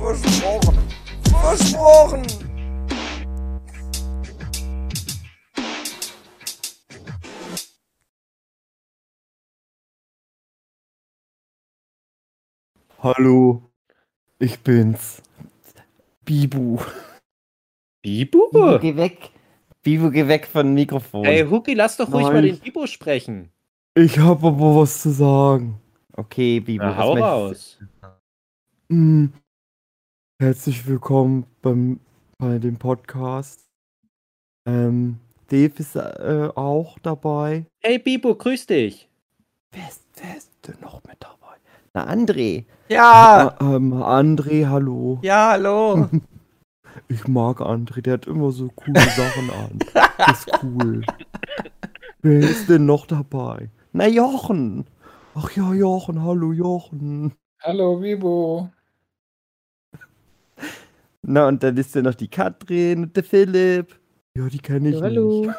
Versprochen. Versprochen. Hallo, ich bin's. Bibu. Bibu? Bibu, geh weg. Bibu, geh weg von Mikrofon. Ey, Huki, lass doch ruhig Nein. mal den Bibu sprechen. Ich hab aber was zu sagen. Okay, Bibu. Na, was hau raus. Hm. Herzlich willkommen beim, bei dem Podcast. Ähm, Dave ist äh, auch dabei. Hey, Bibu, grüß dich. Wer ist, wer ist denn noch mit dabei? Na, André. Ja, Äh, ähm, André, hallo. ja, hallo. Ich mag André, der hat immer so coole Sachen an. Das ist cool. Wer ist denn noch dabei? Na, Jochen. Ach ja, Jochen, hallo Jochen. Hallo, Vibo. Na, und dann ist ja noch die Katrin und der Philipp. Ja, die kenne ich Hallo. nicht.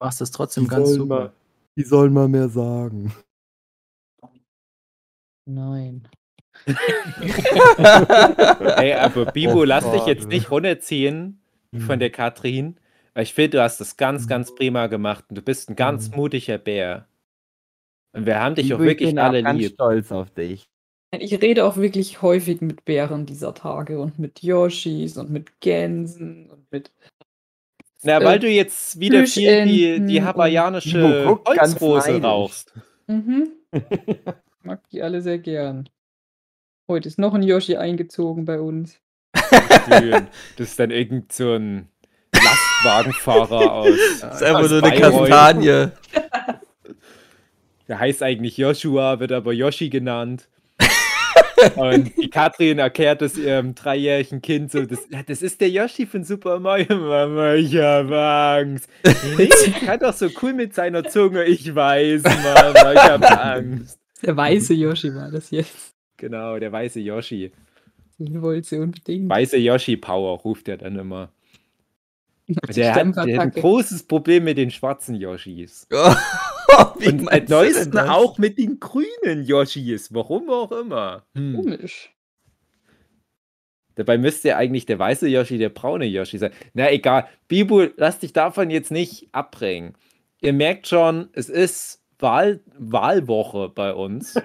Machst es Die trotzdem ganz sollen, super. mal, die sollen mal mehr sagen. Nein. Ey, aber Bibu, Oh, lass dich schade. jetzt nicht runterziehen von der Katrin. Weil ich finde, du hast das ganz, ganz prima gemacht und du bist ein ganz Mhm. mutiger Bär. Und wir haben dich auch Bibu, ich wirklich bin alle auch ganz lieb. stolz auf dich. Ich rede auch wirklich häufig mit Bären dieser Tage und mit Yoshis und mit Gänsen und mit. Na, äh, weil du jetzt wieder viel die, die hawaiianische Holzrose rauchst. Mhm. Ich mag die alle sehr gern. Heute ist noch ein Yoshi eingezogen bei uns. Schön. Das ist dann irgend so ein Lastwagenfahrer aus. Das ist einfach aus nur eine Bayreuth. Kastanie. Der heißt eigentlich Joshua, wird aber Yoshi genannt. Und die Katrin erklärt es ihrem dreijährigen Kind so, das, das ist der Yoshi von Super Mario. Mama, ich hab Angst. Nee, der kann doch so cool mit seiner Zunge. Ich weiß, Mama, ich hab Angst. Der weiße Yoshi war das jetzt. Genau, der weiße Yoshi. Den wollte sie unbedingt. Weiße Yoshi-Power ruft er dann immer. Der hat, der hat ein großes Problem mit den schwarzen Yoshis. Wie Und neuestem das? auch mit den grünen Yoshis. Warum auch immer. Hm. Komisch. Dabei müsste ja eigentlich der weiße Yoshi der braune Yoshi sein. Na egal. Bibu, lass dich davon jetzt nicht abbringen. Ihr merkt schon, es ist Wahl Wahlwoche bei uns.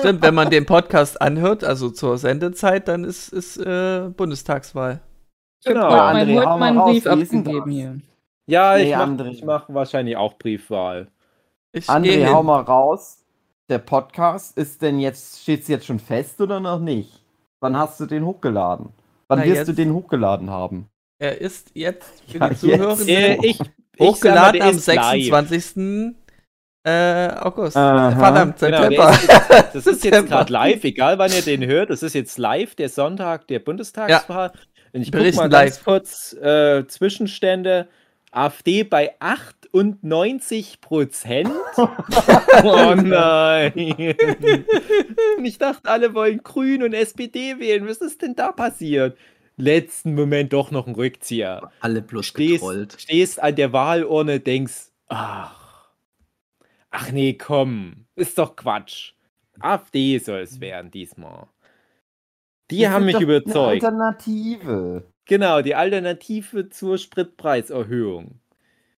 Stimmt, wenn man den Podcast anhört, also zur Sendezeit, dann ist, ist äh, Bundestagswahl. Ich habe Genau. heute, André, hau heute mal meinen raus, Brief abgegeben hier. Ja, Nee, ich mache André. mach wahrscheinlich auch Briefwahl. Ich geh André, hin. hau mal raus. Der Podcast ist denn jetzt, steht's jetzt schon fest oder noch nicht? Wann hast du den hochgeladen? Wann Na, wirst jetzt. du den hochgeladen haben? Er ist jetzt für Ja, die. Zuhörenden Äh, ich, ich hochgeladen sag mal, am ist live. 26. Äh, August. Aha. Verdammt, Genau, September. der ist, das ist jetzt gerade live, egal wann ihr den hört. Das ist jetzt live, der Sonntag der Bundestagswahl. Und ich gucke Berichten mal ganz live. kurz äh, Zwischenstände. AfD bei 98 Prozent. oh nein. Ich dachte, alle wollen Grün und SPD wählen. Was ist denn da passiert? Letzten Moment doch noch ein Rückzieher. Alle bloß Stehst, getrollt. stehst an der Wahlurne, denkst, ach, ach nee, komm, ist doch Quatsch. AfD soll es werden diesmal. Die Das haben mich überzeugt. Eine Alternative. Genau, die Alternative zur Spritpreiserhöhung.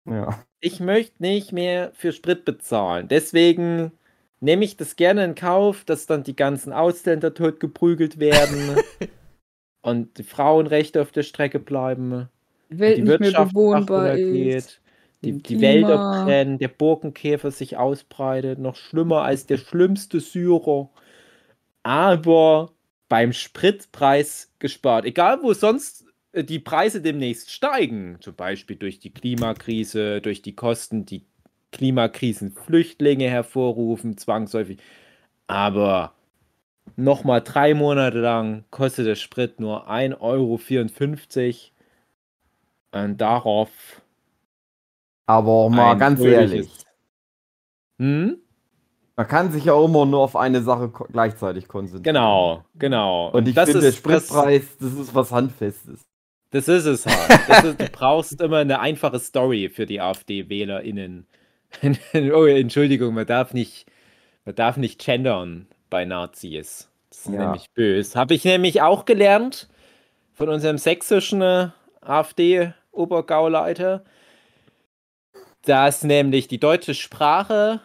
Ja. Ich möchte nicht mehr für Sprit bezahlen. Deswegen nehme ich das gerne in Kauf, dass dann die ganzen Ausländer tot geprügelt werden und die Frauenrechte auf der Strecke bleiben. Die Welt die nicht mehr Wirtschaft ist. die, die Klima. Wälder brennen, der Borkenkäfer sich ausbreitet, noch schlimmer als der schlimmste Syrer. Aber beim Spritpreis gespart. Egal, wo sonst äh, die Preise demnächst steigen, zum Beispiel durch die Klimakrise, durch die Kosten, die Klimakrisen Flüchtlinge hervorrufen, zwangsläufig. Aber nochmal drei Monate lang kostet der Sprit nur 1,54 Euro. Und darauf. Aber mal ganz ehrlich, Hm? Man kann sich ja immer nur auf eine Sache gleichzeitig konzentrieren. Genau, genau. Und ich das finde, der ist das- Spritpreis, das ist was Handfestes. Das ist es halt. Das ist, du brauchst immer eine einfache Story für die AfD-WählerInnen. oh, Entschuldigung, man darf nicht, man darf nicht gendern bei Nazis. Das ist Ja. nämlich böse. Habe ich nämlich auch gelernt von unserem sächsischen äh, AfD-Obergauleiter, dass nämlich die deutsche Sprache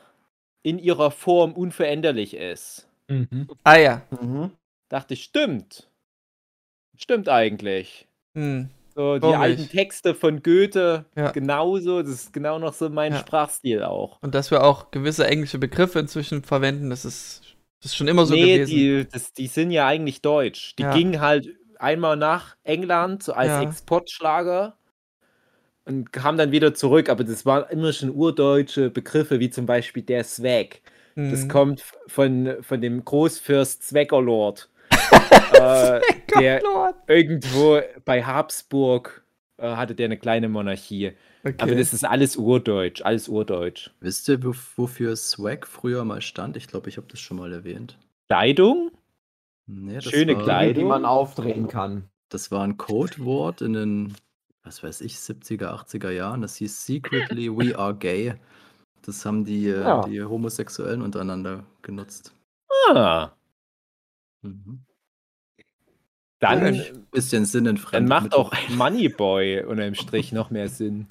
in ihrer Form unveränderlich ist. Mhm. Ah ja. Mhm. Dachte ich, stimmt. Stimmt eigentlich. Hm. So, die Warum alten nicht? Texte von Goethe, Ja. genauso. Das ist genau noch so mein Ja. Sprachstil auch. Und dass wir auch gewisse englische Begriffe inzwischen verwenden, das ist, das ist schon immer so nee, gewesen. die, das, die sind ja eigentlich deutsch. Die Ja. gingen halt einmal nach England, so als Ja. Exportschlager und kamen dann wieder zurück. Aber das waren immer schon urdeutsche Begriffe, wie zum Beispiel der Swag. Das Hm. kommt von, von dem Großfürst Zweckerlord. äh, der Lord. irgendwo bei Habsburg äh, hatte der eine kleine Monarchie. Okay. Aber das ist alles urdeutsch, alles urdeutsch. Wisst ihr, wof- wofür Swag früher mal stand? Ich glaube, ich habe das schon mal erwähnt. Kleidung? Nee, das Schöne war, Kleidung. Die man aufdrehen kann. Das war ein Codewort in den, was weiß ich, 70er, 80er Jahren. Das hieß Secretly We Are Gay. Das haben die, äh, Ja. die Homosexuellen untereinander genutzt. Ah, Mhm. dann, Ja, Bisschen sinnenfremd. dann macht auch Moneyboy unterm Strich noch mehr Sinn.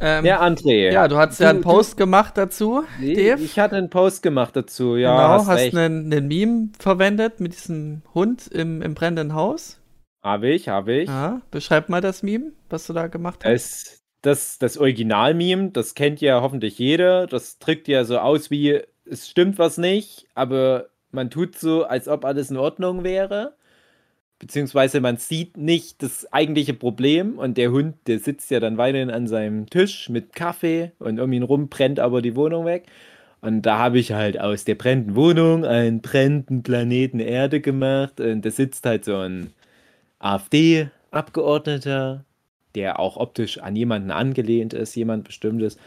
Ähm, Ja, André. ja, du hast ja einen Post gemacht dazu, Nee, Dave. Ich hatte einen Post gemacht dazu, ja. genau, hast hast einen, einen Meme verwendet mit diesem Hund im, im brennenden Haus. Habe ich, habe ich. Ja, beschreib mal das Meme, was du da gemacht hast. Es, das, das Original-Meme, das kennt ja hoffentlich jeder. Das drückt ja so aus wie, es stimmt was nicht, aber man tut so, als ob alles in Ordnung wäre. Beziehungsweise man sieht nicht das eigentliche Problem und der Hund, der sitzt ja dann weiterhin an seinem Tisch mit Kaffee und um ihn rum brennt aber die Wohnung weg. Und da habe ich halt aus der brennenden Wohnung einen brennenden Planeten Erde gemacht und da sitzt halt so ein AfD-Abgeordneter, der auch optisch an jemanden angelehnt ist, jemand bestimmtes.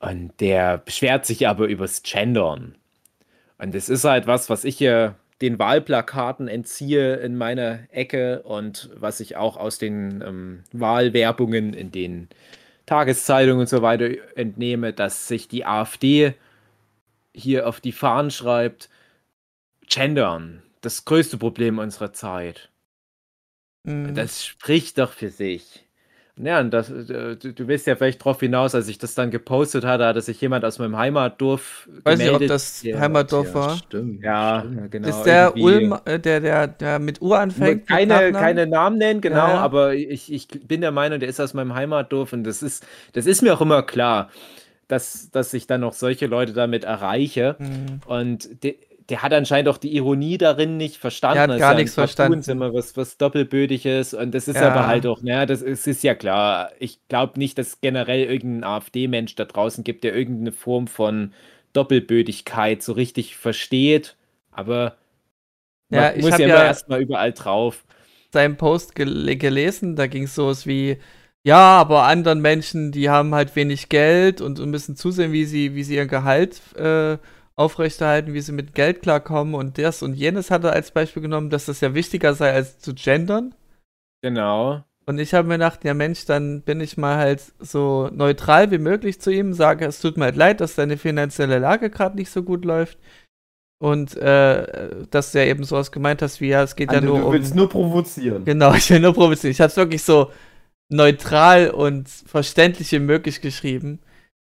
Und der beschwert sich aber übers Gendern. Und das ist halt was, was ich hier den Wahlplakaten entziehe in meiner Ecke und was ich auch aus den ähm, Wahlwerbungen in den Tageszeitungen und so weiter entnehme, dass sich die AfD hier auf die Fahnen schreibt, Gendern, das größte Problem unserer Zeit. Mhm. Das spricht doch für sich. Ja, und das, äh, du, du willst ja vielleicht drauf hinaus, als ich das dann gepostet hatte, hatte sich jemand aus meinem Heimatdorf Weiß nicht, ob das der- Heimatdorf ja, war. Stimmt. Ja, stimmt. ja, genau. ist der irgendwie- Ulm, äh, der, der, der mit U anfängt? keine, Nachnamen? keine Namen nennen, genau, Ja, ja. aber ich, ich bin der Meinung, der ist aus meinem Heimatdorf und das ist, das ist mir auch immer klar, dass, dass ich dann noch solche Leute damit erreiche. Mhm. Und der, der hat anscheinend auch die Ironie darin nicht verstanden. Der hat ist gar ja nichts verstanden. immer was, was doppelbödiges und das ist Ja. aber halt auch, naja, das ist, ist ja klar. Ich glaube nicht, dass es generell irgendein AfD-Mensch da draußen gibt, der irgendeine Form von Doppelbödigkeit so richtig versteht, aber man Ja, ich muss ja, ja- erstmal überall drauf. seinen Post gel gelesen, da ging es sowas wie, ja, aber anderen Menschen, die haben halt wenig Geld und, und müssen zusehen, wie sie, wie sie ihr Gehalt äh, aufrechterhalten, wie sie mit Geld klarkommen und das und jenes hat er als Beispiel genommen, dass das ja wichtiger sei als zu gendern. Genau. Und ich habe mir gedacht, ja Mensch, dann bin ich mal halt so neutral wie möglich zu ihm, sage, es tut mir halt leid, dass deine finanzielle Lage gerade nicht so gut läuft. Und äh, dass du ja eben sowas gemeint hast, wie ja, es geht ja Also, nur du um. willst nur provozieren. Genau, ich will nur provozieren. Ich habe es wirklich so neutral und verständlich wie möglich geschrieben.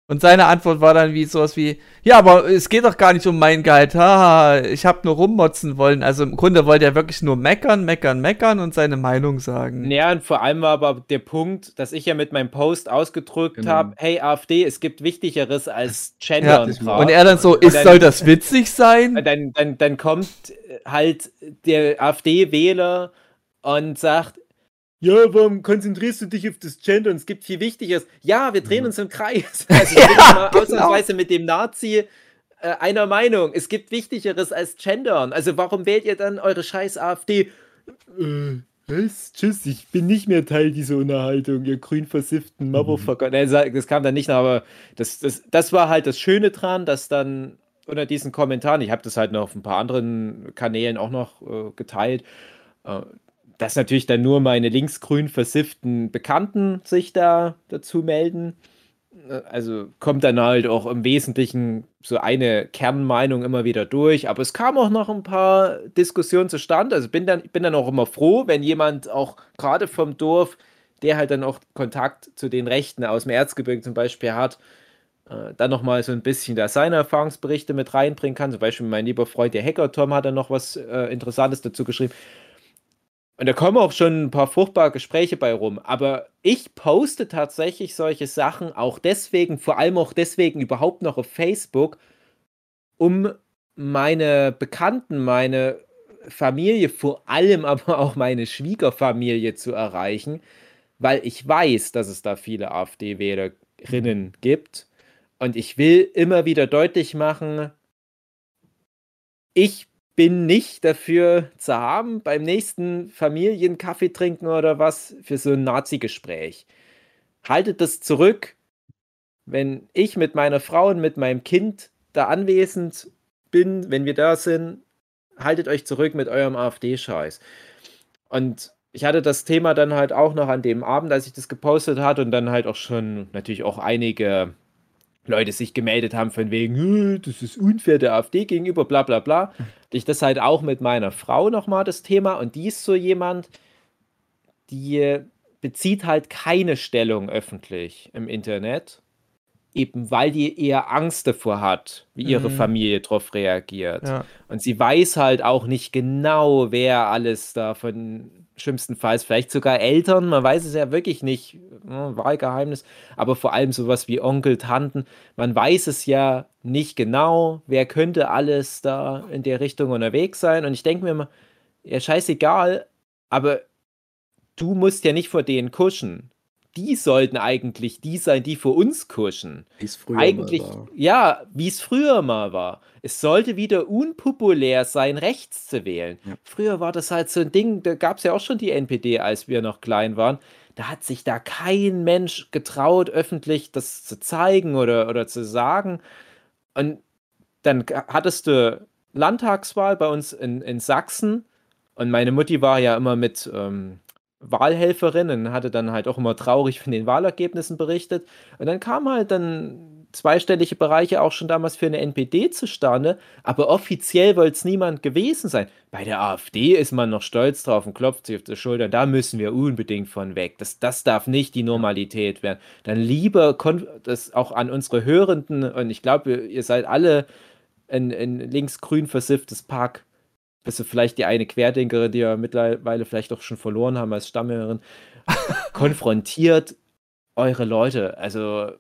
Und seine Antwort war dann wie sowas wie, ja, aber es geht doch gar nicht um mein Gehalt. Haha, ich habe nur rummotzen wollen. Also im Grunde wollte er wirklich nur meckern, meckern, meckern und seine Meinung sagen. Ja, und vor allem war aber der Punkt, dass ich ja mit meinem Post ausgedrückt Genau. habe, hey AfD, es gibt Wichtigeres als Ja. Gendern. Ja. Und er dann so, ist, dann- soll das witzig sein? dann, dann, dann kommt halt der AfD-Wähler und sagt, ja, warum konzentrierst du dich auf das Gender und es gibt viel Wichtigeres. Ja, wir drehen uns im Kreis. Also ich bin mal genau. ausnahmsweise mit dem Nazi äh, einer Meinung. Es gibt Wichtigeres als Gendern. Also warum wählt ihr dann eure scheiß AfD? Äh, was? Tschüss, ich bin nicht mehr Teil dieser Unterhaltung, ihr grün versifften Motherfucker. Nee, sa- das kam dann nicht, aber das, das, das war halt das Schöne dran, dass dann unter diesen Kommentaren, ich habe das halt noch auf ein paar anderen Kanälen auch noch äh, geteilt, äh, dass natürlich dann nur meine linksgrün versifften Bekannten sich da dazu melden. Äh, Also kommt dann halt auch im Wesentlichen so eine Kernmeinung immer wieder durch. Aber es kam auch noch ein paar Diskussionen zustande. Also bin dann, bin dann auch immer froh, wenn jemand auch gerade vom Dorf, der halt dann auch Kontakt zu den Rechten aus dem Erzgebirge zum Beispiel hat, äh, dann nochmal so ein bisschen da seine Erfahrungsberichte mit reinbringen kann. Zum Beispiel mein lieber Freund, der Hacker Tom, hat dann noch was äh, Interessantes dazu geschrieben. Und da kommen auch schon ein paar fruchtbare Gespräche bei rum. Aber ich poste tatsächlich solche Sachen auch deswegen, vor allem auch deswegen überhaupt noch auf Facebook, um meine Bekannten, meine Familie, vor allem aber auch meine Schwiegerfamilie zu erreichen, weil ich weiß, dass es da viele AfD-Wählerinnen gibt. Und ich will immer wieder deutlich machen, ich bin nicht dafür zu haben, beim nächsten Familienkaffee trinken oder was, für so ein Nazi-Gespräch. Haltet das zurück, wenn ich mit meiner Frau und mit meinem Kind da anwesend bin, wenn wir da sind, haltet euch zurück mit eurem AfD-Scheiß. Und ich hatte das Thema dann halt auch noch an dem Abend, als ich das gepostet hatte und dann halt auch schon natürlich auch einige Leute sich gemeldet haben von wegen, "Äh, das ist unfair der AfD gegenüber, bla bla bla. Ich das halt auch mit meiner Frau nochmal das Thema und die ist so jemand, die bezieht halt keine Stellung öffentlich im Internet, eben weil die eher Angst davor hat, wie ihre Mhm. Familie darauf reagiert. Ja. Und sie weiß halt auch nicht genau, wer alles da von schlimmstenfalls, vielleicht sogar Eltern, man weiß es ja wirklich nicht, ne, Wahlgeheimnis, aber vor allem sowas wie Onkel, Tanten, man weiß es ja nicht genau, wer könnte alles da in der Richtung unterwegs sein. Und ich denke mir immer, ja, scheißegal, aber du musst ja nicht vor denen kuschen. Die sollten eigentlich die sein, die vor uns kuschen. Wie es früher Eigentlich, mal war. ja, wie es früher mal war. Es sollte wieder unpopulär sein, rechts zu wählen. Ja. Früher war das halt so ein Ding, da gab es ja auch schon die NPD, als wir noch klein waren. Da hat sich da kein Mensch getraut, öffentlich das zu zeigen oder, oder zu sagen. Und dann hattest du Landtagswahl bei uns in, in Sachsen und meine Mutti war ja immer mit ähm, Wahlhelferin und hatte dann halt auch immer traurig von den Wahlergebnissen berichtet. Und dann kam halt dann zweistellige Bereiche auch schon damals für eine NPD zustande, aber offiziell wollte es niemand gewesen sein. Bei der AfD ist man noch stolz drauf und klopft sich auf die Schulter. Da müssen wir unbedingt von weg. Das, das darf nicht die Normalität werden. Dann lieber das auch an unsere Hörenden, und ich glaube, ihr seid alle ein, ein linksgrün versifftes Pack, bis auf vielleicht die eine Querdenkerin, die wir mittlerweile vielleicht auch schon verloren haben als Stammhörerin, konfrontiert eure Leute. Also,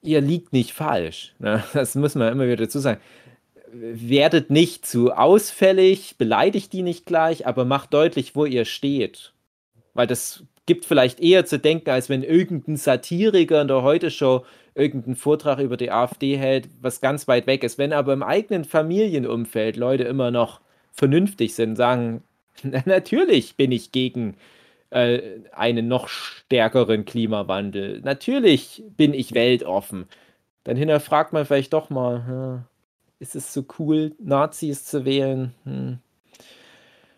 ihr liegt nicht falsch. Ne? Das muss man immer wieder dazu sagen. Werdet nicht zu ausfällig, beleidigt die nicht gleich, aber macht deutlich, wo ihr steht. Weil das gibt vielleicht eher zu denken, als wenn irgendein Satiriker in der Heute-Show irgendeinen Vortrag über die AfD hält, was ganz weit weg ist. Wenn aber im eigenen Familienumfeld Leute immer noch vernünftig sind, sagen, "Na, natürlich bin ich gegen äh, einen noch stärkeren Klimawandel. Natürlich bin ich weltoffen. Dann hinterfragt man vielleicht doch mal, hm, ist es so cool, Nazis zu wählen? Hm.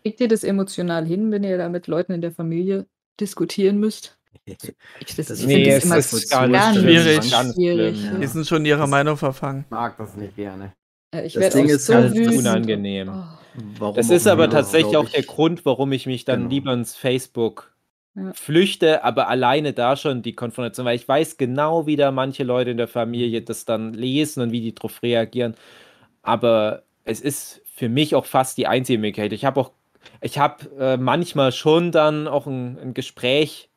Kriegt ihr das emotional hin, wenn ihr da mit Leuten in der Familie diskutieren müsst? Ich, das, Das ich Nee, das es immer ist ganz ganz schwierig. Ganz schwierig. Die Ja. sind schon ihrer Meinung verfangen. mag das nicht gerne. Äh, Ich Das werde Ding ist so halt, unangenehm. Oh. Warum Das ist aber tatsächlich auch der. Grund, warum ich mich dann Genau. lieber ins Facebook Ja. flüchte, aber alleine da schon die Konfrontation, weil ich weiß genau, wie da manche Leute in der Familie das dann lesen und wie die darauf reagieren. Aber es ist für mich auch fast die einzige Möglichkeit. Ich habe auch, ich habe äh, manchmal schon dann auch ein, ein Gespräch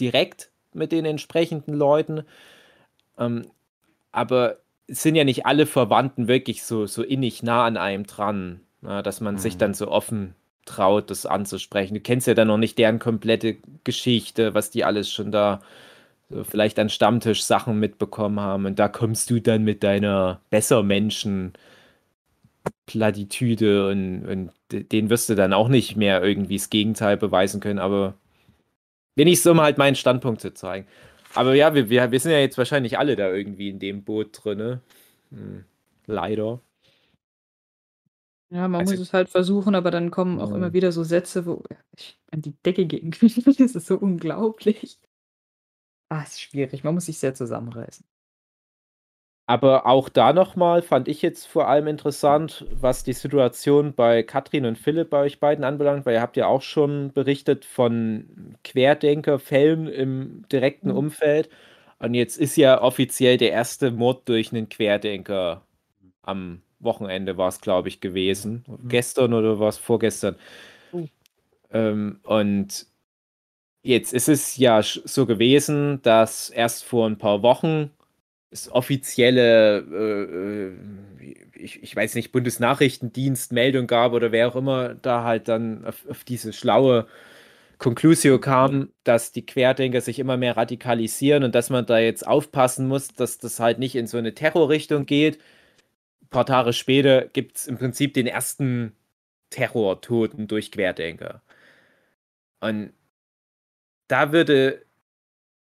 direkt mit den entsprechenden Leuten. Ähm, aber es sind ja nicht alle Verwandten wirklich so, so innig nah an einem dran, na, dass man sich Mhm. dann so offen traut, das anzusprechen. Du kennst ja dann noch nicht deren komplette Geschichte, was die alles schon da so vielleicht an Stammtisch Sachen mitbekommen haben. Und da kommst du dann mit deiner Bessermenschen Platitüde und, und den wirst du dann auch nicht mehr irgendwie das Gegenteil beweisen können, aber wenigstens um halt meinen Standpunkt zu zeigen. Aber ja, wir, wir, wir sind ja jetzt wahrscheinlich alle da irgendwie in dem Boot drin. Ne? Hm, leider. Ja, man Also- muss es halt versuchen, aber dann kommen auch immer wieder so Sätze, wo ich an die Decke gehen könnte. Das ist so unglaublich. Ah, ist schwierig. Man muss sich sehr zusammenreißen. Aber auch da nochmal fand ich jetzt vor allem interessant, was die Situation bei Katrin und Philipp bei euch beiden anbelangt, weil ihr habt ja auch schon berichtet von Querdenkerfällen im direkten Mhm. Umfeld. Und jetzt ist ja offiziell der erste Mord durch einen Querdenker am Wochenende war es, glaube ich, gewesen. Gestern oder war es vorgestern? Oh. Ähm, und jetzt ist es ja so gewesen, dass erst vor ein paar Wochen es offizielle, äh, äh, ich, ich weiß nicht, Bundesnachrichtendienst Meldung gab oder wer auch immer da halt dann auf, auf diese schlaue Conclusio kam, dass die Querdenker sich immer mehr radikalisieren und dass man da jetzt aufpassen muss, dass das halt nicht in so eine Terrorrichtung geht. Ein paar Tage später gibt es im Prinzip den ersten Terrortoten durch Querdenker. Und da würde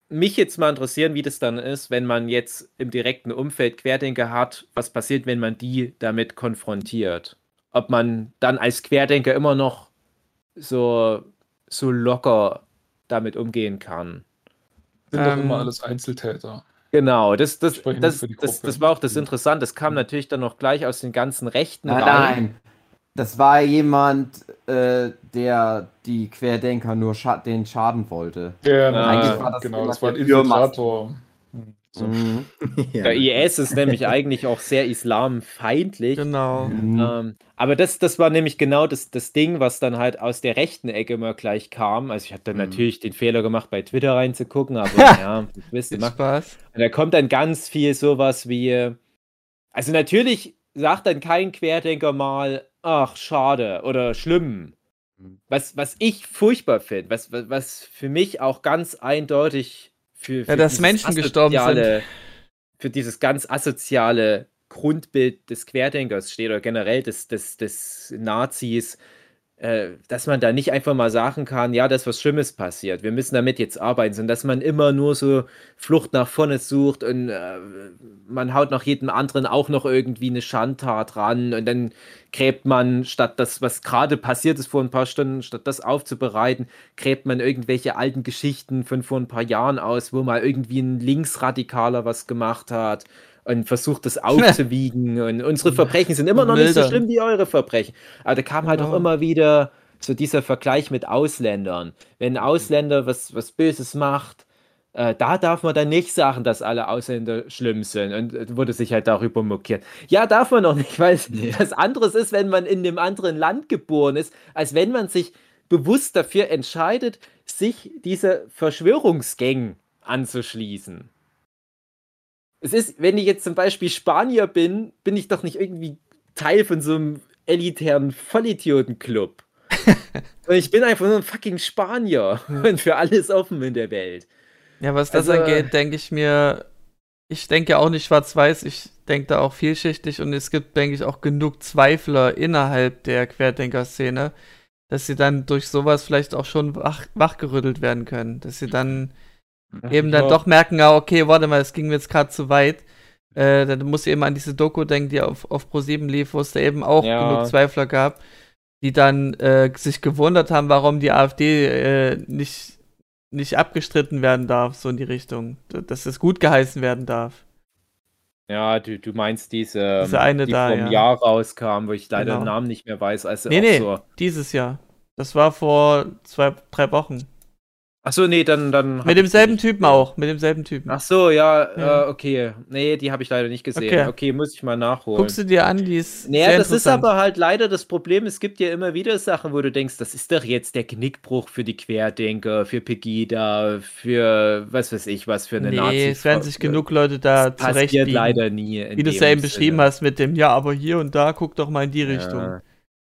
mich jetzt mal interessieren, wie das dann ist, wenn man jetzt im direkten Umfeld Querdenker hat. Was passiert, wenn man die damit konfrontiert? Ob man dann als Querdenker immer noch so, so locker damit umgehen kann. Sind doch Ähm, immer alles Einzeltäter. Genau, das, das, das, das, das war auch das Interessante. Das kam natürlich dann noch gleich aus den ganzen Rechten Nein, rein. nein. Das war jemand, äh, der die Querdenker nur scha den schaden wollte. Genau, Eigentlich war das genau, das war ein. Infiltrator. So. Mhm. Ja. Der IS ist nämlich eigentlich auch sehr islamfeindlich. Genau. Mhm. Ähm, aber das, das war nämlich genau das, das Ding, was dann halt aus der rechten Ecke immer gleich kam. Also ich habe dann Mhm. natürlich den Fehler gemacht, bei Twitter reinzugucken, aber ja, das wisst ihr, macht. Spaß. Und da kommt dann ganz viel sowas wie, also natürlich sagt dann kein Querdenker mal, ach, schade oder schlimm. Mhm. Was, was ich furchtbar finde, was, was, was für mich auch ganz eindeutig für, für dass dieses Menschen gestorben sind. für dieses ganz asoziale Grundbild des Querdenkers steht oder generell des, des, des Nazis, äh, dass man da nicht einfach mal sagen kann, ja, das ist was Schlimmes passiert, wir müssen damit jetzt arbeiten, sondern dass man immer nur so Flucht nach vorne sucht und äh, man haut noch jedem anderen auch noch irgendwie eine Schandtat ran und dann gräbt man, statt das, was gerade passiert ist vor ein paar Stunden, statt das aufzubereiten, gräbt man irgendwelche alten Geschichten von vor ein paar Jahren aus, wo mal irgendwie ein Linksradikaler was gemacht hat und versucht das aufzuwiegen und unsere Verbrechen sind immer noch nicht so schlimm wie eure Verbrechen. Aber da kam halt auch Genau. immer wieder so dieser Vergleich mit Ausländern. Wenn ein Ausländer was, was Böses macht, äh, da darf man dann nicht sagen, dass alle Ausländer schlimm sind und äh, wurde sich halt darüber mokiert. Ja, darf man noch nicht, weil es Nee. was anderes ist, wenn man in einem anderen Land geboren ist, als wenn man sich bewusst dafür entscheidet, sich diese Verschwörungsgängen anzuschließen. Es ist, wenn ich jetzt zum Beispiel Spanier bin, bin ich doch nicht irgendwie Teil von so einem elitären Vollidiotenclub. Ich bin einfach nur ein fucking Spanier und für alles offen in der Welt. Ja, was das Also- angeht, denke ich mir, ich denke auch nicht schwarz-weiß, ich denke da auch vielschichtig und es gibt, denke ich, auch genug Zweifler innerhalb der Querdenker-Szene, dass sie dann durch sowas vielleicht auch schon wach, wachgerüttelt werden können. Dass sie dann eben dann doch merken, ja, okay, warte mal, es ging mir jetzt gerade zu weit. Äh, dann muss ich eben an diese Doku denken, die auf, auf Pro7 lief, wo es da eben auch Ja. genug Zweifler gab, die dann äh, sich gewundert haben, warum die AfD äh, nicht, nicht abgestritten werden darf, so in die Richtung. Dass es gut geheißen werden darf. Ja, du, du meinst diese, Diese eine die da, einem ja. Jahr rauskam, wo ich leider Genau. den Namen nicht mehr weiß. Also Nee, nee. So. Dieses Jahr. Das war vor zwei, drei Wochen. Achso, nee, dann. dann Mit demselben Typen auch. Mit demselben Typen. Ach so, ja, Ja. Äh, okay. Nee, die habe ich leider nicht gesehen. Okay. Okay, muss ich mal nachholen. Guckst du dir an, die ist. Naja, sehr das ist aber halt leider das Problem. Es gibt ja immer wieder Sachen, wo du denkst, das ist doch jetzt der Knickbruch für die Querdenker, für Pegida, für was weiß ich, was für eine Nee, Nazi. es werden sich genug Leute da das passiert leider nie. Wie du es ja eben beschrieben hast mit dem, ja, aber hier und da, guck doch mal in die Ja. Richtung.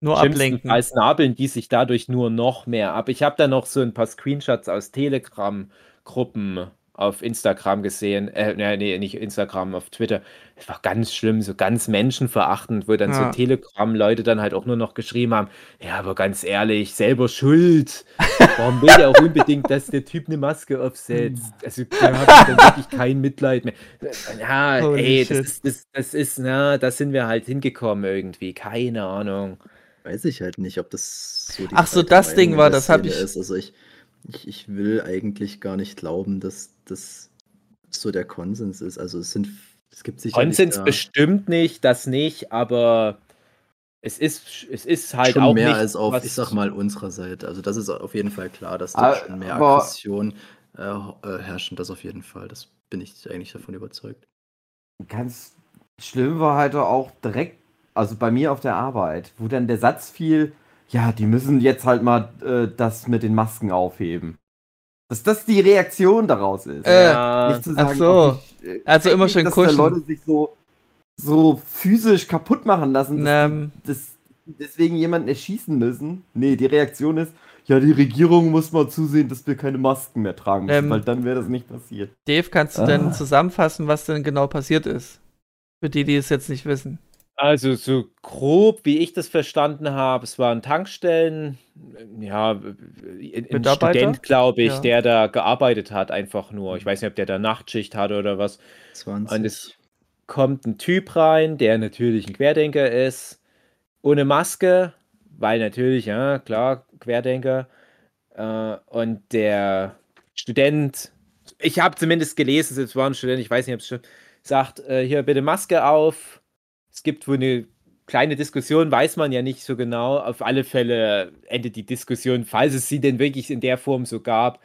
Nur ablenken. Schlimmstenfalls nabeln die sich dadurch nur noch mehr ab. Ich habe da noch so ein paar Screenshots aus Telegram-Gruppen auf Instagram gesehen. Äh, nee, nicht Instagram, auf Twitter. Es war ganz schlimm, so ganz menschenverachtend, wo dann so Ja. Telegram-Leute dann halt auch nur noch geschrieben haben: Ja, aber ganz ehrlich, selber schuld. Warum will der auch unbedingt, dass der Typ eine Maske aufsetzt? Also, da habe ich dann wirklich kein Mitleid mehr. Ja, Holy ey, das ist, das, das ist, na, da sind wir halt hingekommen irgendwie. Keine Ahnung. Weiß ich halt nicht, ob das so die Ach so, das Ding in war, das hab Szene ich- Ist. Also ich, ich, ich will eigentlich gar nicht glauben, dass das so der Konsens ist. Also es sind, es gibt sicherlich Konsens da bestimmt nicht, das nicht, aber es ist, es ist halt schon auch mehr nicht, als auf, was- ich sag mal, unserer Seite. Also das ist auf jeden Fall klar, dass da Ah, schon mehr Aggression äh, äh, herrschen. Das auf jeden Fall. Das bin ich eigentlich davon überzeugt. Ganz schlimm war halt auch direkt, also bei mir auf der Arbeit, wo dann der Satz fiel, ja, die müssen jetzt halt mal äh, das mit den Masken aufheben. Dass das die Reaktion daraus ist. Äh, Ja, Nicht zu ach sagen, so. auch nicht, äh, Also immer schön dass da kuscheln. Leute sich so, so physisch kaputt machen lassen, dass Ähm, das, deswegen jemanden erschießen müssen. Nee, die Reaktion ist, ja, die Regierung muss mal zusehen, dass wir keine Masken mehr tragen müssen, Ähm, weil dann wäre das nicht passiert. Dave, kannst du Ah. denn zusammenfassen, was denn genau passiert ist? Für die, die es jetzt nicht wissen. Also so grob, wie ich das verstanden habe, es waren Tankstellen, ja, ein? Student, glaube ich, Ja. der da gearbeitet hat, einfach nur. Ich weiß nicht, ob der da Nachtschicht hatte oder was. 20. Und es kommt ein Typ rein, der natürlich ein Querdenker ist, ohne Maske, weil natürlich, ja, klar, Querdenker. Äh, und der Student, ich habe zumindest gelesen, es war ein Student, ich weiß nicht, ob es schon sagt, äh, hier bitte Maske auf. Es gibt wohl eine kleine Diskussion, weiß man ja nicht so genau. Auf alle Fälle endet die Diskussion, falls es sie denn wirklich in der Form so gab,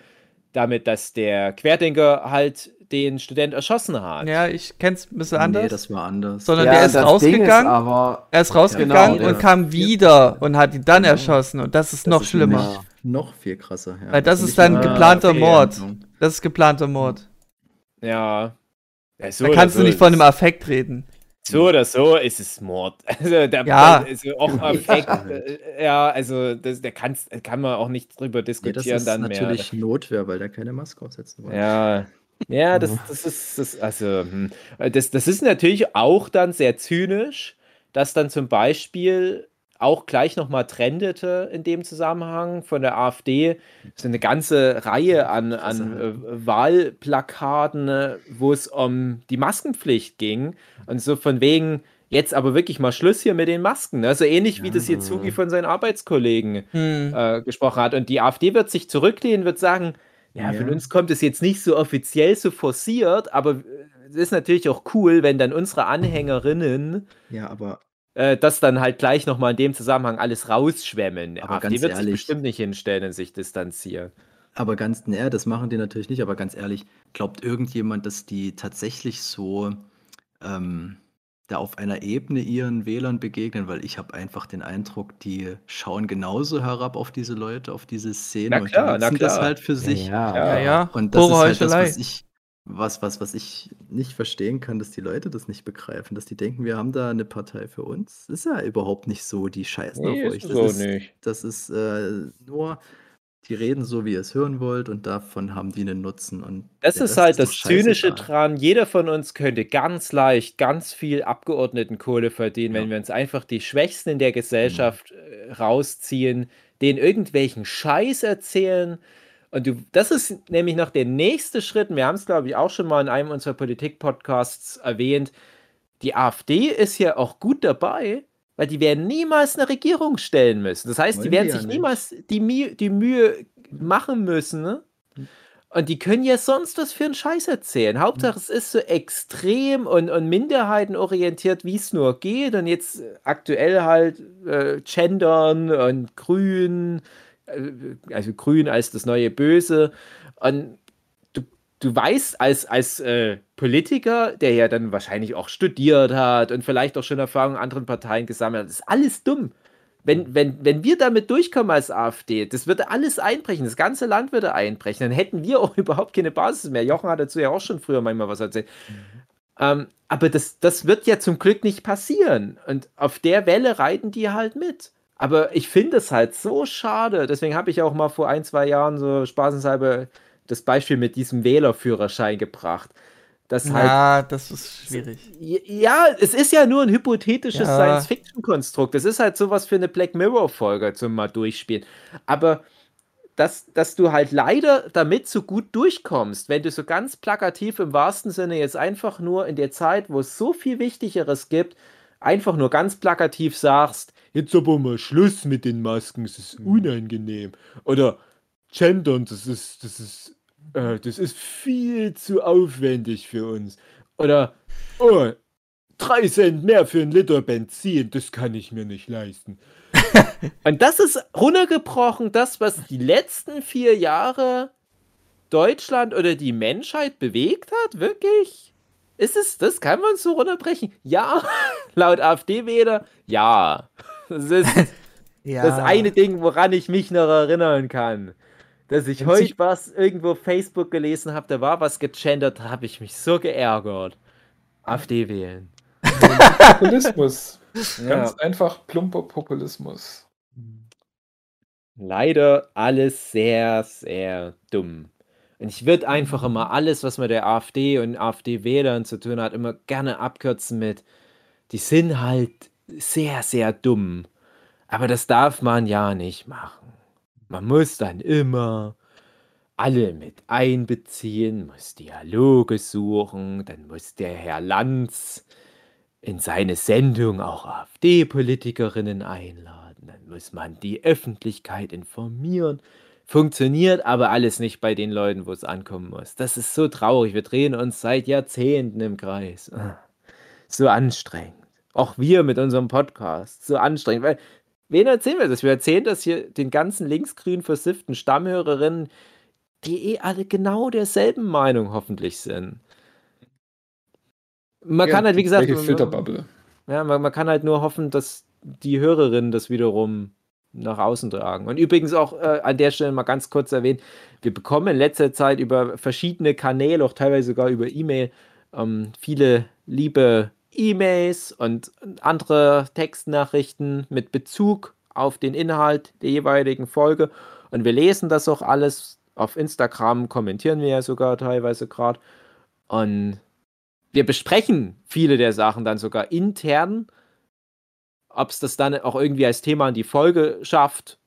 damit, dass der Querdenker halt den Student erschossen hat. Ja, ich kenn's ein bisschen Nee, anders. das war anders. Sondern der ist das rausgegangen. aber, er ist rausgegangen genau, und der- kam wieder und hat ihn dann Genau. erschossen. Und das ist Das noch ist schlimmer. Noch viel krasser. Ja. Weil das Also ist dann geplanter. Mord. Das ist geplanter Mord. Ja. ja so Da kannst du nicht von einem ist- Affekt reden. So oder so ist es Mord. Also der Ja. also auch Affekt, äh, ja, also das, der kann's, kann man auch nicht drüber Nee, das diskutieren ist dann natürlich mehr. Notwehr, weil der keine Maske aufsetzen wollte. Ja. Ja, das, das ist, das, also, hm. das, das ist natürlich auch dann sehr zynisch, dass dann zum Beispiel auch gleich nochmal trendete in dem Zusammenhang von der AfD so eine ganze Reihe an, an äh, Wahlplakaten, äh, wo es um die Maskenpflicht ging und so von wegen, jetzt aber wirklich mal Schluss hier mit den Masken. Ne? So ähnlich wie das hier Zugi von seinen Arbeitskollegen Hm. äh, gesprochen hat. Und die AfD wird sich zurücklehnen, wird sagen, ja, Ja. von uns kommt es jetzt nicht so offiziell so forciert, aber äh, es ist natürlich auch cool, wenn dann unsere Anhängerinnen Ja, aber äh, das dann halt gleich nochmal in dem Zusammenhang alles rausschwemmen. Die Aber AfD ganz wird sich ehrlich- bestimmt nicht hinstellen und sich distanzieren. Aber ganz, naja, das machen die natürlich nicht, aber ganz ehrlich, glaubt irgendjemand, dass die tatsächlich so ähm, da auf einer Ebene ihren Wählern begegnen? Weil ich habe einfach den Eindruck, die schauen genauso herab auf diese Leute, auf diese Szene Na und klar, die na nutzen das klar. halt für sich. ja, Ja, ja. Und das Pure ist halt das, was ich, was, was, was ich nicht verstehen kann, dass die Leute das nicht begreifen, dass die denken, wir haben da eine Partei für uns. Das ist ja überhaupt nicht so, die scheißen Nee, auf ist euch. so Das ist, nicht. das ist äh, nur, die reden so, wie ihr es hören wollt und davon haben die einen Nutzen. Und Das ist halt doch das Zynische dran. Jeder von uns könnte ganz leicht ganz viel Abgeordnetenkohle verdienen, wenn Ja. wir uns einfach die Schwächsten in der Gesellschaft äh, rausziehen, denen irgendwelchen Scheiß erzählen. Und du, das ist nämlich noch der nächste Schritt. Wir haben es, glaube ich, auch schon mal in einem unserer Politik-Podcasts erwähnt. Die AfD ist ja auch gut dabei, weil die werden niemals eine Regierung stellen müssen. Das heißt, die Wollen werden die ja sich nicht. niemals die, Mühe- die Mühe machen müssen, ne? Und die können ja sonst was für einen Scheiß erzählen. Hauptsache, es ist so extrem und, und minderheitenorientiert, wie es nur geht. Und jetzt aktuell halt äh, gendern und grün, also grün als das neue Böse. Und du, du weißt als, als äh, Politiker, der ja dann wahrscheinlich auch studiert hat und vielleicht auch schon Erfahrung in anderen Parteien gesammelt hat, das ist alles dumm. Wenn, wenn, wenn wir damit durchkommen als AfD, das würde alles einbrechen, das ganze Land würde einbrechen, dann hätten wir auch überhaupt keine Basis mehr. Jochen hat dazu ja auch schon früher manchmal was erzählt. Ähm, aber das, das wird ja zum Glück nicht passieren. Und auf der Welle reiten die halt mit. Aber ich finde es halt so schade. Deswegen habe ich auch mal vor ein, zwei Jahren so spaßenshalber das Beispiel mit diesem Wählerführerschein gebracht. Das halt Ja, das ist schwierig. ja, es ist ja nur ein hypothetisches Ja. Science-Fiction-Konstrukt. Das ist halt sowas für eine Black Mirror-Folge zum mal durchspielen. Aber dass, dass du halt leider damit so gut durchkommst, wenn du so ganz plakativ im wahrsten Sinne jetzt einfach nur in der Zeit, wo es so viel Wichtigeres gibt, einfach nur ganz plakativ sagst, jetzt aber mal Schluss mit den Masken, es ist unangenehm. Oder gendern, das ist, das ist, äh, das ist viel zu aufwendig für uns. Oder, oh, drei Cent mehr für einen Liter Benzin, das kann ich mir nicht leisten. Und das ist runtergebrochen, das, was die letzten vier Jahre Deutschland oder die Menschheit bewegt hat, wirklich? Ist es, das kann man so runterbrechen? Ja, laut AfD-Wähler, ja. Das ist Ja. das eine Ding, woran ich mich noch erinnern kann. Dass ich Wenn heute was irgendwo auf Facebook gelesen habe, da war was gegendert, da habe ich mich so geärgert. AfD wählen. Populismus. Ja. Ganz einfach plumper Populismus. Leider alles sehr, sehr dumm. Und ich würde einfach immer alles, was mit der AfD und AfD-Wählern zu tun hat, immer gerne abkürzen mit, die sind halt sehr, sehr dumm. Aber das darf man ja nicht machen. Man muss dann immer alle mit einbeziehen, muss Dialoge suchen, dann muss der Herr Lanz in seine Sendung auch AfD-Politikerinnen einladen, dann muss man die Öffentlichkeit informieren. Funktioniert aber alles nicht bei den Leuten, wo es ankommen muss. Das ist so traurig. Wir drehen uns seit Jahrzehnten im Kreis. Ah, So anstrengend. Auch wir mit unserem Podcast. So anstrengend. Weil, wen erzählen wir das? Wir erzählen das hier den ganzen linksgrün versifften Stammhörerinnen, die eh alle genau derselben Meinung hoffentlich sind. Man kann halt, wie gesagt, Filterbubble. ja, man, man kann halt nur hoffen, dass die Hörerinnen das wiederum nach außen tragen. Und übrigens auch äh, an der Stelle mal ganz kurz erwähnen, wir bekommen in letzter Zeit über verschiedene Kanäle, auch teilweise sogar über E-Mail, ähm, viele liebe E-Mails und andere Textnachrichten mit Bezug auf den Inhalt der jeweiligen Folge. Und wir lesen das auch alles. Auf Instagram kommentieren wir ja sogar teilweise gerade. Und wir besprechen viele der Sachen dann sogar intern. Ob es das dann auch irgendwie als Thema in die Folge schafft,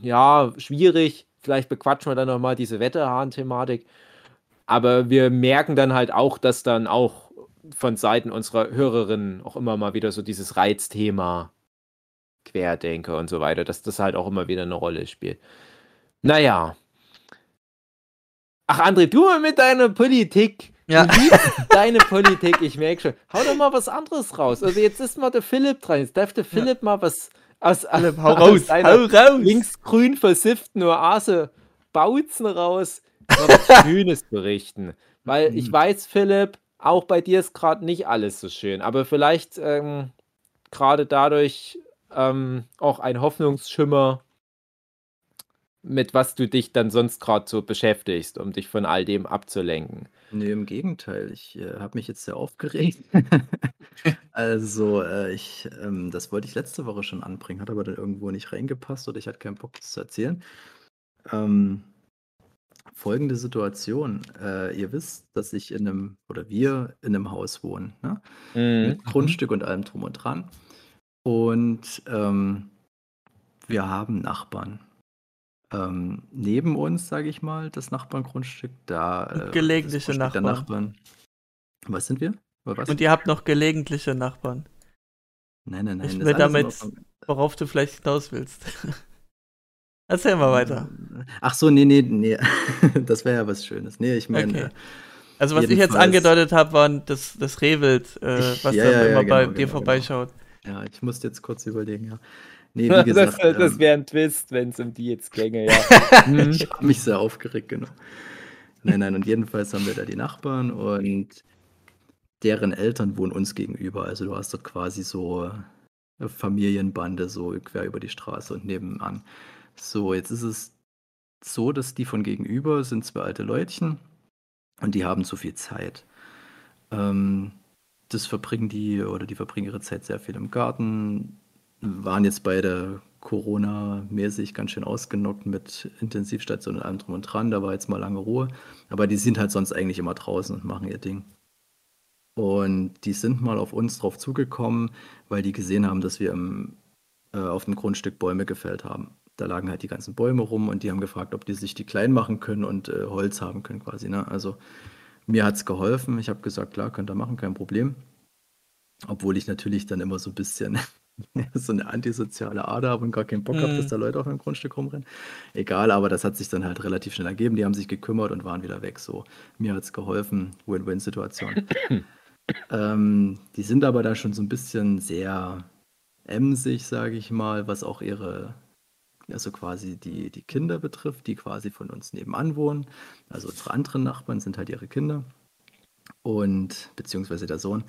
ja, schwierig. Vielleicht bequatschen wir dann nochmal diese Wetterhahn-Thematik. Aber wir merken dann halt auch, dass dann auch von Seiten unserer Hörerinnen auch immer mal wieder so dieses Reizthema Querdenker und so weiter, dass das halt auch immer wieder eine Rolle spielt. Naja. Ach, André, du mal mit deiner Politik. Ja. Deine Politik, ich merke schon. Hau doch mal was anderes raus. Also jetzt ist mal der Philipp dran. Jetzt darf der Philipp mal was aus, Philipp, hau aus raus, hau raus. linksgrün versifften Oase Bautzen raus, mal was Schönes berichten. Weil ich weiß, Philipp, auch bei dir ist gerade nicht alles so schön, aber vielleicht ähm, gerade dadurch ähm, auch ein Hoffnungsschimmer, mit was du dich dann sonst gerade so beschäftigst, um dich von all dem abzulenken. Nee, im Gegenteil. Ich äh, habe mich jetzt sehr aufgeregt. also, äh, ich, ähm, das wollte ich letzte Woche schon anbringen, hat aber dann irgendwo nicht reingepasst oder ich hatte keinen Bock, das zu erzählen. Ähm, folgende Situation. Äh, ihr wisst, dass ich in einem, oder wir in einem Haus wohnen, ne? Mhm. mit Grundstück und allem drum und dran. Und ähm, wir haben Nachbarn. Ähm, neben uns, sage ich mal, das Nachbarngrundstück, da äh, Gelegentliche Nachbarn. Nachbarn. Was sind wir? Was? Und ihr habt noch gelegentliche Nachbarn, nein, nein, nein. Ich will damit- worauf du vielleicht hinaus willst. Erzähl mal weiter. Ach so, nee, nee, nee. das wäre ja was Schönes. Nee, ich meine, Okay. Also was ich jetzt angedeutet habe, war das, das Rehwild, äh, was ja, dann ja, immer bei genau, dir genau, vorbeischaut. ja, ich musste jetzt kurz überlegen, ja. Nee, wie Das, gesagt, das ähm, wäre ein Twist, wenn es um die jetzt ginge, ja. Mhm. Ich habe mich sehr aufgeregt, genau. Nein, nein, und jedenfalls haben wir da die Nachbarn und deren Eltern wohnen uns gegenüber. Also du hast dort quasi so eine Familienbande so quer über die Straße und nebenan. So, jetzt ist es so, dass die von gegenüber sind zwei alte Leutchen und die haben zu viel Zeit. Ähm, das verbringen die oder die verbringen ihre Zeit sehr viel im Garten, waren jetzt beide Corona-mäßig ganz schön ausgenockt mit Intensivstation und allem drum und dran. Da war jetzt mal lange Ruhe. Aber die sind halt sonst eigentlich immer draußen und machen ihr Ding. Und die sind mal auf uns drauf zugekommen, weil die gesehen haben, dass wir im, äh, auf dem Grundstück Bäume gefällt haben. Da lagen halt die ganzen Bäume rum und die haben gefragt, ob die sich die klein machen können und äh, Holz haben können quasi. Ne? Also mir hat es geholfen. Ich habe gesagt, klar, könnt ihr machen, kein Problem. Obwohl ich natürlich dann immer so ein bisschen so eine antisoziale Ader habe und gar keinen Bock habe, dass Mhm. da Leute auf meinem Grundstück rumrennen. Egal, aber das hat sich dann halt relativ schnell ergeben. Die haben sich gekümmert und waren wieder weg. So, mir hat es geholfen. Win-Win-Situation. ähm, die sind aber da schon so ein bisschen sehr emsig, sage ich mal, was auch ihre, also quasi die, die Kinder betrifft, die quasi von uns nebenan wohnen. Also unsere anderen Nachbarn sind halt ihre Kinder und beziehungsweise der Sohn.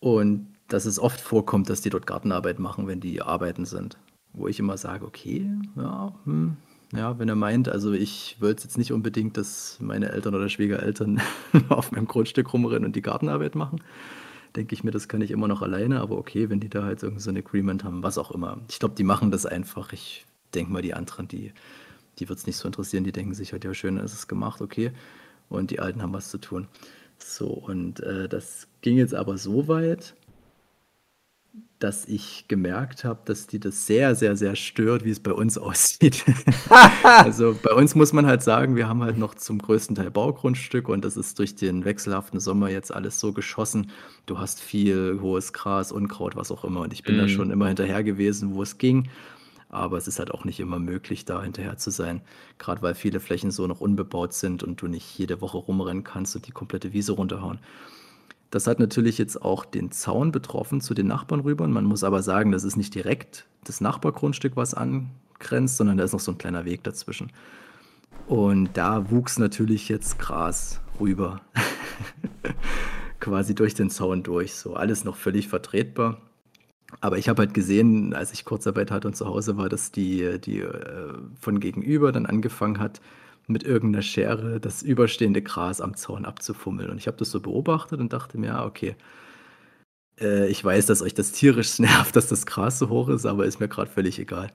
Und dass es oft vorkommt, dass die dort Gartenarbeit machen, wenn die arbeiten sind. Wo ich immer sage, okay, ja, hm, ja, wenn er meint, also ich wollte jetzt nicht unbedingt, dass meine Eltern oder Schwiegereltern auf meinem Grundstück rumrennen und die Gartenarbeit machen. Denke ich mir, das kann ich immer noch alleine, aber okay, wenn die da halt irgend so ein Agreement haben, was auch immer. Ich glaube, die machen das einfach. Ich denke mal, die anderen, die, die wird es nicht so interessieren, die denken sich halt, ja, schön, ist es gemacht, okay. Und die Alten haben was zu tun. So, und äh, das ging jetzt aber so weit, dass ich gemerkt habe, dass die das sehr, sehr, sehr stört, wie es bei uns aussieht. also bei uns muss man halt sagen, wir haben halt noch zum größten Teil Baugrundstück und das ist durch den wechselhaften Sommer jetzt alles so geschossen. Du hast viel hohes Gras, Unkraut, was auch immer. Und ich bin da Mhm. schon immer hinterher gewesen, wo es ging. Aber es ist halt auch nicht immer möglich, da hinterher zu sein. Gerade weil viele Flächen so noch unbebaut sind und du nicht jede Woche rumrennen kannst und die komplette Wiese runterhauen. Das hat natürlich jetzt auch den Zaun betroffen zu den Nachbarn rüber. Und man muss aber sagen, das ist nicht direkt das Nachbargrundstück, was angrenzt, sondern da ist noch so ein kleiner Weg dazwischen. Und da wuchs natürlich jetzt Gras rüber. Quasi durch den Zaun durch. So alles noch völlig vertretbar. Aber ich habe halt gesehen, als ich Kurzarbeit hatte und zu Hause war, dass die, die äh, von gegenüber dann angefangen hat, mit irgendeiner Schere das überstehende Gras am Zaun abzufummeln. Und ich habe das so beobachtet und dachte mir, ah, okay, äh, ich weiß, dass euch das tierisch nervt, dass das Gras so hoch ist, aber ist mir gerade völlig egal.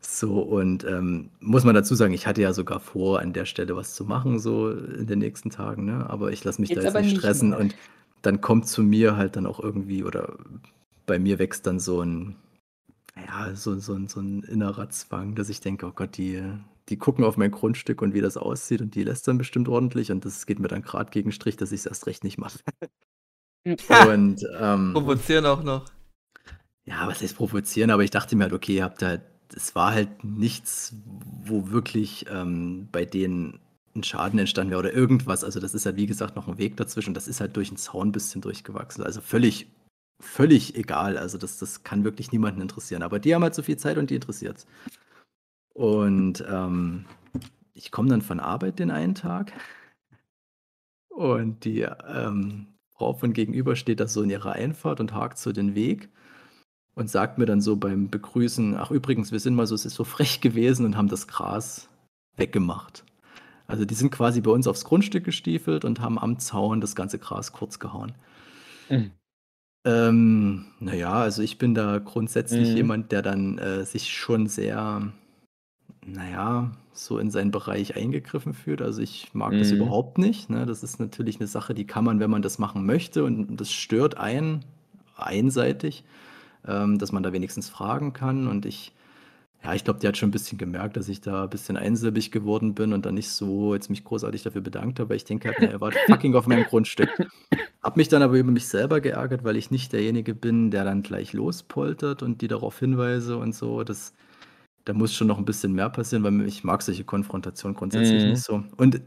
So, und ähm, muss man dazu sagen, ich hatte ja sogar vor, an der Stelle was zu machen, so in den nächsten Tagen, ne? Aber ich lasse mich Jetzt da jetzt nicht stressen mehr. und dann kommt zu mir halt dann auch irgendwie, oder bei mir wächst dann so ein, ja, so, so, ein- so ein innerer Zwang, dass ich denke, oh Gott, die, die gucken auf mein Grundstück und wie das aussieht und die lässt dann bestimmt ordentlich und das geht mir dann gerade gegen Strich, dass ich es erst recht nicht mache. und ähm, Provozieren auch noch. ja, was heißt provozieren, aber ich dachte mir halt, okay, ihr habt halt, es war halt nichts, wo wirklich ähm, bei denen ein Schaden entstanden wäre oder irgendwas. Also das ist halt, wie gesagt, noch ein Weg dazwischen. Das ist halt durch den Zaun ein bisschen durchgewachsen. Also völlig, völlig egal. Also das, das kann wirklich niemanden interessieren. Aber die haben halt so viel Zeit und die interessiert's. Und ähm, ich komme dann von Arbeit den einen Tag und die ähm, Frau von gegenüber steht da so in ihrer Einfahrt und hakt so den Weg und sagt mir dann so beim Begrüßen, ach übrigens, wir sind mal so, es ist so frech gewesen und haben das Gras weggemacht. Also die sind quasi bei uns aufs Grundstück gestiefelt und haben am Zaun das ganze Gras kurz gehauen. Mhm. Ähm, naja, also ich bin da grundsätzlich Mhm. jemand, der dann äh, sich schon sehr, naja, so in seinen Bereich eingegriffen fühlt. Also ich mag das Mhm. überhaupt nicht. Ne? Das ist natürlich eine Sache, die kann man, wenn man das machen möchte und das stört einen einseitig, ähm, dass man da wenigstens fragen kann. Und ich, ja, ich glaube, die hat schon ein bisschen gemerkt, dass ich da ein bisschen einsilbig geworden bin und dann nicht so jetzt mich großartig dafür bedankt habe, weil ich denke halt, na, ihr wart fucking auf meinem Grundstück. Hab mich dann aber über mich selber geärgert, weil ich nicht derjenige bin, der dann gleich lospoltert und die darauf hinweise und so. Das, da muss schon noch ein bisschen mehr passieren, weil ich mag solche Konfrontationen grundsätzlich Mhm. nicht so. Und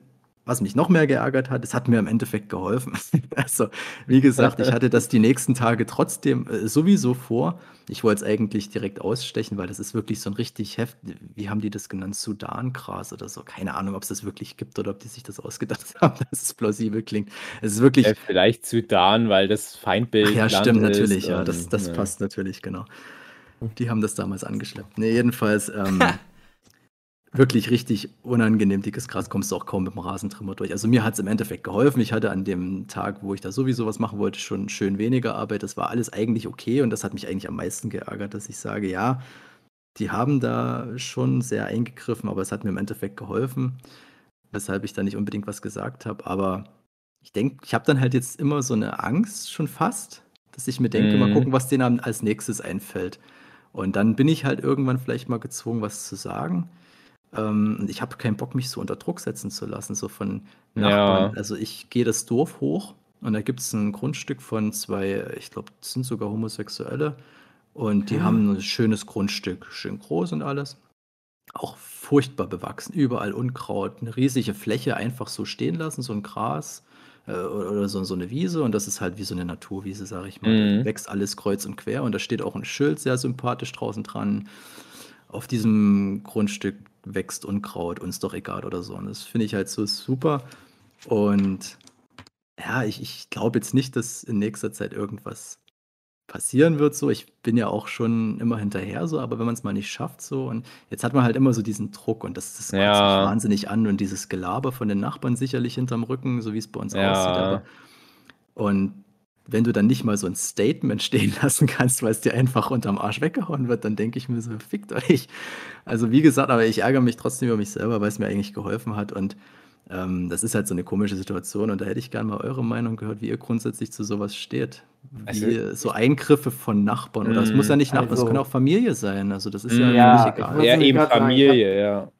was mich noch mehr geärgert hat, es hat mir im Endeffekt geholfen. Also, wie gesagt, ich hatte das die nächsten Tage trotzdem äh, sowieso vor. Ich wollte es eigentlich direkt ausstechen, weil das ist wirklich so ein richtig heft, wie haben die das genannt? Sudangras oder so. Keine Ahnung, ob es das wirklich gibt oder ob die sich das ausgedacht haben, dass es plausibel klingt. Es ist wirklich. Äh, vielleicht Sudan, weil das Feindbild. Ach ja, stimmt, natürlich, ist ja, das, das ja. passt natürlich, genau. Die haben das damals angeschleppt. Nee, jedenfalls, ähm, wirklich richtig unangenehm dickes Gras, kommst du auch kaum mit dem Rasentrimmer durch. Also mir hat es im Endeffekt geholfen. Ich hatte an dem Tag, wo ich da sowieso was machen wollte, schon schön weniger Arbeit. Das war alles eigentlich okay und das hat mich eigentlich am meisten geärgert, dass ich sage, ja, die haben da schon sehr eingegriffen, aber es hat mir im Endeffekt geholfen, weshalb ich da nicht unbedingt was gesagt habe. Aber ich denke, ich habe dann halt jetzt immer so eine Angst schon fast, dass ich mir denke, mal Mhm. gucken, was denen als nächstes einfällt. Und dann bin ich halt irgendwann vielleicht mal gezwungen, was zu sagen. Ähm, ich habe keinen Bock, mich so unter Druck setzen zu lassen, so von Nachbarn. Ja. Also ich gehe das Dorf hoch und da gibt es ein Grundstück von zwei, ich glaube, das sind sogar Homosexuelle. Und die haben ein schönes Grundstück, schön groß und alles. Auch furchtbar bewachsen, überall Unkraut, eine riesige Fläche einfach so stehen lassen, so ein Gras äh, oder so, so eine Wiese. Und das ist halt wie so eine Naturwiese, sage ich mal. Mhm. wächst alles kreuz und quer und da steht auch ein Schild sehr sympathisch draußen dran. Auf diesem Grundstück wächst Unkraut, uns doch egal oder so. Und das finde ich halt so super. Und ja, ich, ich glaube jetzt nicht, dass in nächster Zeit irgendwas passieren wird so. Ich bin ja auch schon immer hinterher so, aber wenn man es mal nicht schafft so und jetzt hat man halt immer so diesen Druck und das, das Ja. wahnsinnig an und dieses Gelaber von den Nachbarn sicherlich hinterm Rücken, so wie es bei uns Ja. aussieht. Aber und wenn du dann nicht mal so ein Statement stehen lassen kannst, weil es dir einfach unterm Arsch weggehauen wird, dann denke ich mir so, fickt euch. Also wie gesagt, aber ich ärgere mich trotzdem über mich selber, weil es mir eigentlich geholfen hat und ähm, das ist halt so eine komische Situation und da hätte ich gerne mal eure Meinung gehört, wie ihr grundsätzlich zu sowas steht. Wie Also- so Eingriffe von Nachbarn oder es muss ja nicht Nachbarn, es Also- kann auch Familie sein. Also das ist ja, Mm. Ja, egal. Ja, eben sagen, Familie, ja.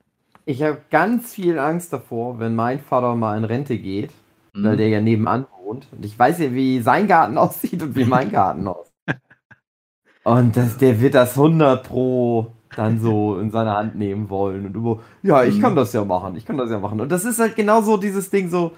Ich habe ganz viel Angst davor, wenn mein Vater mal in Rente geht, Mhm. weil der ja nebenan wohnt. Und ich weiß ja, wie sein Garten aussieht und wie mein Garten aussieht. Und das, der wird das 100 pro dann so in seine Hand nehmen wollen. Und über, ja, ich Mhm. kann das ja machen, ich kann das ja machen. Und das ist halt genau so dieses Ding so,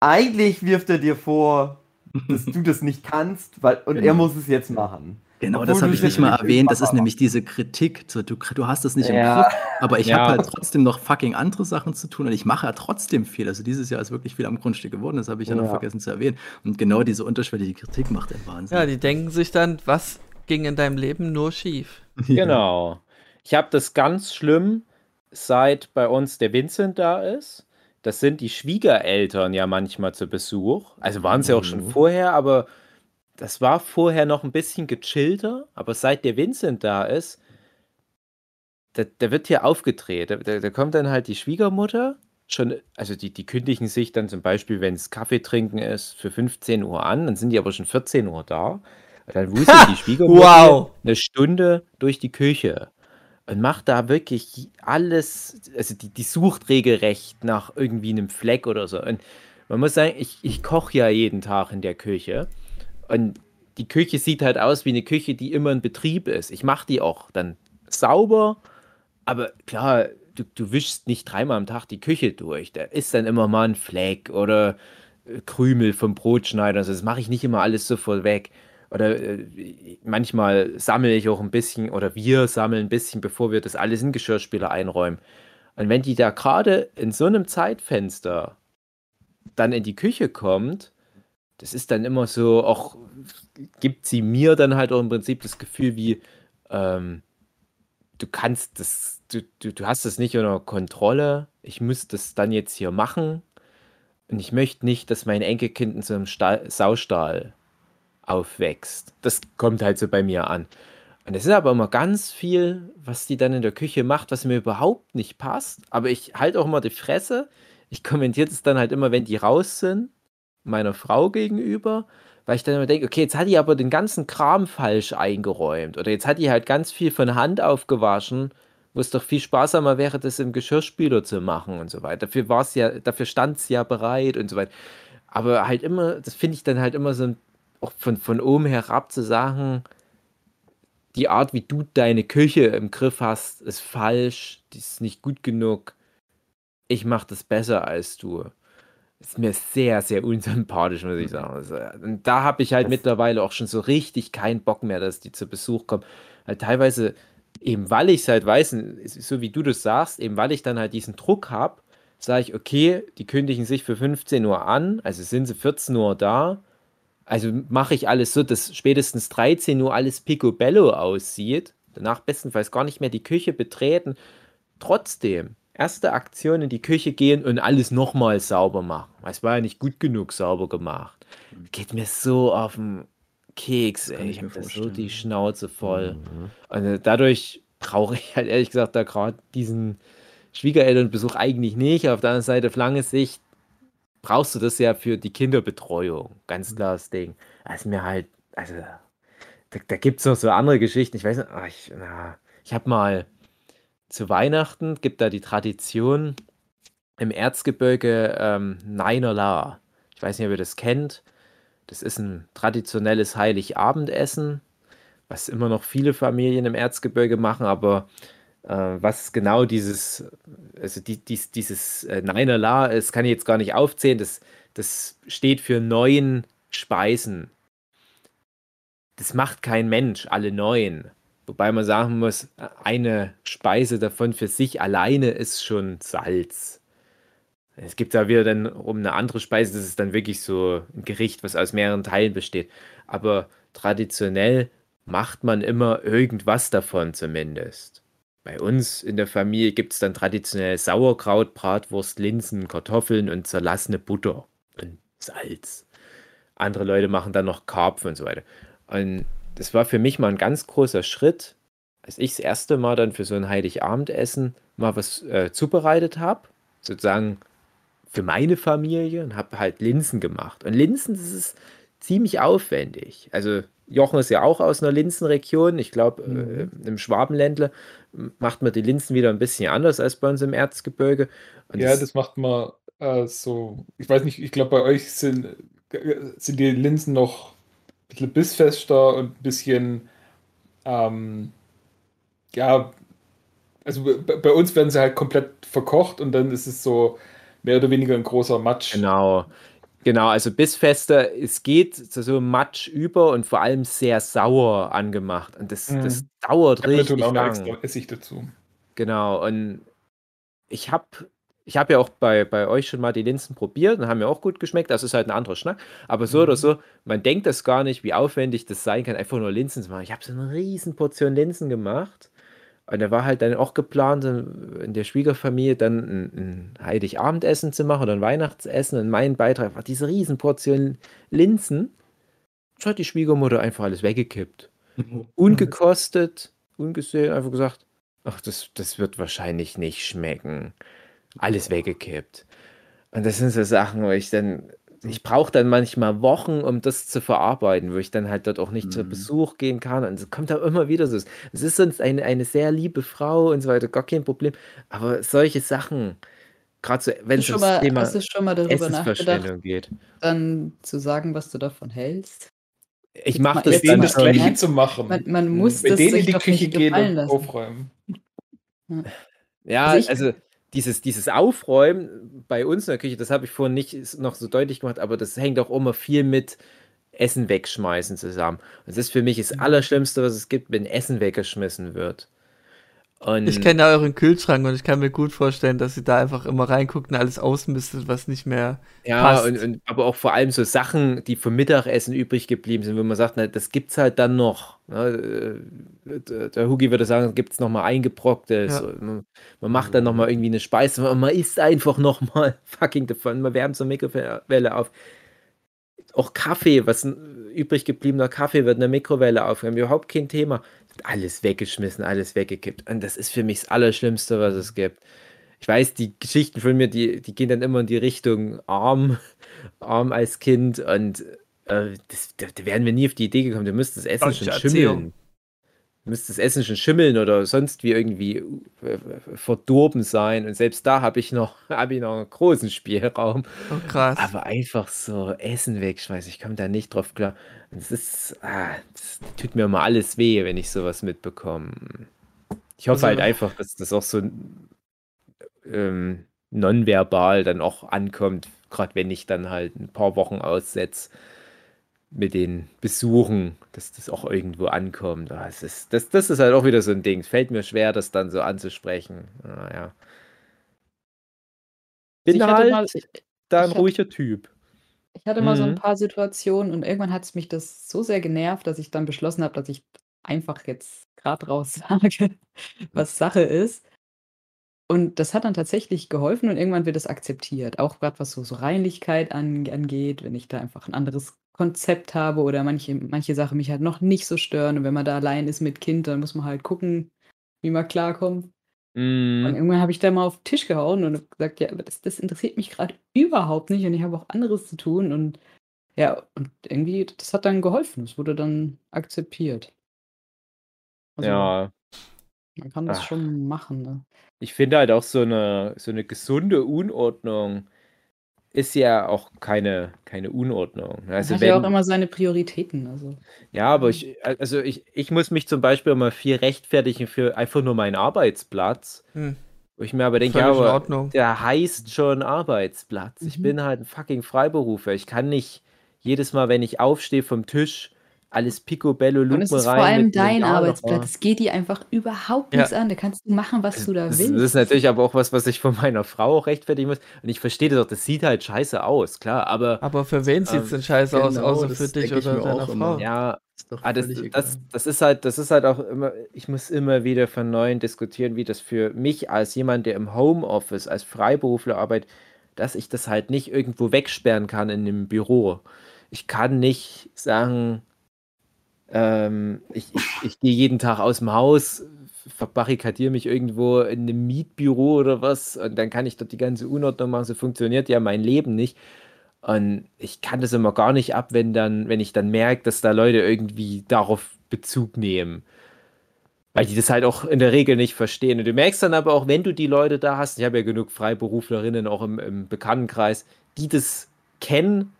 eigentlich wirft er dir vor, dass du das nicht kannst, weil, und er Genau. muss es jetzt machen. Genau, Obwohl das habe ich nicht mal erwähnt. Das ist nämlich diese Kritik. So, du, du hast das nicht im Ja. Griff, aber ich Ja. habe halt trotzdem noch fucking andere Sachen zu tun und ich mache ja trotzdem viel. Also dieses Jahr ist wirklich viel am Grundstück geworden, das habe ich ja, noch Ja. vergessen zu erwähnen. Und genau diese unterschwellige Kritik macht den Wahnsinn. Ja, die denken sich dann, was ging in deinem Leben nur schief? Genau. Ich habe das ganz schlimm, seit bei uns der Vincent da ist. Das sind die Schwiegereltern ja manchmal zu Besuch. Also waren sie auch schon Mhm. vorher, aber das war vorher noch ein bisschen gechillter. Aber seit der Vincent da ist, da, da wird hier aufgedreht. Da, da, kommt dann halt die Schwiegermutter. Schon, also die, die kündigen sich dann zum Beispiel, wenn es Kaffee trinken ist, für 15 Uhr an, dann sind die aber schon 14 Uhr da. Dann wuselt Ha! die Schwiegermutter Wow. eine Stunde durch die Küche und macht da wirklich alles, also die, die sucht regelrecht nach irgendwie einem Fleck oder so. Und man muss sagen, ich, ich koche ja jeden Tag in der Küche und die Küche sieht halt aus wie eine Küche, die immer in Betrieb ist. Ich mache die auch dann sauber, aber klar, du, du wischst nicht dreimal am Tag die Küche durch. Da ist dann immer mal ein Fleck oder äh, Krümel vom Brotschneider. Also das mache ich nicht immer alles sofort weg. Oder äh, manchmal sammle ich auch ein bisschen oder wir sammeln ein bisschen, bevor wir das alles in Geschirrspüler einräumen. Und wenn die da gerade in so einem Zeitfenster dann in die Küche kommt, das ist dann immer so, auch gibt sie mir dann halt auch im Prinzip das Gefühl wie, ähm, du kannst das, du, du, du hast das nicht unter Kontrolle, ich muss das dann jetzt hier machen und ich möchte nicht, dass mein Enkelkind in so einem Stall, Saustall aufwächst. Das kommt halt so bei mir an. Und es ist aber immer ganz viel, was die dann in der Küche macht, was mir überhaupt nicht passt. Aber ich halte auch immer die Fresse. Ich kommentiere das dann halt immer, wenn die raus sind, meiner Frau gegenüber, weil ich dann immer denke, okay, jetzt hat die aber den ganzen Kram falsch eingeräumt. Oder jetzt hat die halt ganz viel von Hand aufgewaschen, wo es doch viel sparsamer wäre, das im Geschirrspüler zu machen und so weiter. Dafür war es ja, dafür stand es ja bereit und so weiter. Aber halt immer, das finde ich dann halt immer so auch von, von oben herab zu sagen, die Art, wie du deine Küche im Griff hast, ist falsch, die ist nicht gut genug. Ich mache das besser als du. Ist mir sehr, sehr unsympathisch, muss ich sagen. Also, und da habe ich halt Das- mittlerweile auch schon so richtig keinen Bock mehr, dass die zu Besuch kommen. Weil teilweise, eben weil ich es halt weiß, so wie du das sagst, eben weil ich dann halt diesen Druck habe, sage ich, okay, die kündigen sich für 15 Uhr an, also sind sie 14 Uhr da. Also mache ich alles so, dass spätestens 13 Uhr alles picobello aussieht. Danach bestenfalls gar nicht mehr die Küche betreten. Trotzdem erste Aktion in die Küche gehen und alles nochmal sauber machen. Weil Es war ja nicht gut genug sauber gemacht. Geht mir so auf den Keks, ey. ich habe so die Schnauze voll. Mhm. Und äh, dadurch brauche ich halt ehrlich gesagt da gerade diesen Schwiegerelternbesuch eigentlich nicht. Auf der anderen Seite, auf lange Sicht brauchst du das ja für die Kinderbetreuung. Ganz klar das Ding. Also mir halt, also da, da gibt es noch so andere Geschichten. Ich weiß nicht, ah, ich, na, ich habe mal zu Weihnachten, gibt da die Tradition im Erzgebirge ähm, Neinerla. Ich weiß nicht, ob ihr das kennt. Das ist ein traditionelles Heiligabendessen, was immer noch viele Familien im Erzgebirge machen, aber äh, was genau dieses, also die, dies, dieses äh, Neinerla ist, kann ich jetzt gar nicht aufzählen. Das, das steht für neun Speisen. Das macht kein Mensch, alle neun. Wobei man sagen muss, eine Speise davon für sich alleine ist schon Salz. Es gibt da wieder dann um eine andere Speise, das ist dann wirklich so ein Gericht, was aus mehreren Teilen besteht. Aber traditionell macht man immer irgendwas davon zumindest. Bei uns in der Familie gibt es dann traditionell Sauerkraut, Bratwurst, Linsen, Kartoffeln und zerlassene Butter und Salz. Andere Leute machen dann noch Karpfen und so weiter. Und das war für mich mal ein ganz großer Schritt, als ich das erste Mal dann für so ein Heiligabendessen mal was äh, zubereitet habe, sozusagen für meine Familie und habe halt Linsen gemacht. Und Linsen, das ist ziemlich aufwendig. Also Jochen ist ja auch aus einer Linsenregion. Ich glaube, äh, im Schwabenländle macht man die Linsen wieder ein bisschen anders als bei uns im Erzgebirge. Und Ja, das macht man äh, so. Ich weiß nicht, ich glaube, bei euch sind, äh, sind die Linsen noch bisschen bissfester und ein bisschen, ähm, ja, also bei, uns werden sie halt komplett verkocht und dann ist es so mehr oder weniger ein großer Matsch. Genau. Genau, also bissfester, es geht zu so Matsch über und vor allem sehr sauer angemacht. Und das, Mhm. das dauert Ja, wir richtig tun auch lang. extra Essig dazu. Genau, und ich habe ich hab ja auch bei, bei euch schon mal die Linsen probiert und haben mir auch gut geschmeckt. Das ist halt ein anderer Schnack. Aber so Mhm. oder so, man denkt das gar nicht, wie aufwendig das sein kann, einfach nur Linsen zu machen. Ich habe so eine riesen Portion Linsen gemacht. Und da war halt dann auch geplant, in in der Schwiegerfamilie dann ein, ein Heiligabendessen zu machen oder ein Weihnachtsessen. Und mein Beitrag war diese riesen Portion Linsen. Das hat die Schwiegermutter einfach alles weggekippt ungekostet, ungesehen, einfach gesagt, ach, das, das wird wahrscheinlich nicht schmecken. Alles weggekippt. Und das sind so Sachen, wo ich dann, ich brauche dann manchmal Wochen, um das zu verarbeiten, wo ich dann halt dort auch nicht zu Mhm. Besuch gehen kann. Und es kommt da immer wieder so. Es ist sonst eine, eine sehr liebe Frau und so weiter, gar kein Problem. Aber solche Sachen, gerade so, wenn es ums mal, Thema hast du schon mal darüber nachgedacht, geht. dann zu sagen, was du davon hältst? Ich mache das denen dann das. Gleiche zu machen. Man, man muss Mit das denen in die doch Küche nicht gehen und lassen. aufräumen. Ja, Also ich- also dieses, dieses Aufräumen bei uns in der Küche, das habe ich vorhin nicht noch so deutlich gemacht, aber das hängt auch immer viel mit Essen wegschmeißen zusammen. Und das ist für mich das Allerschlimmste, was es gibt, wenn Essen weggeschmissen wird. Und Ich kenne ja euren Kühlschrank und ich kann mir gut vorstellen, dass ihr da einfach immer reinguckt und alles ausmistet, was nicht mehr. ja, passt. und, und aber auch vor allem so Sachen, die vom Mittagessen übrig geblieben sind, wo man sagt, na, das gibt's halt dann noch. Ne? Äh, Der Hugi würde sagen, gibt es nochmal eingebrocktes. Ja. Man, man macht dann nochmal irgendwie eine Speise, man, man isst einfach nochmal fucking davon, man wärmt so eine Mikrowelle auf. Auch Kaffee, was ein übrig gebliebener Kaffee wird in der Mikrowelle aufwärmen, überhaupt kein Thema. Alles weggeschmissen, alles weggekippt. Und das ist für mich das Allerschlimmste, was es gibt. Ich weiß, die Geschichten von mir, die, die gehen dann immer in die Richtung arm, arm als Kind und äh, das, da, da wären wir nie auf die Idee gekommen. Du müsstest das Essen Falsche schon schimmeln. Du müsstest das Essen schon schimmeln oder sonst wie irgendwie äh, verdorben sein. Und selbst da habe ich noch, habe ich noch einen großen Spielraum. Oh, krass. Aber einfach so Essen wegschmeißen, ich komme da nicht drauf klar. Das ist, ah, das tut mir immer alles weh, wenn ich sowas mitbekomme. Ich hoffe Also- halt einfach, dass das auch so ähm, nonverbal dann auch ankommt, gerade wenn ich dann halt ein paar Wochen aussetze mit den Besuchen, dass das auch irgendwo ankommt. Ah, es ist, das, das ist halt auch wieder so ein Ding. Fällt mir schwer, das dann so anzusprechen. Naja. Bin Ich halt mal- da ein ich hatte- ruhiger Typ. Ich hatte mal so ein Mhm. paar Situationen und irgendwann hat es mich das so sehr genervt, dass ich dann beschlossen habe, dass ich einfach jetzt gerade raus sage, was Sache ist. Und das hat dann tatsächlich geholfen und irgendwann wird es akzeptiert. Auch gerade was so, so Reinlichkeit an, angeht, wenn ich da einfach ein anderes Konzept habe oder manche, manche Sachen mich halt noch nicht so stören. Und wenn man da allein ist mit Kind, dann muss man halt gucken, wie man klarkommt. Und Mhm. irgendwann habe ich da mal auf den Tisch gehauen und gesagt, ja, aber das, das interessiert mich gerade überhaupt nicht und ich habe auch anderes zu tun. Und ja, und irgendwie, das hat dann geholfen. Es wurde dann akzeptiert. Also, Ja, man kann das Ach. schon machen. Ne? ich finde halt auch so eine, so eine gesunde Unordnung ist ja auch keine, keine Unordnung. Also hat ja auch wenn, immer seine Prioritäten. Also, ja, aber ich, also ich, ich muss mich zum Beispiel immer viel rechtfertigen für einfach nur meinen Arbeitsplatz. Hm. Wo ich mir aber denke, ja, aber Ordnung. der heißt schon Arbeitsplatz. Ich Mhm. bin halt ein fucking Freiberufer. Ich kann nicht jedes Mal, wenn ich aufstehe vom Tisch, alles Picobello und es ist vor allem dein Arbeitsplatz. Es geht dir einfach überhaupt Ja. nichts an. Da kannst du machen, was du da Das, willst. das ist natürlich aber auch was, was ich von meiner Frau auch rechtfertigen muss. Und ich verstehe das auch, das sieht halt scheiße aus, klar, aber Aber für wen sieht es Ähm, denn scheiße aus, genau, außer das für dich oder deiner Frau? immer. ja, Ist doch ah, das, das, das ist halt, das ist halt auch immer, ich muss immer wieder von neuem diskutieren, wie das für mich als jemand, der im Homeoffice, als Freiberufler arbeitet, dass ich das halt nicht irgendwo wegsperren kann in dem Büro. Ich kann nicht sagen, ähm, ich, ich, ich gehe jeden Tag aus dem Haus, verbarrikadiere mich irgendwo in einem Mietbüro oder was und dann kann ich dort die ganze Unordnung machen. So funktioniert ja mein Leben nicht. Und ich kann das immer gar nicht ab, wenn dann, wenn ich dann merke, dass da Leute irgendwie darauf Bezug nehmen. Weil die das halt auch in der Regel nicht verstehen. Und du merkst dann aber auch, wenn du die Leute da hast, ich habe ja genug Freiberuflerinnen auch im, im Bekanntenkreis, die das kennen,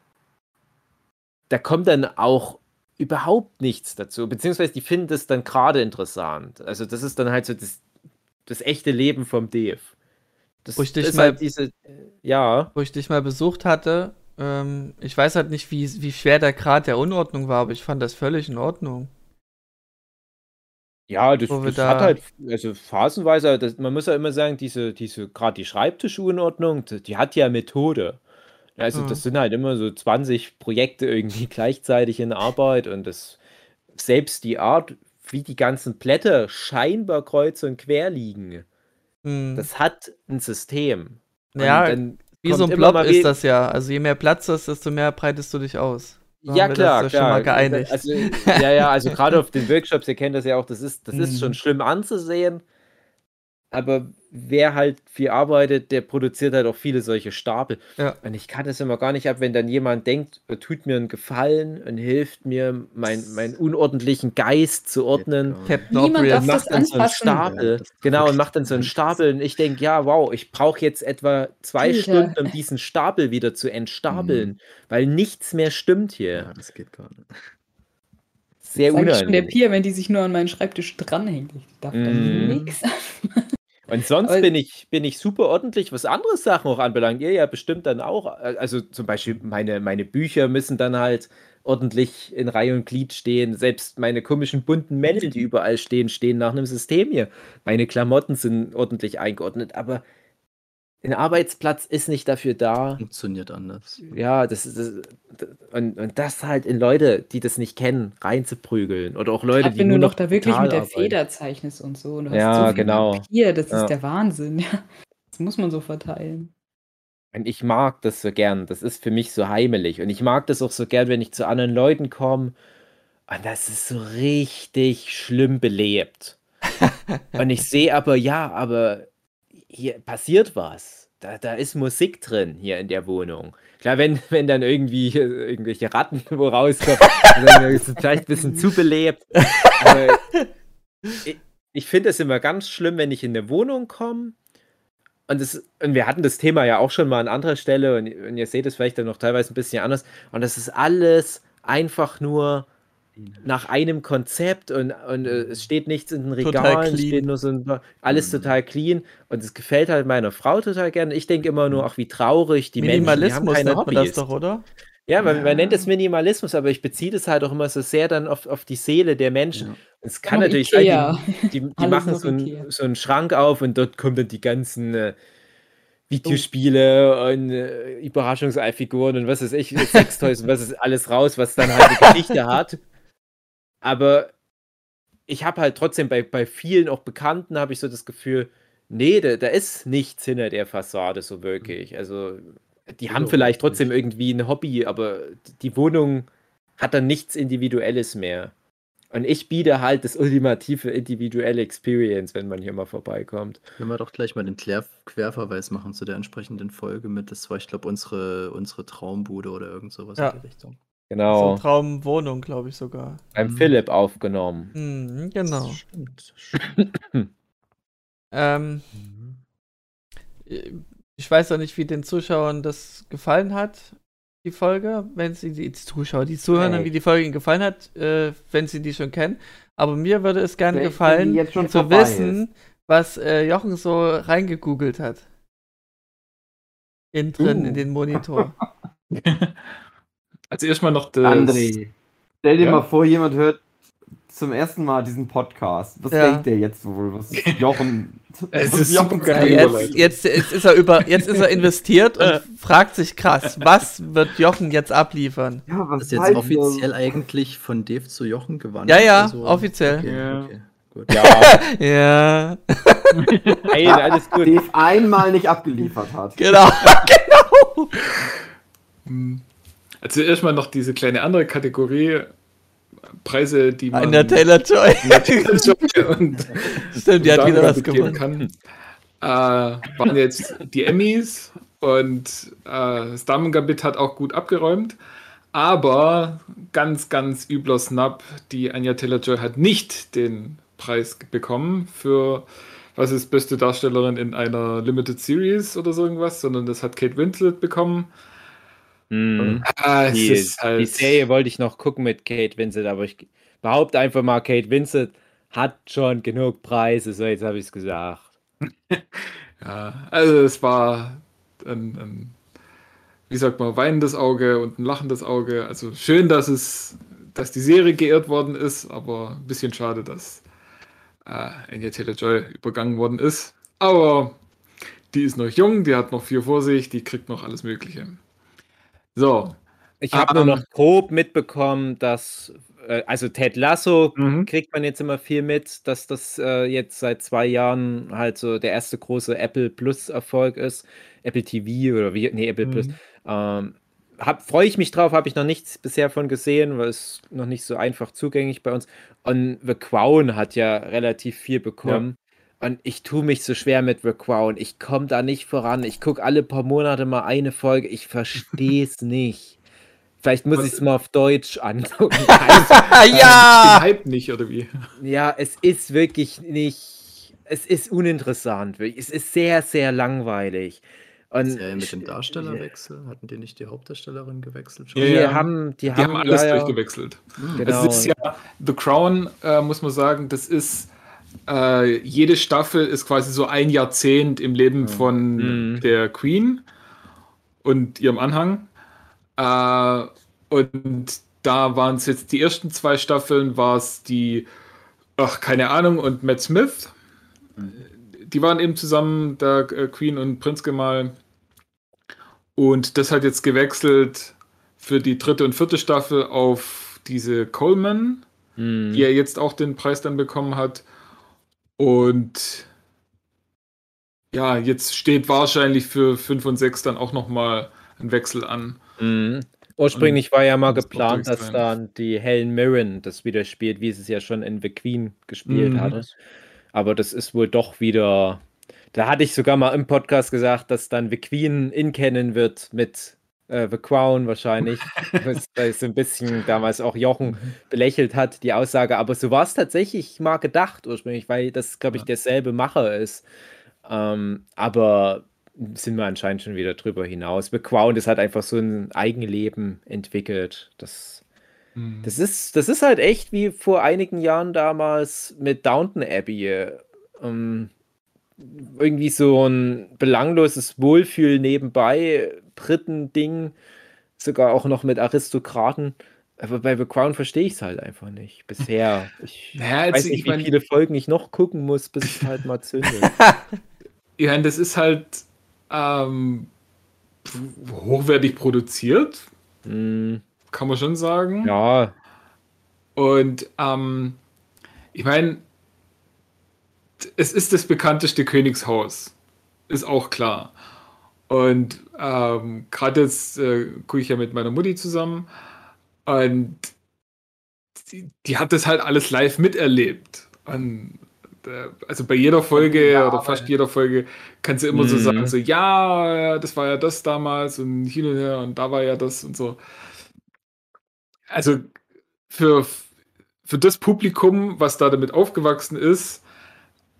da kommt dann auch überhaupt nichts dazu. Beziehungsweise die finden das dann gerade interessant. Also das ist dann halt so das, das echte Leben vom Dev. Das, Wo ich dich das mal- halt diese, ja. Wo ich dich mal besucht hatte, ähm, ich weiß halt nicht, wie, wie schwer der Grad der Unordnung war, aber ich fand das völlig in Ordnung. Ja, das, das da- hat halt, also phasenweise, das, man muss ja immer sagen, diese, diese, gerade die Schreibtischunordnung, die, die hat ja Methode. Also Mhm. das sind halt immer so 20 Projekte irgendwie gleichzeitig in Arbeit und das, selbst die Art, wie die ganzen Blätter scheinbar kreuz und quer liegen, Hm. das hat ein System. Und ja, wie so ein Blob ist das ja. Also je mehr Platz hast, desto mehr breitest du dich aus. So Ja, klar, das ja klar. schon mal geeinigt. Also, ja, ja, also gerade auf den Workshops, ihr kennt das ja auch, das ist, das ist Mhm. schon schlimm anzusehen. Aber wer halt viel arbeitet, der produziert halt auch viele solche Stapel. Ja. Und ich kann das immer gar nicht ab, wenn dann jemand denkt, er tut mir einen Gefallen und hilft mir, mein, meinen unordentlichen Geist zu ordnen. Captain Niemand darf Und das macht dann so einen. Stapel. Ja, genau, und macht dann so einen. Stapel. Und ich denke, ja, wow, ich brauche jetzt etwa zwei Alter. Stunden, um diesen Stapel wieder zu entstapeln, weil nichts mehr stimmt hier. Ja, das geht gar nicht. Sehr Sag ich schon der unangenehm. Pia, wenn die sich nur an meinen Schreibtisch dranhängt. Ich darf da Mhm. nichts. Und sonst Aber- bin ich, bin ich super ordentlich, was andere Sachen auch anbelangt. Ihr ja bestimmt dann auch. Also zum Beispiel meine, meine Bücher müssen dann halt ordentlich in Reihe und Glied stehen. Selbst meine komischen bunten Männchen, die überall stehen, stehen nach einem System hier. Meine Klamotten sind ordentlich eingeordnet, aber ein Arbeitsplatz ist nicht dafür da. Funktioniert anders. Ja, das ist das, und, und das halt in Leute, die das nicht kennen, reinzuprügeln. Oder auch Leute, Gerade die wenn nur du noch noch da wirklich mit der arbeiten. Feder zeichnest und so. Und du hast Ja, so viel genau. Papier, das Ja. ist der Wahnsinn. Ja. Das muss man so verteilen. Und ich mag das so gern. Das ist für mich so heimelig. Und ich mag das auch so gern, wenn ich zu anderen Leuten komme. Und das ist so richtig schlimm belebt. und ich sehe aber, ja, aber hier passiert was. Da, da ist Musik drin hier in der Wohnung. Klar, wenn, wenn dann irgendwie äh, irgendwelche Ratten wo rauskommen, dann ist es vielleicht ein bisschen zu belebt. Aber ich, ich finde es immer ganz schlimm, wenn ich in eine Wohnung komme und, das, und wir hatten das Thema ja auch schon mal an anderer Stelle und, und ihr seht es vielleicht dann noch teilweise ein bisschen anders. Und das ist alles einfach nur nach einem Konzept und, und äh, es steht nichts in den Regalen, steht nur so ein, alles Mhm. total clean und es gefällt halt meiner Frau total gerne. Ich denke immer nur, ach wie traurig die Menschen, die haben Minimalismus keine nennt man das doch, oder? Ja, man, man Ja. nennt es Minimalismus, aber ich beziehe das halt auch immer so sehr dann auf, auf die Seele der Menschen. Ja. Es kann noch natürlich Ikea. sein, die, die, die machen so, ein, so einen Schrank auf und dort kommen dann die ganzen äh, Videospiele und äh, Überraschungsei-Figuren und was weiß ich, Sextoys und was ist alles raus, was dann halt eine Geschichte hat. Aber ich habe halt trotzdem bei, bei vielen auch Bekannten habe ich so das Gefühl, nee, da, da ist nichts hinter der Fassade so wirklich. Also, die haben vielleicht trotzdem irgendwie ein Hobby, aber die Wohnung hat dann nichts Individuelles mehr. Und ich biete halt das ultimative individuelle Experience, wenn man hier mal vorbeikommt. Können wir doch gleich mal den Klär Querverweis machen zu der entsprechenden Folge mit, das war, ich glaube, unsere, unsere Traumbude oder irgend sowas Ja. in die Richtung. So Genau. eine Traumwohnung, glaube ich sogar. Beim Mhm. Philipp aufgenommen. Mhm, genau. Das stimmt. Ähm, Mhm. ich weiß auch nicht, wie den Zuschauern das gefallen hat, die Folge, wenn sie die Zuschauer, die Zuhörer, Hey. wie die Folge ihnen gefallen hat, äh, wenn sie die schon kennen. Aber mir würde es gerne wenn gefallen, die jetzt schon zu wissen, was äh, Jochen so reingegoogelt hat. Innen drin Uh. in den Monitor. Also erstmal noch das. André, stell dir Ja? mal vor, jemand hört zum ersten Mal diesen Podcast. Was Ja. denkt der jetzt wohl? Was Jochen. Es was ist Jochen geil. jetzt, jetzt, jetzt, ist er über, jetzt ist er investiert und fragt sich krass, was wird Jochen jetzt abliefern? Ja, was Das ist jetzt offiziell das? eigentlich von Dave zu Jochen gewandert? Ja, ja, also- offiziell. Okay, Ja. okay, gut. Ja, Ja, hey, alles gut. Dave einmal nicht abgeliefert hat. genau. genau. Hm. Also erstmal noch diese kleine andere Kategorie. Preise, die man. An der Taylor Joy. und Stimmt, die hat wieder was gewonnen. kann. Äh, waren jetzt die Emmys und äh, das Damen Gambit hat auch gut abgeräumt. Aber ganz, ganz übler Snap. Die Anja Taylor-Joy hat nicht den Preis bekommen für, was ist beste Darstellerin in einer Limited Series oder so irgendwas, sondern das hat Kate Winslet bekommen. Mhm. Ah, es Die, ist halt. die Serie wollte ich noch gucken mit Kate Winslet, aber ich behaupte einfach mal, Kate Winslet hat schon genug Preise, so jetzt habe ich es gesagt. Ja, also es war ein, ein, wie sagt man, weinendes Auge und ein lachendes Auge. Also schön, dass es, dass die Serie geehrt worden ist, aber ein bisschen schade, dass äh, Anya Taylor-Joy übergangen worden ist. Aber die ist noch jung, die hat noch viel vor sich, die kriegt noch alles Mögliche. So. Ich habe Ähm. nur noch grob mitbekommen, dass, äh, also Ted Lasso Mhm. kriegt man jetzt immer viel mit, dass das äh, jetzt seit zwei Jahren halt so der erste große Apple Plus Erfolg ist. Apple TV oder wie, nee, Apple Plus. Mhm. Ähm, Freue ich mich drauf, habe ich noch nichts bisher von gesehen, weil es noch nicht so einfach zugänglich bei uns. Und The Crown hat ja relativ viel bekommen. Und ich tue mich so schwer mit The Crown. Ich komme da nicht voran. Ich gucke alle paar Monate mal eine Folge. Ich verstehe es nicht. Vielleicht muss ich es mal auf Deutsch angucken. ja! Den Hype nicht, oder wie? ja, es ist wirklich nicht. Es ist uninteressant. wirklich. Es ist sehr, sehr langweilig. Und Serie mit dem Darstellerwechsel? Hatten die nicht die Hauptdarstellerin gewechselt? schon? Ja, Die ja. haben, die, Die haben alles ja, ja, durchgewechselt. Genau. Es ist ja, The Crown, äh, muss man sagen, das ist, äh, jede Staffel ist quasi so ein Jahrzehnt im Leben von Mhm. der Queen und ihrem Anhang. Äh, und da waren es jetzt die ersten zwei Staffeln, war es die, ach, keine Ahnung, und Matt Smith. Die waren eben zusammen, da äh, Queen und Prinzgemahl. Und das hat jetzt gewechselt für die dritte und vierte Staffel auf diese Coleman, Mhm. die ja jetzt auch den Preis dann bekommen hat. Und ja, jetzt steht wahrscheinlich für 5 und 6 dann auch nochmal ein Wechsel an. Mhm. Ursprünglich war ja mal das geplant, dass dann die Helen Mirren das wieder spielt, wie sie es ja schon in The Queen gespielt Mhm. hat. Aber das ist wohl doch wieder. Da hatte ich sogar mal im Podcast gesagt, dass dann The Queen in kennen wird mit äh, The Crown wahrscheinlich. was da so ein bisschen damals auch Jochen belächelt hat, die Aussage. Aber so war es tatsächlich mal gedacht ursprünglich, weil das, glaube ich, derselbe Macher ist. Ähm, aber sind wir anscheinend schon wieder drüber hinaus. The Crown, das hat einfach so ein Eigenleben entwickelt. Das, das, ist, das ist halt echt wie vor einigen Jahren damals mit Downton Abbey. Ähm, irgendwie so ein belangloses Wohlfühl nebenbei, Briten-Ding, sogar auch noch mit Aristokraten. Aber bei The Crown verstehe ich es halt einfach nicht. Bisher. Ich Naja, also weiß ich nicht, wie mein- viele Folgen ich noch gucken muss, bis es halt mal zündet. Ja, das ist halt ähm, hochwertig produziert, Hm, kann man schon sagen. ja, Und ähm, ich meine, es ist das bekannteste Königshaus. Ist auch klar. Und ähm, gerade jetzt äh, gucke ich ja mit meiner Mutti zusammen. Und die, die hat das halt alles live miterlebt. Und äh, also bei jeder Folge Ja, oder fast jeder Folge kann sie immer so Mhm. sagen, so ja, ja, das war ja das damals und hin und her und da war ja das und so. Also für, für das Publikum, was da damit aufgewachsen ist,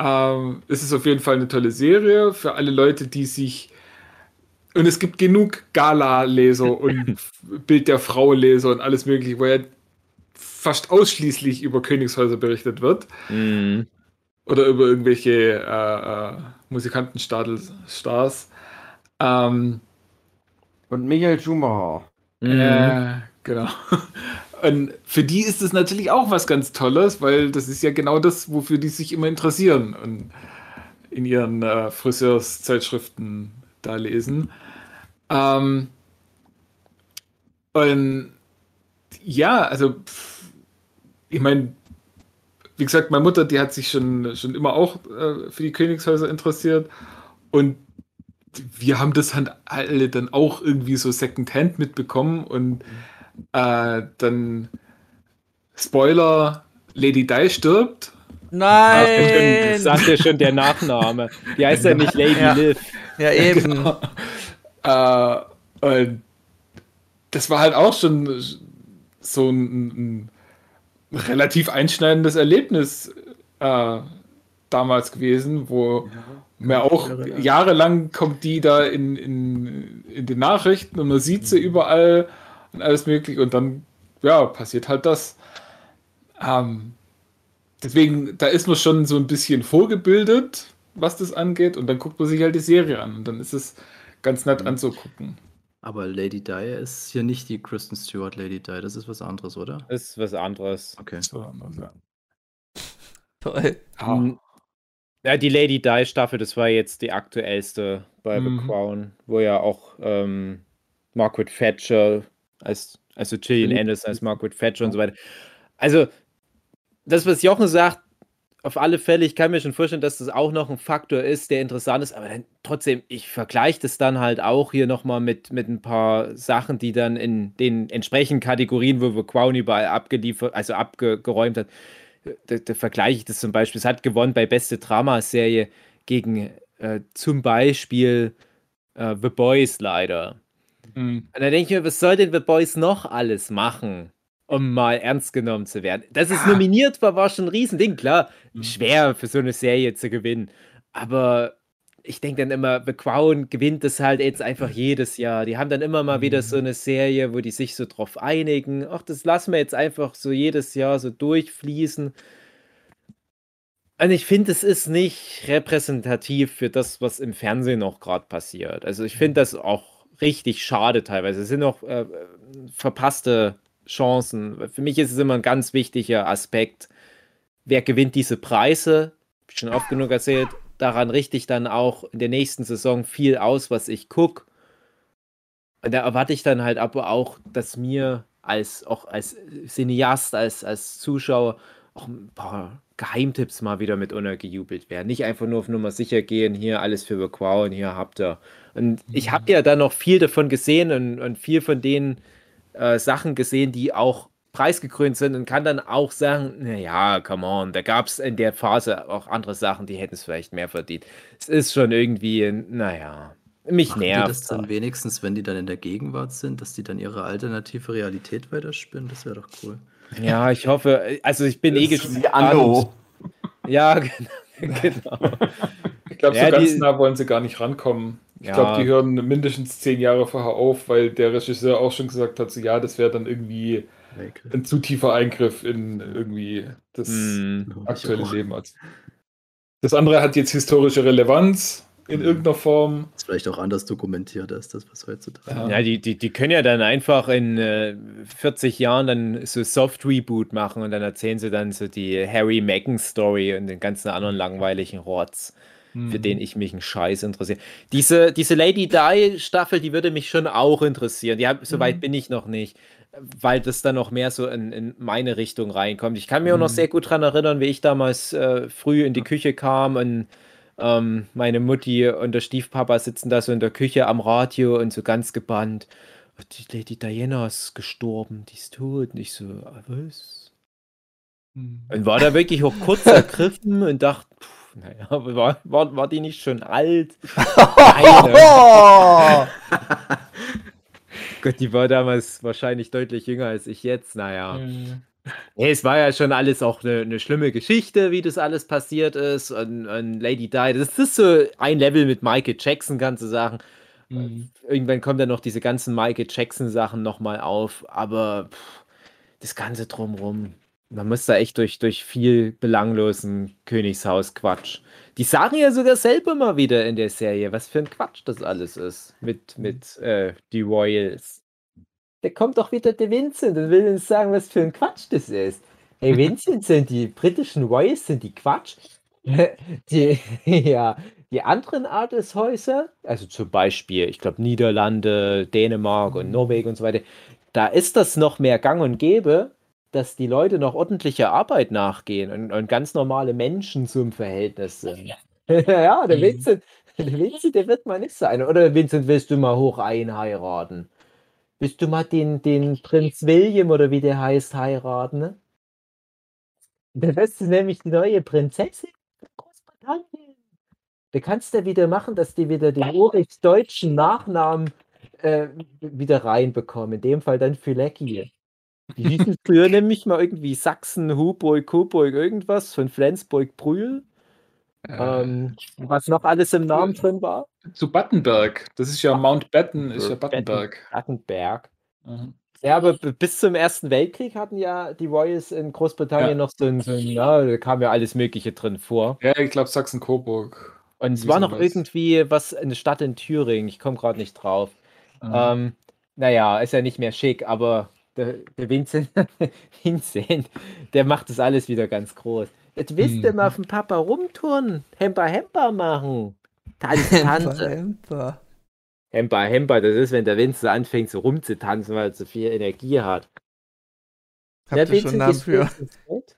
ähm, ist es auf jeden Fall eine tolle Serie. Für alle Leute, die sich und es gibt genug Gala-Leser und Bild der Frau-Leser und alles mögliche, wo ja fast ausschließlich über Königshäuser berichtet wird Mhm. oder über irgendwelche äh, äh, Musikantenstars. Ähm, Und Michael Schumacher. Mhm. äh, genau. Und für die ist es natürlich auch was ganz Tolles, weil das ist ja genau das, wofür die sich immer interessieren und in ihren äh, Friseurszeitschriften da lesen. Ähm, und ja, also ich meine, wie gesagt, meine Mutter, die hat sich schon, schon immer auch äh, für die Königshäuser interessiert und wir haben das halt alle dann auch irgendwie so Secondhand mitbekommen und äh, dann Spoiler, Lady Di stirbt. Nein! Sagt ja schon der Nachname. Die heißt ja nicht Lady Ja. Liv. Ja, eben. Äh, und das war halt auch schon so ein, ein relativ einschneidendes Erlebnis äh, damals gewesen, wo mir auch jahrelang. kommt die da in, in, in den Nachrichten und man sieht sie überall und alles mögliche und dann, ja, passiert halt das. Ähm, deswegen, da ist man schon so ein bisschen vorgebildet, was das angeht und dann guckt man sich halt die Serie an und dann ist es ganz nett anzugucken. Aber Lady Di ist hier nicht die Kristen Stewart Lady Di, das ist was anderes, oder? Das ist was anderes. Okay. So, also, Toll. ja. Mhm. Ja, die Lady Di Staffel, das war jetzt die aktuellste bei Mhm. The Crown, wo ja auch ähm, Margaret Thatcher als, also Gillian Mhm. Anderson als Margaret Thatcher und so weiter. Also, das, was Jochen sagt, auf alle Fälle, ich kann mir schon vorstellen, dass das auch noch ein Faktor ist, der interessant ist, aber dann trotzdem, ich vergleiche das dann halt auch hier nochmal mit, mit ein paar Sachen, die dann in den entsprechenden Kategorien, wo wir Crown überall abgeliefert, also abgeräumt hat, da, da vergleiche ich das zum Beispiel. Es hat gewonnen bei beste Dramaserie gegen äh, zum Beispiel äh, The Boys leider. Mhm. Und da denke ich mir, was soll denn The Boys noch alles machen, um mal ernst genommen zu werden? Dass es nominiert war, war schon ein Riesending. Klar, Mhm. schwer für so eine Serie zu gewinnen. Aber ich denke dann immer, The Crown gewinnt das halt jetzt einfach jedes Jahr. Die haben dann immer mal wieder so eine Serie, wo die sich so drauf einigen. Ach, das lassen wir jetzt einfach so jedes Jahr so durchfließen. Und ich finde, es ist nicht repräsentativ für das, was im Fernsehen noch gerade passiert. Also ich finde das auch richtig schade teilweise. Es sind noch äh, verpasste Chancen. Für mich ist es immer ein ganz wichtiger Aspekt. Wer gewinnt diese Preise? Schon oft genug erzählt. Daran richte ich dann auch in der nächsten Saison viel aus, was ich gucke. Und da erwarte ich dann halt aber auch, dass mir als auch als Cineast, als, als Zuschauer auch ein paar Geheimtipps mal wieder mit untergejubelt werden. Nicht einfach nur auf Nummer sicher gehen, hier alles für Crown, hier habt ihr. Und ich habe ja dann noch viel davon gesehen und, und viel von den äh, Sachen gesehen, die auch preisgekrönt sind und kann dann auch sagen, naja, come on, da gab es in der Phase auch andere Sachen, die hätten es vielleicht mehr verdient. Es ist schon irgendwie, naja, mich Machen die nervt. das dann wenigstens, wenn die dann in der Gegenwart sind, dass die dann ihre alternative Realität weiterspinnen? Das wäre doch cool. Ja, ich hoffe, also ich bin eh Das gespannt. Anno. Ja, genau. genau. Ich glaube, Ja, so ganz die- nah wollen sie gar nicht rankommen. Ich Ja. glaube, die hören mindestens zehn Jahre vorher auf, weil der Regisseur auch schon gesagt hat, so ja, das wäre dann irgendwie ein zu tiefer Eingriff in irgendwie das Hm. aktuelle Leben. Das andere hat jetzt historische Relevanz in Mhm. irgendeiner Form. Ist vielleicht auch anders dokumentiert als das, was heutzutage. Ja. Ja, die, die, die können ja dann einfach in äh, 40 Jahren dann so Soft-Reboot machen und dann erzählen sie dann so die Harry Meghan-Story und den ganzen anderen langweiligen Rotz, für den ich mich einen Scheiß interessiere. Diese, diese Lady Di-Staffel, die würde mich schon auch interessieren. Die hab, so weit bin ich noch nicht. weil das dann noch mehr so in, in meine Richtung reinkommt. Ich kann mir auch noch Mhm. sehr gut dran erinnern, wie ich damals äh, früh in die Küche kam und ähm, meine Mutti und der Stiefpapa sitzen da so in der Küche am Radio und so ganz gebannt. "Oh, Die Lady Diana ist gestorben, die ist tot. Und ich so, "Ah, was? Und war da wirklich auch kurz ergriffen und dachte, pff, naja, aber war, war, war die nicht schon alt? Nein! Gott, die war damals wahrscheinlich deutlich jünger als ich jetzt. Naja. Mhm. Nee, es war ja schon alles auch eine, eine schlimme Geschichte, wie das alles passiert ist. Und, und Lady Di, das ist so ein Level mit Michael Jackson, kannst du sagen. Mhm. Irgendwann kommen dann noch diese ganzen Michael Jackson-Sachen nochmal auf. Aber pff, das Ganze drumrum, man muss da echt durch, durch viel belanglosen Königshaus-Quatsch. Die sagen ja sogar selber mal wieder in der Serie, was für ein Quatsch das alles ist mit, mit äh, die Royals. Da kommt doch wieder der Vincent und will uns sagen, was für ein Quatsch das ist. Hey, Vincent, sind die britischen Royals, sind die Quatsch? Die, ja, die anderen Adelshäuser, also zum Beispiel, ich glaube, Niederlande, Dänemark und Norwegen und so weiter, da ist das noch mehr gang und gäbe, dass die Leute noch ordentlicher Arbeit nachgehen und, und ganz normale Menschen zum Verhältnis sind. ja, der Mhm. Vincent, der Vincent, der wird mal nicht sein. Oder Vincent, willst du mal hoch einheiraten? Willst du mal den, den Prinz William oder wie der heißt heiraten? Ne? Das ist nämlich die neue Prinzessin von Großbritannien. Da kannst du wieder machen, dass die wieder den urichs-deutschen Nachnamen äh, wieder reinbekommen. In dem Fall dann Fülecki. Die hießen früher nämlich mal irgendwie Sachsen, Huburg, Coburg, irgendwas von Flensburg-Brühl. Äh, Ähm, was noch alles im Namen drin war? zu Battenberg. Das ist ja Mountbatten, ist ja Battenberg. Battenberg. Mhm. Ja, aber bis zum Ersten Weltkrieg hatten ja die Royals in Großbritannien Ja. noch so ein, so ein, ja, da kam ja alles Mögliche drin vor. Ja, ich glaube Sachsen-Coburg. Und es war noch sowas. irgendwie was, eine Stadt in Thüringen, ich komme gerade nicht drauf. Mhm. Ähm, naja, ist ja nicht mehr schick, aber der, der Vincent, Vincent, der macht das alles wieder ganz groß. Jetzt willst du Mhm. mal auf den Papa rumturnen, Hemper Hemper machen. Tanze, tanze. Hemper. Hemper Hemper, das ist, wenn der Vincent anfängt so rumzutanzen, weil er so viel Energie hat. Habt ihr schon einen Namen für? Bett?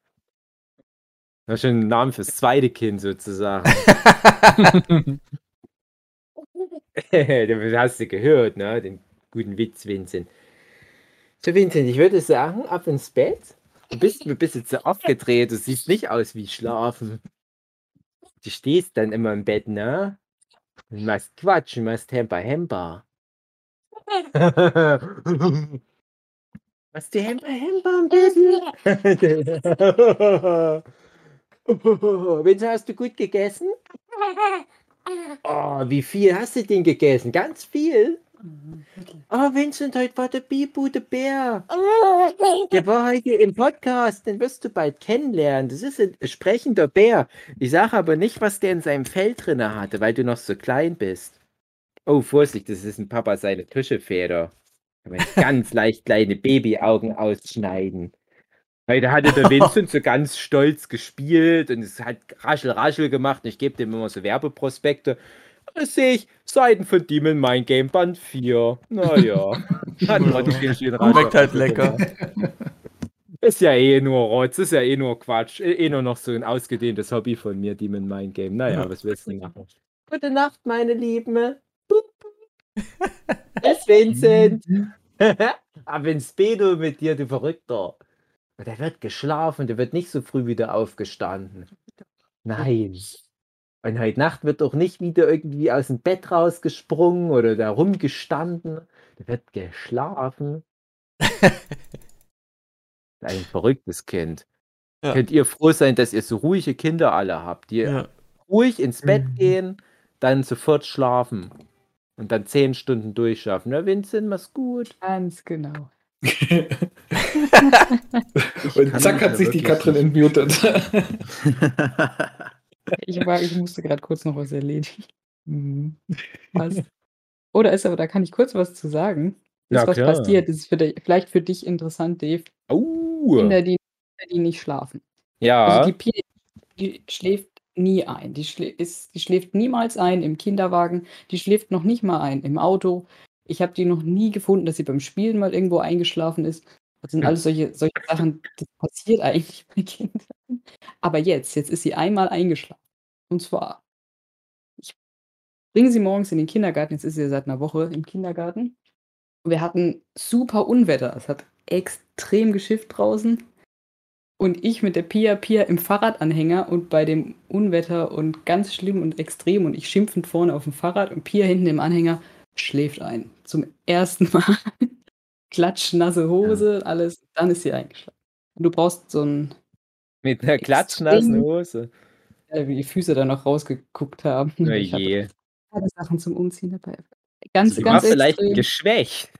Ja, schon einen Namen fürs zweite Kind sozusagen. du hast du gehört, ne? Den guten Witz, Vincent. So, Vincent, ich würde sagen, ab ins Bett. Du bist ein bisschen zu aufgedreht, du siehst nicht aus wie schlafen. Du stehst dann immer im Bett, ne? Und machst Quatsch, und machst Hemper Hemper. Was die Hemper Hemper am besten? Vincent, hast du gut gegessen? Oh, wie viel hast du denn gegessen? Ganz viel? Oh, Vincent, heute war der Bibu, der Bär. Der war heute im Podcast, den wirst du bald kennenlernen. Das ist ein sprechender Bär. Ich sage aber nicht, was der in seinem Fell drinne hatte, weil du noch so klein bist. Oh, Vorsicht, das ist ein Papa seine Tuschefeder. Kann man ganz leicht kleine Babyaugen ausschneiden. Heute hatte der Vincent so ganz stolz gespielt und es hat raschel, raschel gemacht. Und ich gebe dem immer so Werbeprospekte. Das sehe ich, Seiten von Demon Mind Game Band 4. Naja. Hat raschel, Schmeckt halt raschel lecker. Ist ja eh nur Rotz, ist ja eh nur Quatsch. Eh eh nur noch so ein ausgedehntes Hobby von mir, Demon Mind Game. Naja, was willst du machen? Gute Nacht, meine Lieben. Es Vincent. Aber ins Bedo mit dir, du Verrückter. Der wird geschlafen, der wird nicht so früh wieder aufgestanden. Nein. Und heute Nacht wird doch nicht wieder irgendwie aus dem Bett rausgesprungen oder da rumgestanden. Der wird geschlafen. Ein verrücktes Kind. Ja. Könnt ihr froh sein, dass ihr so ruhige Kinder alle habt, die Ja. ruhig ins Bett Mhm. gehen, dann sofort schlafen und dann zehn Stunden durchschaffen. Na, Vincent, mach's gut. Ganz genau. Und zack hat sich die. Katrin entmutet. Ich, war, ich musste gerade kurz noch was erledigen. Mhm. Was? Oder ist aber, da kann ich kurz was zu sagen. Ja, Ist was klar. passiert, ist für dich, vielleicht für dich interessant, Dave. Oh. Kinder, die, die nicht schlafen. Ja. Also die Pi, die schläft nie ein. Die, schlä ist, die schläft niemals ein im Kinderwagen. Die schläft noch nicht mal ein im Auto. Ich habe die noch nie gefunden, dass sie beim Spielen mal irgendwo eingeschlafen ist. Das sind alles solche, solche Sachen, das passiert eigentlich bei Kindern. Aber jetzt, jetzt ist sie einmal eingeschlafen. Und zwar, ich bringe sie morgens in den Kindergarten. Jetzt ist sie seit einer Woche im Kindergarten. Und wir hatten super Unwetter. Es hat extrem geschifft draußen. Und ich mit der Pia Pia im Fahrradanhänger und bei dem Unwetter und ganz schlimm und extrem und ich schimpfend vorne auf dem Fahrrad und Pia hinten im Anhänger schläft ein. Zum ersten Mal. Klatschnasse Hose, alles. Dann ist sie eingeschlafen. Und du brauchst so ein, Mit einer klatschnassen. Hose. äh, wie die Füße dann noch rausgeguckt haben. Oh Ich hatte je. keine Sachen zum Umziehen dabei. Ganz, Also war ganz vielleicht extrem. geschwächt.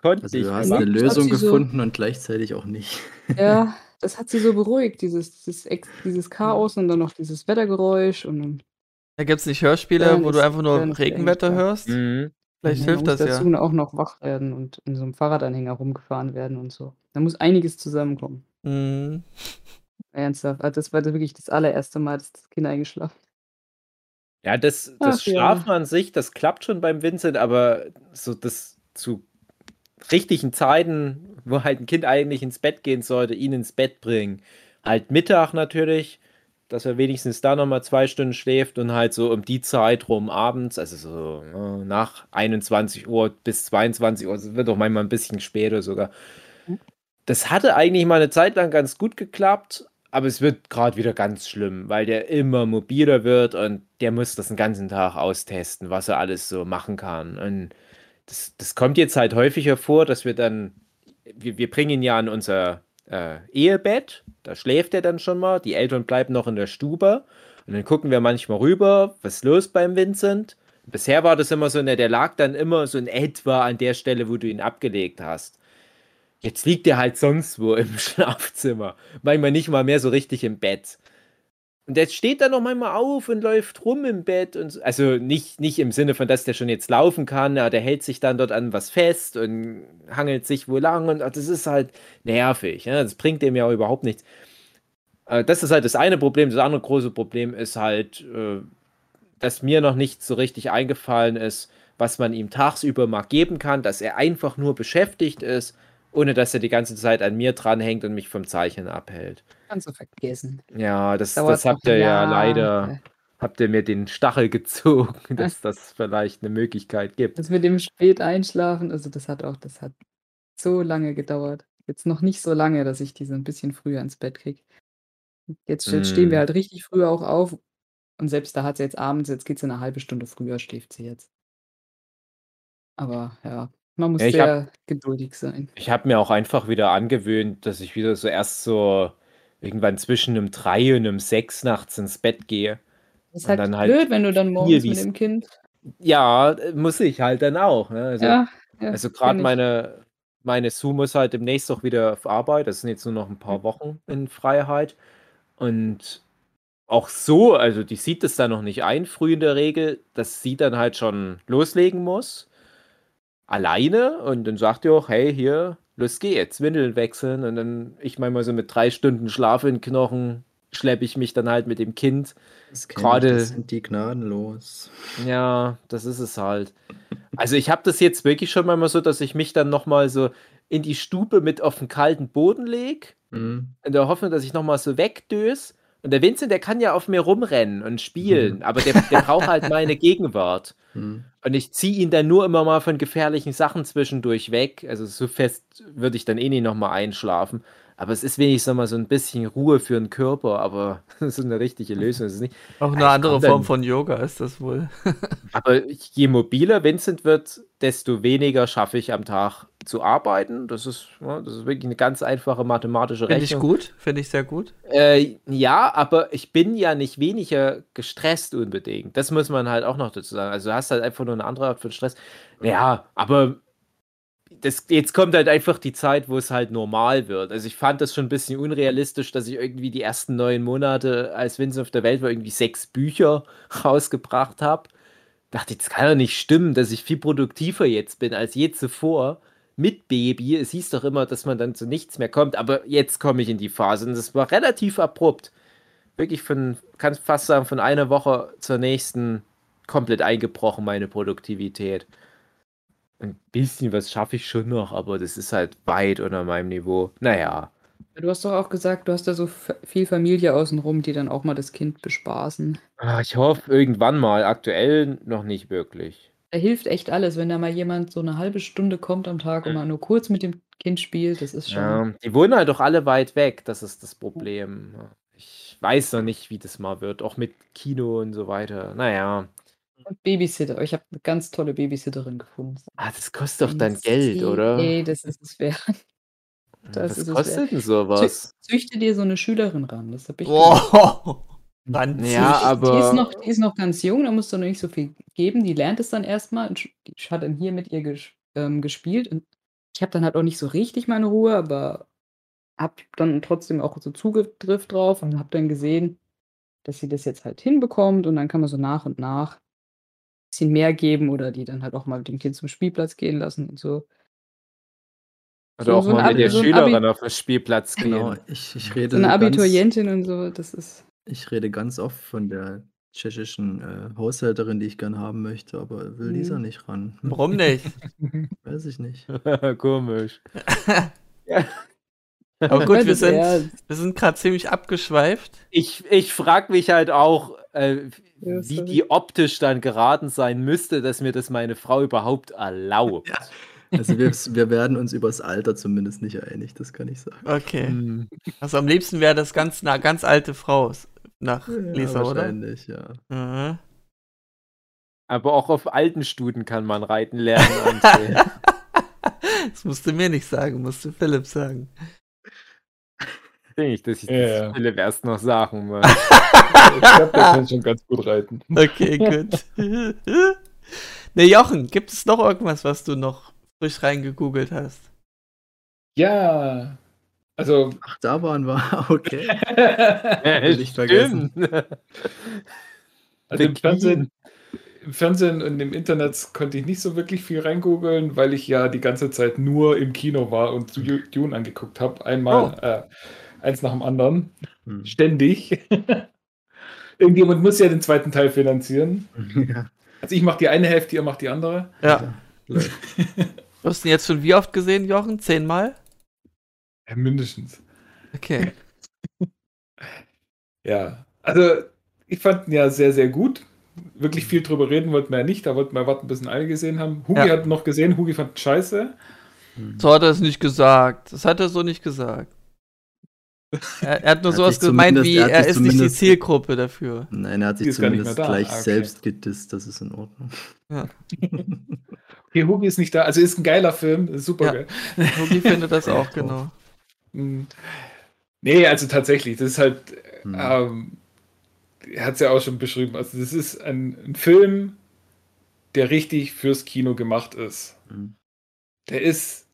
Konnte Also ich du hast eine Lösung sie so- gefunden und gleichzeitig auch nicht. Ja, das hat sie so beruhigt, dieses, dieses, dieses Chaos und dann noch dieses Wettergeräusch und dann Da gibt es nicht Hörspiele, Dann wo du einfach nur Regenwetter hörst? Mhm. Vielleicht Ja, hilft man das muss ja. dazu auch noch wach werden und in so einem Fahrradanhänger rumgefahren werden und so. Da muss einiges zusammenkommen. Mhm. Ernsthaft. Also das war wirklich das allererste Mal, dass das Kind eingeschlafen ist. Ja, das, das Ach ja. Schlafen an sich, das klappt schon beim Vincent, aber so das zu richtigen Zeiten, wo halt ein Kind eigentlich ins Bett gehen sollte, ihn ins Bett bringen. Halt Mittag natürlich, dass er wenigstens da nochmal zwei Stunden schläft und halt so um die Zeit rum abends, also so äh, nach 21 Uhr bis 22 Uhr, es wird auch manchmal ein bisschen später sogar. Das hatte eigentlich mal eine Zeit lang ganz gut geklappt, aber es wird gerade wieder ganz schlimm, weil der immer mobiler wird und der muss das den ganzen Tag austesten, was er alles so machen kann. Und das, das kommt jetzt halt häufiger vor, dass wir dann, wir, wir bringen ihn ja an unser äh, Ehebett, da schläft er dann schon mal, die Eltern bleiben noch in der Stube und dann gucken wir manchmal rüber, was ist los beim Vincent. Bisher war das immer so, ne, der lag dann immer so in etwa an der Stelle, wo du ihn abgelegt hast. Jetzt liegt er halt sonst wo im Schlafzimmer. Manchmal nicht mal mehr so richtig im Bett. Und der steht dann noch manchmal auf und läuft rum im Bett. Und so. Also nicht, nicht im Sinne von, dass der schon jetzt laufen kann, aber der hält sich dann dort an was fest und hangelt sich wo lang. Und das ist halt nervig. Ja? Das bringt dem ja überhaupt nichts. Äh, Das ist halt das eine Problem. Das andere große Problem ist halt, äh, dass mir noch nicht so richtig eingefallen ist, was man ihm tagsüber mal geben kann, dass er einfach nur beschäftigt ist, ohne dass er die ganze Zeit an mir dranhängt und mich vom Zeichnen abhält. Kannst du vergessen. Ja, das, Dauert das habt ihr ja leider, habt ihr mir den Stachel gezogen, dass das vielleicht eine Möglichkeit gibt. Das mit dem spät einschlafen, also das hat auch, das hat so lange gedauert. Jetzt noch nicht so lange, dass ich die so ein bisschen früher ins Bett kriege. Jetzt, jetzt stehen wir Mm. halt richtig früh auch auf. Und selbst da hat sie jetzt abends, jetzt geht sie eine halbe Stunde früher, schläft sie jetzt. Aber ja, man muss Ja, sehr geduldig sein. Ich habe mir auch einfach wieder angewöhnt, dass ich wieder so erst so irgendwann zwischen einem 3 und einem 6 nachts ins Bett gehe. Das ist halt halt blöd, wenn du dann morgens mit dem Kind. Ja, muss ich halt dann auch. Ne? Also, Ja, ja, also gerade meine, meine Sue muss halt demnächst auch wieder auf Arbeit. Das sind jetzt nur noch ein paar Wochen in Freiheit. Und auch so, also die sieht es dann noch nicht ein, früh in der Regel, dass sie dann halt schon loslegen muss. Alleine. Und dann sagt ihr auch, hey, hier, los geht's, Windeln wechseln. Und dann, ich meine mal so mit drei Stunden Schlaf in den Knochen, schleppe ich mich dann halt mit dem Kind Das Gerade- ich, das sind die gnadenlos. Ja, das ist es halt. Also ich habe das jetzt wirklich schon mal so, dass ich mich dann noch mal so in die Stube mit auf den kalten Boden lege, Mhm. in der Hoffnung, dass ich noch mal so wegdös. Und der Vincent, der kann ja auf mir rumrennen und spielen, aber der, der braucht halt meine Gegenwart. Mhm. Und ich ziehe ihn dann nur immer mal von gefährlichen Sachen zwischendurch weg. Also so fest würde ich dann eh nicht noch mal einschlafen. Aber es ist wenigstens mal so ein bisschen Ruhe für den Körper, aber das ist eine richtige Lösung. Ist nicht, Auch eine ich andere komm dann- Form von Yoga ist das wohl. Aber je mobiler Vincent wird, desto weniger schaffe ich am Tag zu arbeiten. Das ist, das ist wirklich eine ganz einfache mathematische Finde ich Rechnung. gut, finde ich sehr gut. Äh, ja, aber ich bin ja nicht weniger gestresst unbedingt. Das muss man halt auch noch dazu sagen. Also du hast halt einfach nur eine andere Art von Stress. Ja, aber das, jetzt kommt halt einfach die Zeit, wo es halt normal wird. Also ich fand das schon ein bisschen unrealistisch, dass ich irgendwie die ersten neun Monate, als Vincent auf der Welt war, irgendwie sechs Bücher rausgebracht habe. Dachte, das kann doch nicht stimmen, dass ich viel produktiver jetzt bin als je zuvor mit Baby. Es hieß doch immer, dass man dann zu nichts mehr kommt, aber jetzt komme ich in die Phase und das war relativ abrupt. Wirklich von, kann fast sagen, von einer Woche zur nächsten komplett eingebrochen, meine Produktivität. 'n bisschen was schaffe ich schon noch, aber das ist halt weit unter meinem Niveau. Na ja. Du hast doch auch gesagt, du hast da so viel Familie außenrum, die dann auch mal das Kind bespaßen. Ah, ich hoffe irgendwann mal. Aktuell noch nicht wirklich. Da hilft echt alles, wenn da mal jemand so 'ne halbe Stunde kommt am Tag und mal nur kurz mit dem Kind spielt, das ist schon Ja, die wohnen halt auch alle weit weg, das ist das Problem. Ich weiß noch nicht, wie das mal wird, auch mit Kino und so weiter. Na ja. Und Babysitter. Ich habe 'ne ganz tolle Babysitterin gefunden. Ah, das kostet doch dann Geld, oder? Ne, das ist es wert. Das Was ist es kostet denn so was? Zü züchte dir so 'ne Schülerin ran, das habe ich Wow. Ja, Die ist aber noch die ist noch ganz jung, da musst du noch nicht so viel geben. Die lernt es dann erst mal und sch die hat dann hier mit ihr gesch ähm, gespielt und ich habe dann halt auch nicht so richtig meine Ruhe, aber habe dann trotzdem auch so Zugriff drauf und habe dann gesehen, dass sie das jetzt halt hinbekommt und dann kann man so nach und nach bisschen mehr geben oder die dann halt auch mal mit dem Kind zum Spielplatz gehen lassen und so. Oder So auch so mal mit Abi der so Schülerin Abi auf den Spielplatz gehen. Genau, ich ich rede so 'ne ganz Abiturientin und so, das ist ich rede ganz oft von der tschechischen, äh, Haushälterin, die ich gern haben möchte, aber will Lisa Mhm. nicht ran. Warum nicht? weiß ich nicht. Komisch. Aber gut, Ja, wir sind wir sind grad ziemlich abgeschweift. Ich ich frage mich halt auch, äh, Ja, wie die optisch dann geraten sein müsste, dass mir das meine Frau überhaupt erlaubt. Ja. Also wir wir werden uns übers Alter zumindest nicht einig, das kann ich sagen. Okay. Hm. Also, am liebsten wäre das ganz 'ne ganz alte Frau nach Ja, Lisa, oder? wahrscheinlich, ja. Mhm. Aber auch auf alten Stuten kann man reiten lernen. Das musst du mir nicht sagen, musst du Philipp sagen. Ich, dass ich Ja, das. Philipp erst noch sagen muss. Ich glaube, der kann schon ganz gut reiten. Okay, gut. Ne, Jochen, gibt es noch irgendwas, was du noch frisch reingegoogelt hast? Ja. Also Ach, da waren wir. Okay. Äh, nicht vergessen. Also im Fernsehen, im Fernsehen und im Internet konnte ich nicht so wirklich viel reingoogeln, weil ich ja die ganze Zeit nur im Kino war und Dune angeguckt habe. Einmal äh, eins nach dem anderen. Hm. Ständig. Irgendjemand muss ja den zweiten Teil finanzieren. Ja, Also ich mache die eine Hälfte, ihr macht die andere. Ja. Du hast ihn jetzt schon wie oft gesehen, Jochen? Zehnmal? Ja, mindestens. Okay. Ja. Also ich fand ihn ja sehr, sehr gut. Wirklich viel drüber reden wollten wir ja nicht. Da wollten wir warten, bis ihn alle gesehen haben. Hugi Ja. hat noch gesehen. Hugi fand scheiße. Hm. So hat er es nicht gesagt. Das hat er so nicht gesagt. Er, er hat nur Er hat sowas gemeint wie, er er ist nicht die Zielgruppe dafür. Nein, er hat sich zumindest gleich Ah, okay. selbst gedisst, das ist in Ordnung. Ja. Okay, Hugi ist nicht da. Also ist ein geiler Film. Super Ja. geil. Hugi findet das auch, genau. Mm. Nee, also tatsächlich, das ist halt, Hm. ähm, er hat es ja auch schon beschrieben, also das ist ein, ein Film, der richtig fürs Kino gemacht ist. Hm. Der ist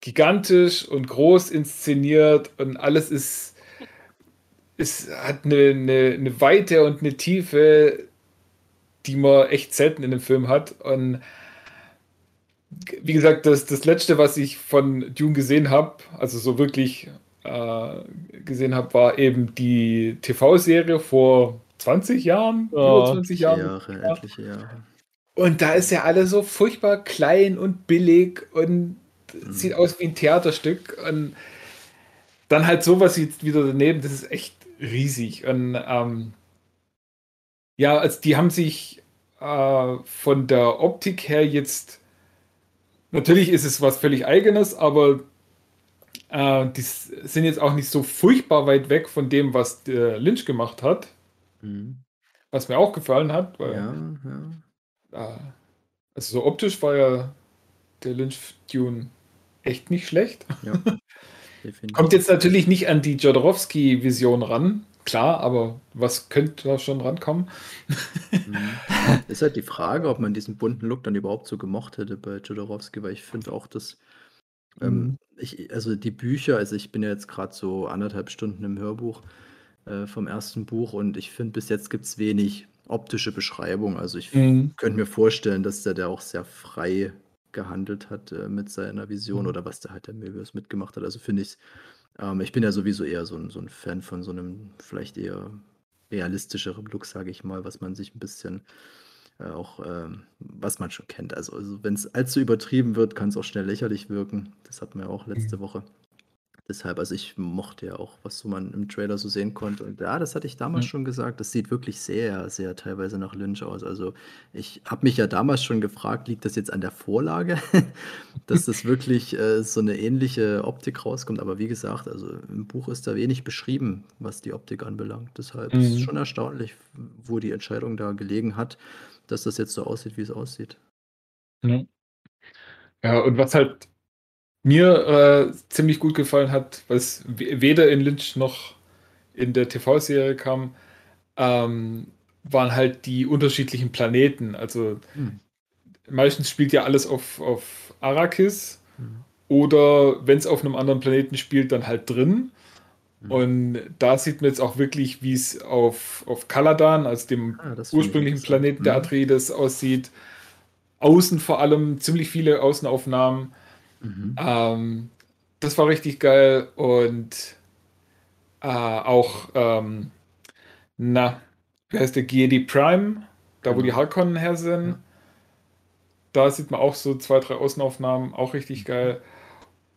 gigantisch und groß inszeniert und alles ist, ist hat eine, eine, eine Weite und eine Tiefe, die man echt selten in einem Film hat. Und wie gesagt, das, das letzte, was ich von Dune gesehen habe, also so wirklich äh, gesehen habe, war eben die TV-Serie vor 20 Jahren, über 20 Etliche Jahren. Jahre, Ja. etliche Jahre. Und da ist ja alles so furchtbar klein und billig und Mhm. sieht aus wie ein Theaterstück. Und dann halt sowas jetzt wieder daneben, das ist echt riesig. Und ähm, ja, also die haben sich äh, von der Optik her jetzt, natürlich ist es was völlig eigenes, aber äh, die sind jetzt auch nicht so furchtbar weit weg von dem, was der Lynch gemacht hat, Hm. was mir auch gefallen hat. Weil, Ja, ja. äh, also so optisch war ja der Lynch Dune echt nicht schlecht. ja. Kommt jetzt natürlich nicht an die Jodorowsky-Vision ran, klar, aber was könnte da schon rankommen? Mhm. Ist halt die Frage, ob man diesen bunten Look dann überhaupt so gemocht hätte bei Jodorowsky, weil ich finde auch, dass ähm, Mhm. ich, also die Bücher, also ich bin ja jetzt gerade so anderthalb Stunden im Hörbuch äh, vom ersten Buch und ich finde, bis jetzt gibt es wenig optische Beschreibung. Also ich Mhm. könnte mir vorstellen, dass der da auch sehr frei gehandelt hat äh, mit seiner Vision Mhm. oder was der halt der Möbius mitgemacht hat. Also finde ich ähm, ich bin ja sowieso eher so ein, so ein Fan von so einem vielleicht eher realistischeren Look, sage ich mal, was man sich ein bisschen äh, auch ähm, was man schon kennt. Also, also wenn es allzu übertrieben wird, kann es auch schnell lächerlich wirken. Das hatten wir ja auch letzte Woche. Deshalb, also ich mochte ja auch, was so man im Trailer so sehen konnte. Und ja, das hatte ich damals Mhm. schon gesagt. Das sieht wirklich sehr, sehr teilweise nach Lynch aus. Also ich habe mich ja damals schon gefragt, liegt das jetzt an der Vorlage, dass das wirklich äh, so eine ähnliche Optik rauskommt. Aber wie gesagt, also im Buch ist da wenig beschrieben, was die Optik anbelangt. Deshalb ist es Mhm. schon erstaunlich, wo die Entscheidung da gelegen hat, dass das jetzt so aussieht, wie es aussieht. Ja. Ja, und was halt mir äh, ziemlich gut gefallen hat, was we- weder in Lynch noch in der TV-Serie kam, ähm, waren halt die unterschiedlichen Planeten. Also Hm. meistens spielt ja alles auf, auf Arrakis Mhm. oder wenn es auf einem anderen Planeten spielt, dann halt drin. Mhm. Und da sieht man jetzt auch wirklich, wie es auf, auf Kaladan, also dem Ah, ursprünglichen. Planeten der Mhm. Atreides, aussieht. Außen vor allem ziemlich viele Außenaufnahmen. Mhm. Ähm, das war richtig geil und äh, auch, ähm, na, wie heißt der Giedi Prime, da wo Genau. die Harkonnen her sind. Ja. Da sieht man auch so zwei, drei Außenaufnahmen, auch richtig geil.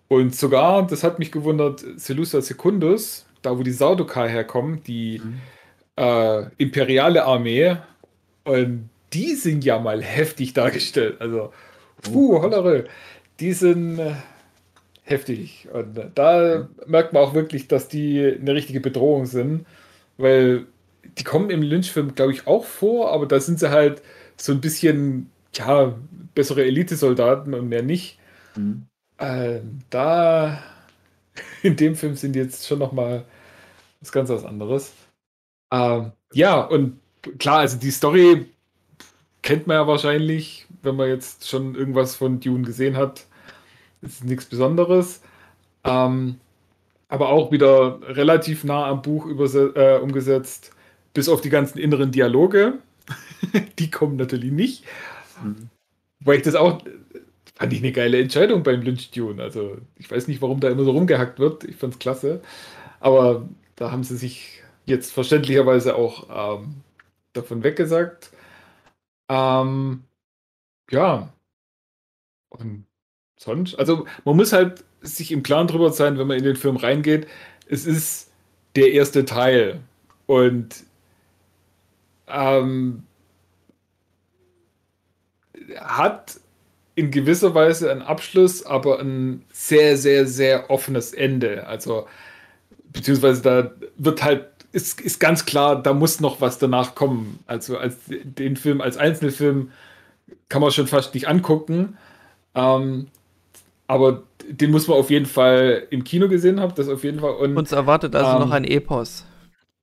Und sogar, das hat mich gewundert, Seleucia Secundus, da wo die Sardaukar herkommen, die Mhm. äh, imperiale Armee, und die sind ja mal heftig dargestellt. Also, puh, hollere, die sind äh, heftig. Und äh, da merkt man auch wirklich, dass die eine richtige Bedrohung sind, weil die kommen im Lynch-Film, glaube ich, auch vor, aber da sind sie halt so ein bisschen, ja, bessere Elitesoldaten und mehr nicht. Mhm. Äh, da in dem Film sind die jetzt schon noch mal was ganz was anderes. Ähm, ja, und klar, also die Story kennt man ja wahrscheinlich, wenn man jetzt schon irgendwas von Dune gesehen hat. Das ist nichts Besonderes. Ähm, aber auch wieder relativ nah am Buch äh, umgesetzt, bis auf die ganzen inneren Dialoge. die kommen natürlich nicht. Mhm. Weil ich das auch fand ich eine geile Entscheidung beim Lynch Dune. Also ich weiß nicht, warum da immer so rumgehackt wird. Ich fand's klasse. Aber da haben sie sich jetzt verständlicherweise auch ähm, davon weggesagt. Ähm, ja. Und sonst, also man muss halt sich im Klaren drüber sein, wenn man in den Film reingeht. Es ist der erste Teil. Und ähm, hat in gewisser Weise einen Abschluss, aber ein sehr, sehr, sehr offenes Ende. Also, beziehungsweise da wird halt, ist, ist ganz klar, da muss noch was danach kommen. Also, als den Film als Einzelfilm kann man schon fast nicht angucken. Ähm, aber den muss man auf jeden Fall im Kino gesehen haben, das auf jeden Fall. Und Uns erwartet also Ähm, noch ein Epos.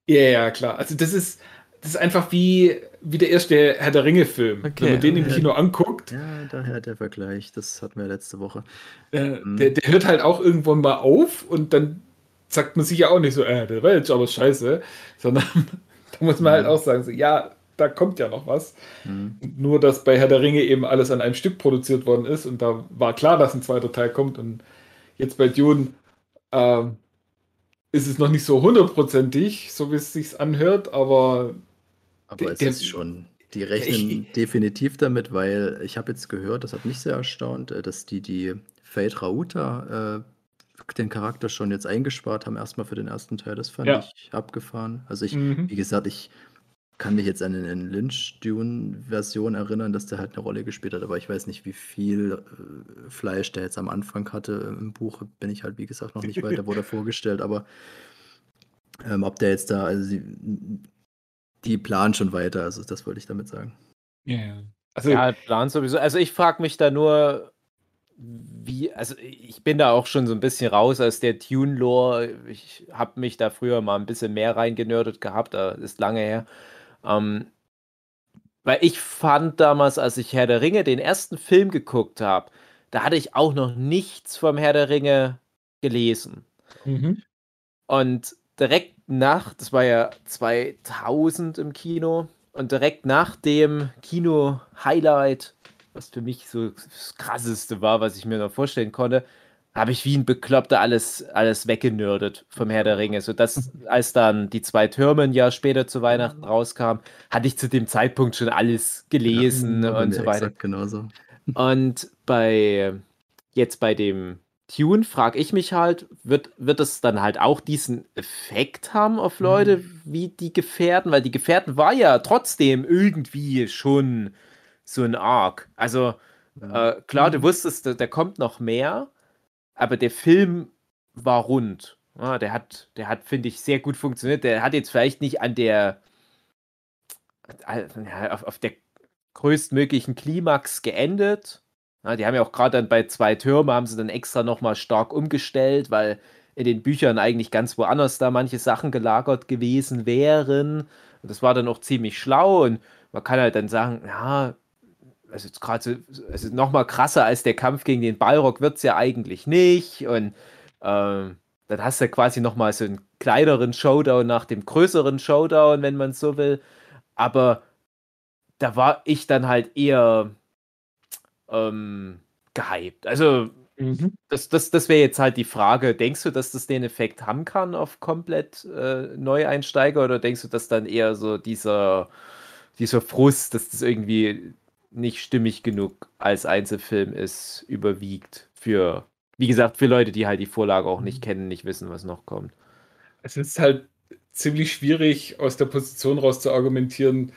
ja, ja, klar. Also das ist, das ist einfach wie, wie der erste Herr der Ringe-Film. Okay. Wenn man den im Kino anguckt, Ja, daher der Vergleich. Das hatten wir letzte Woche. äh, Mhm. der, der hört halt auch irgendwann mal auf und dann sagt man sich ja auch nicht so, äh, der jetzt aber scheiße, sondern da muss man halt Mhm. auch sagen, so, ja, da kommt ja noch was. Mhm. Nur, dass bei Herr der Ringe eben alles an einem Stück produziert worden ist und da war klar, dass ein zweiter Teil kommt und jetzt bei Dune ähm, ist es noch nicht so hundertprozentig, so wie es sich anhört, aber Aber es ist schon, die rechnen definitiv damit, weil ich habe jetzt gehört, das hat mich sehr erstaunt, äh, dass die die Fate Rauta äh, den Charakter schon jetzt eingespart haben, erstmal für den ersten Teil. Das fand Ja. ich abgefahren. Also ich, Mhm. wie gesagt, ich kann mich jetzt an den Lynch-Dune-Version erinnern, dass der halt eine Rolle gespielt hat, aber ich weiß nicht, wie viel äh, Fleisch der jetzt am Anfang hatte. Im Buch bin ich halt, wie gesagt, noch nicht weiter, wurde er vorgestellt, aber ähm, ob der jetzt da, also sie, die planen schon weiter, also das wollte ich damit sagen. Ja. Also, Ja, Plan sowieso. Also ich frage mich da nur, wie, also ich bin da auch schon so ein bisschen raus aus der Tune-Lore. Ich habe mich da früher mal ein bisschen mehr reingenördet gehabt, da ist lange her. Ähm, weil ich fand damals, als ich Herr der Ringe den ersten Film geguckt habe, da hatte ich auch noch nichts vom Herr der Ringe gelesen. mhm. Und direkt nach, das war ja 2000 im Kino, und direkt nach dem Kino-Highlight, was für mich so das krasseste war, was ich mir noch vorstellen konnte, habe ich wie ein Bekloppter alles, alles weggenördet vom Herr der Ringe. So dass, als dann die zwei Türme ein Jahr später zu Weihnachten rauskamen, hatte ich zu dem Zeitpunkt schon alles gelesen Ja, und mir so weiter. Genauso. Und bei jetzt bei dem Tune frage ich mich halt, wird, wird es dann halt auch diesen Effekt haben auf Leute, wie die Gefährten? Weil die Gefährten war ja trotzdem irgendwie schon so ein Arc. Also äh, klar, du wusstest, da, da kommt noch mehr, aber der Film war rund. Ja, der hat, der hat, finde ich, sehr gut funktioniert. Der hat jetzt vielleicht nicht an der ja, auf, auf der größtmöglichen Klimax geendet. Ja, die haben ja auch gerade dann bei zwei Türme haben sie dann extra nochmal stark umgestellt, weil in den Büchern eigentlich ganz woanders da manche Sachen gelagert gewesen wären. Und das war dann auch ziemlich schlau und man kann halt dann sagen, ja, also gerade so, also nochmal krasser als der Kampf gegen den Balrog wird es ja eigentlich nicht. Und ähm, dann hast du quasi nochmal so einen kleineren Showdown nach dem größeren Showdown, wenn man so will. Aber da war ich dann halt eher ähm, gehypt. Also, Mhm. das, das, das wäre jetzt halt die Frage. Denkst du, dass das den Effekt haben kann auf komplett äh, Neueinsteiger oder denkst du, dass dann eher so dieser, dieser Frust, dass das irgendwie nicht stimmig genug als Einzelfilm ist, überwiegt für, wie gesagt, für Leute, die halt die Vorlage auch nicht kennen, nicht wissen, was noch kommt? Es ist halt ziemlich schwierig, aus der Position raus zu argumentieren,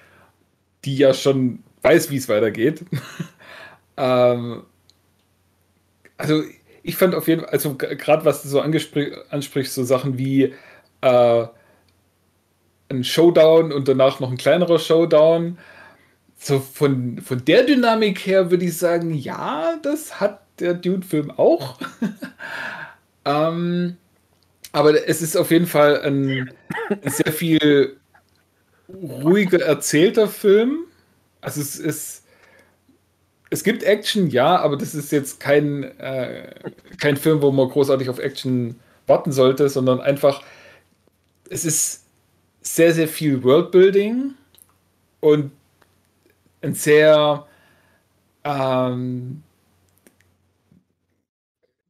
die ja schon weiß, wie es weitergeht. ähm, also ich fand auf jeden Fall, also gerade was du so ansprichst, so Sachen wie äh, ein Showdown und danach noch ein kleinerer Showdown. So von, von der Dynamik her würde ich sagen, ja, das hat der Dune-Film auch. ähm, aber es ist auf jeden Fall ein, sehr viel ruhiger erzählter Film. Also es ist, es gibt Action, ja, aber das ist jetzt kein, äh, kein Film, wo man großartig auf Action warten sollte, sondern einfach, es ist sehr, sehr viel Worldbuilding und ein sehr, ähm,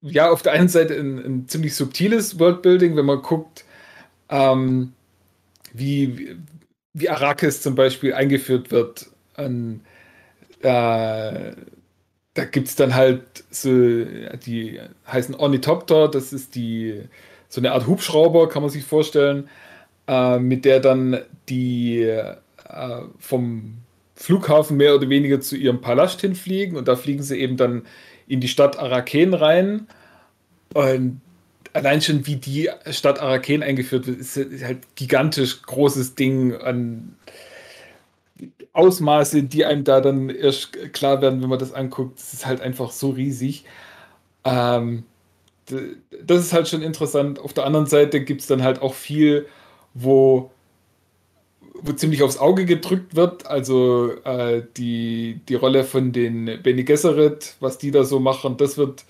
ja, auf der einen Seite ein, ein ziemlich subtiles Worldbuilding, wenn man guckt, ähm, wie, wie- Arrakis zum Beispiel eingeführt wird. An, äh, da gibt es dann halt so, die heißen Ornithopter, das ist die, so eine Art Hubschrauber, kann man sich vorstellen, äh, mit der dann die äh, vom Flughafen mehr oder weniger zu ihrem Palast hinfliegen und da fliegen sie eben dann in die Stadt Araken rein. Und allein schon wie die Stadt Araken eingeführt wird, ist halt gigantisch großes Ding an Ausmaße, die einem da dann erst klar werden, wenn man das anguckt. Das ist halt einfach so riesig. Ähm, das ist halt schon interessant. Auf der anderen Seite gibt es dann halt auch viel, wo ziemlich aufs Auge gedrückt wird. Also äh, die, die Rolle von den Bene Gesserit, was die da so machen, das wird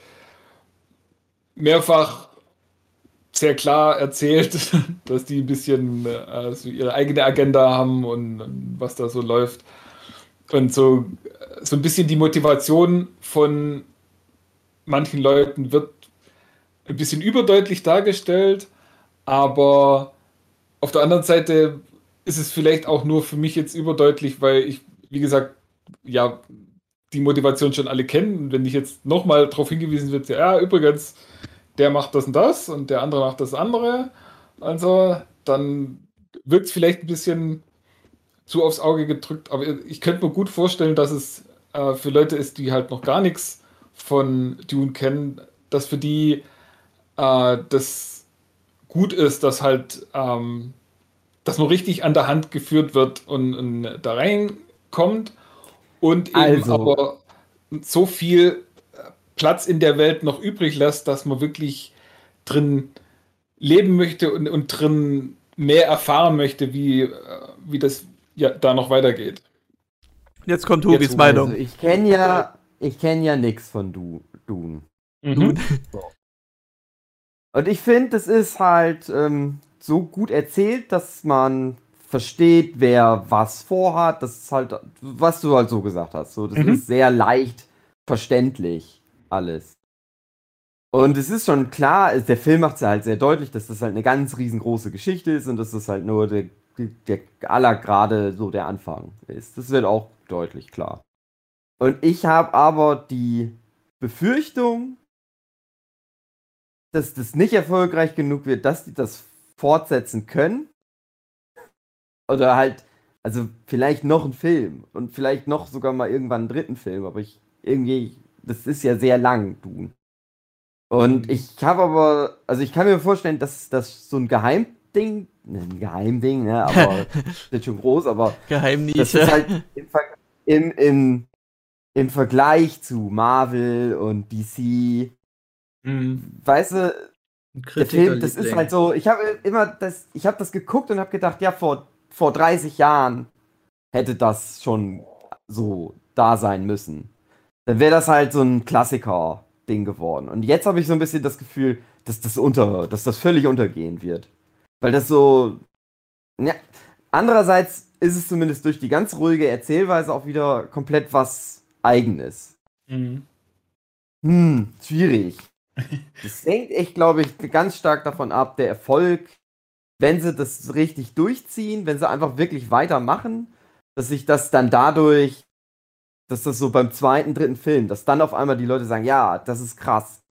mehrfach sehr klar erzählt, dass die ein bisschen äh, so ihre eigene Agenda haben und, und was da so läuft. Und so, so ein bisschen die Motivation von manchen Leuten wird ein bisschen überdeutlich dargestellt, aber auf der anderen Seite ist es vielleicht auch nur für mich jetzt überdeutlich, weil ich, wie gesagt, ja, die Motivation schon alle kennen. Und wenn ich jetzt nochmal darauf hingewiesen wird, ja, übrigens, der macht das und das und der andere macht das andere, also dann wirkt es vielleicht ein bisschen zu aufs Auge gedrückt. Aber ich könnte mir gut vorstellen, dass es äh, für Leute ist, die halt noch gar nichts von Dune kennen, dass für die äh, das gut ist, dass halt ähm, dass man richtig an der Hand geführt wird und, und da reinkommt und eben Also. aber so viel Platz in der Welt noch übrig lässt, dass man wirklich drin leben möchte und, und drin mehr erfahren möchte, wie, äh, wie das ja da noch weitergeht. Jetzt kommt Hugis Jetzt- Meinung. Also ich kenne ja, ich kenne ja nix von du, Dune. Mhm. Und ich finde, es ist halt ähm, so gut erzählt, dass man versteht, wer was vorhat. Das ist halt, was du halt so gesagt hast. So, das Mhm. ist sehr leicht verständlich alles. Und es ist schon klar, der Film macht es ja halt sehr deutlich, dass das halt eine ganz riesengroße Geschichte ist und dass das halt nur der, der aller gerade so der Anfang ist. Das wird auch deutlich klar. Und ich habe aber die Befürchtung, dass das nicht erfolgreich genug wird, dass die das fortsetzen können. Oder halt, also vielleicht noch ein Film und vielleicht noch sogar mal irgendwann einen dritten Film, aber ich irgendwie, das ist ja sehr lang, du. Und ich habe aber, also ich kann mir vorstellen, dass das so ein Geheimding, ne, ein Geheimding, ne, aber ist schon groß, aber das Geheimnische. ist halt im, Ver im, im, im Vergleich zu Marvel und DC, Mhm. weißt du, der Film, das ist halt so, ich habe immer das, ich habe das geguckt und habe gedacht, ja, vor, vor 30 Jahren hätte das schon so da sein müssen. Dann wäre das halt so ein Klassiker-Ding geworden. Und jetzt habe ich so ein bisschen das Gefühl, dass das unter, dass das völlig untergehen wird. Weil das so, ja, andererseits ist es zumindest durch die ganz ruhige Erzählweise auch wieder komplett was Eigenes. Mhm. Hm, schwierig. Das hängt echt, glaube ich, ganz stark davon ab, der Erfolg, wenn sie das richtig durchziehen, wenn sie einfach wirklich weitermachen, dass sich das dann dadurch, dass das so beim zweiten, dritten Film, dass dann auf einmal die Leute sagen, ja, das ist krass.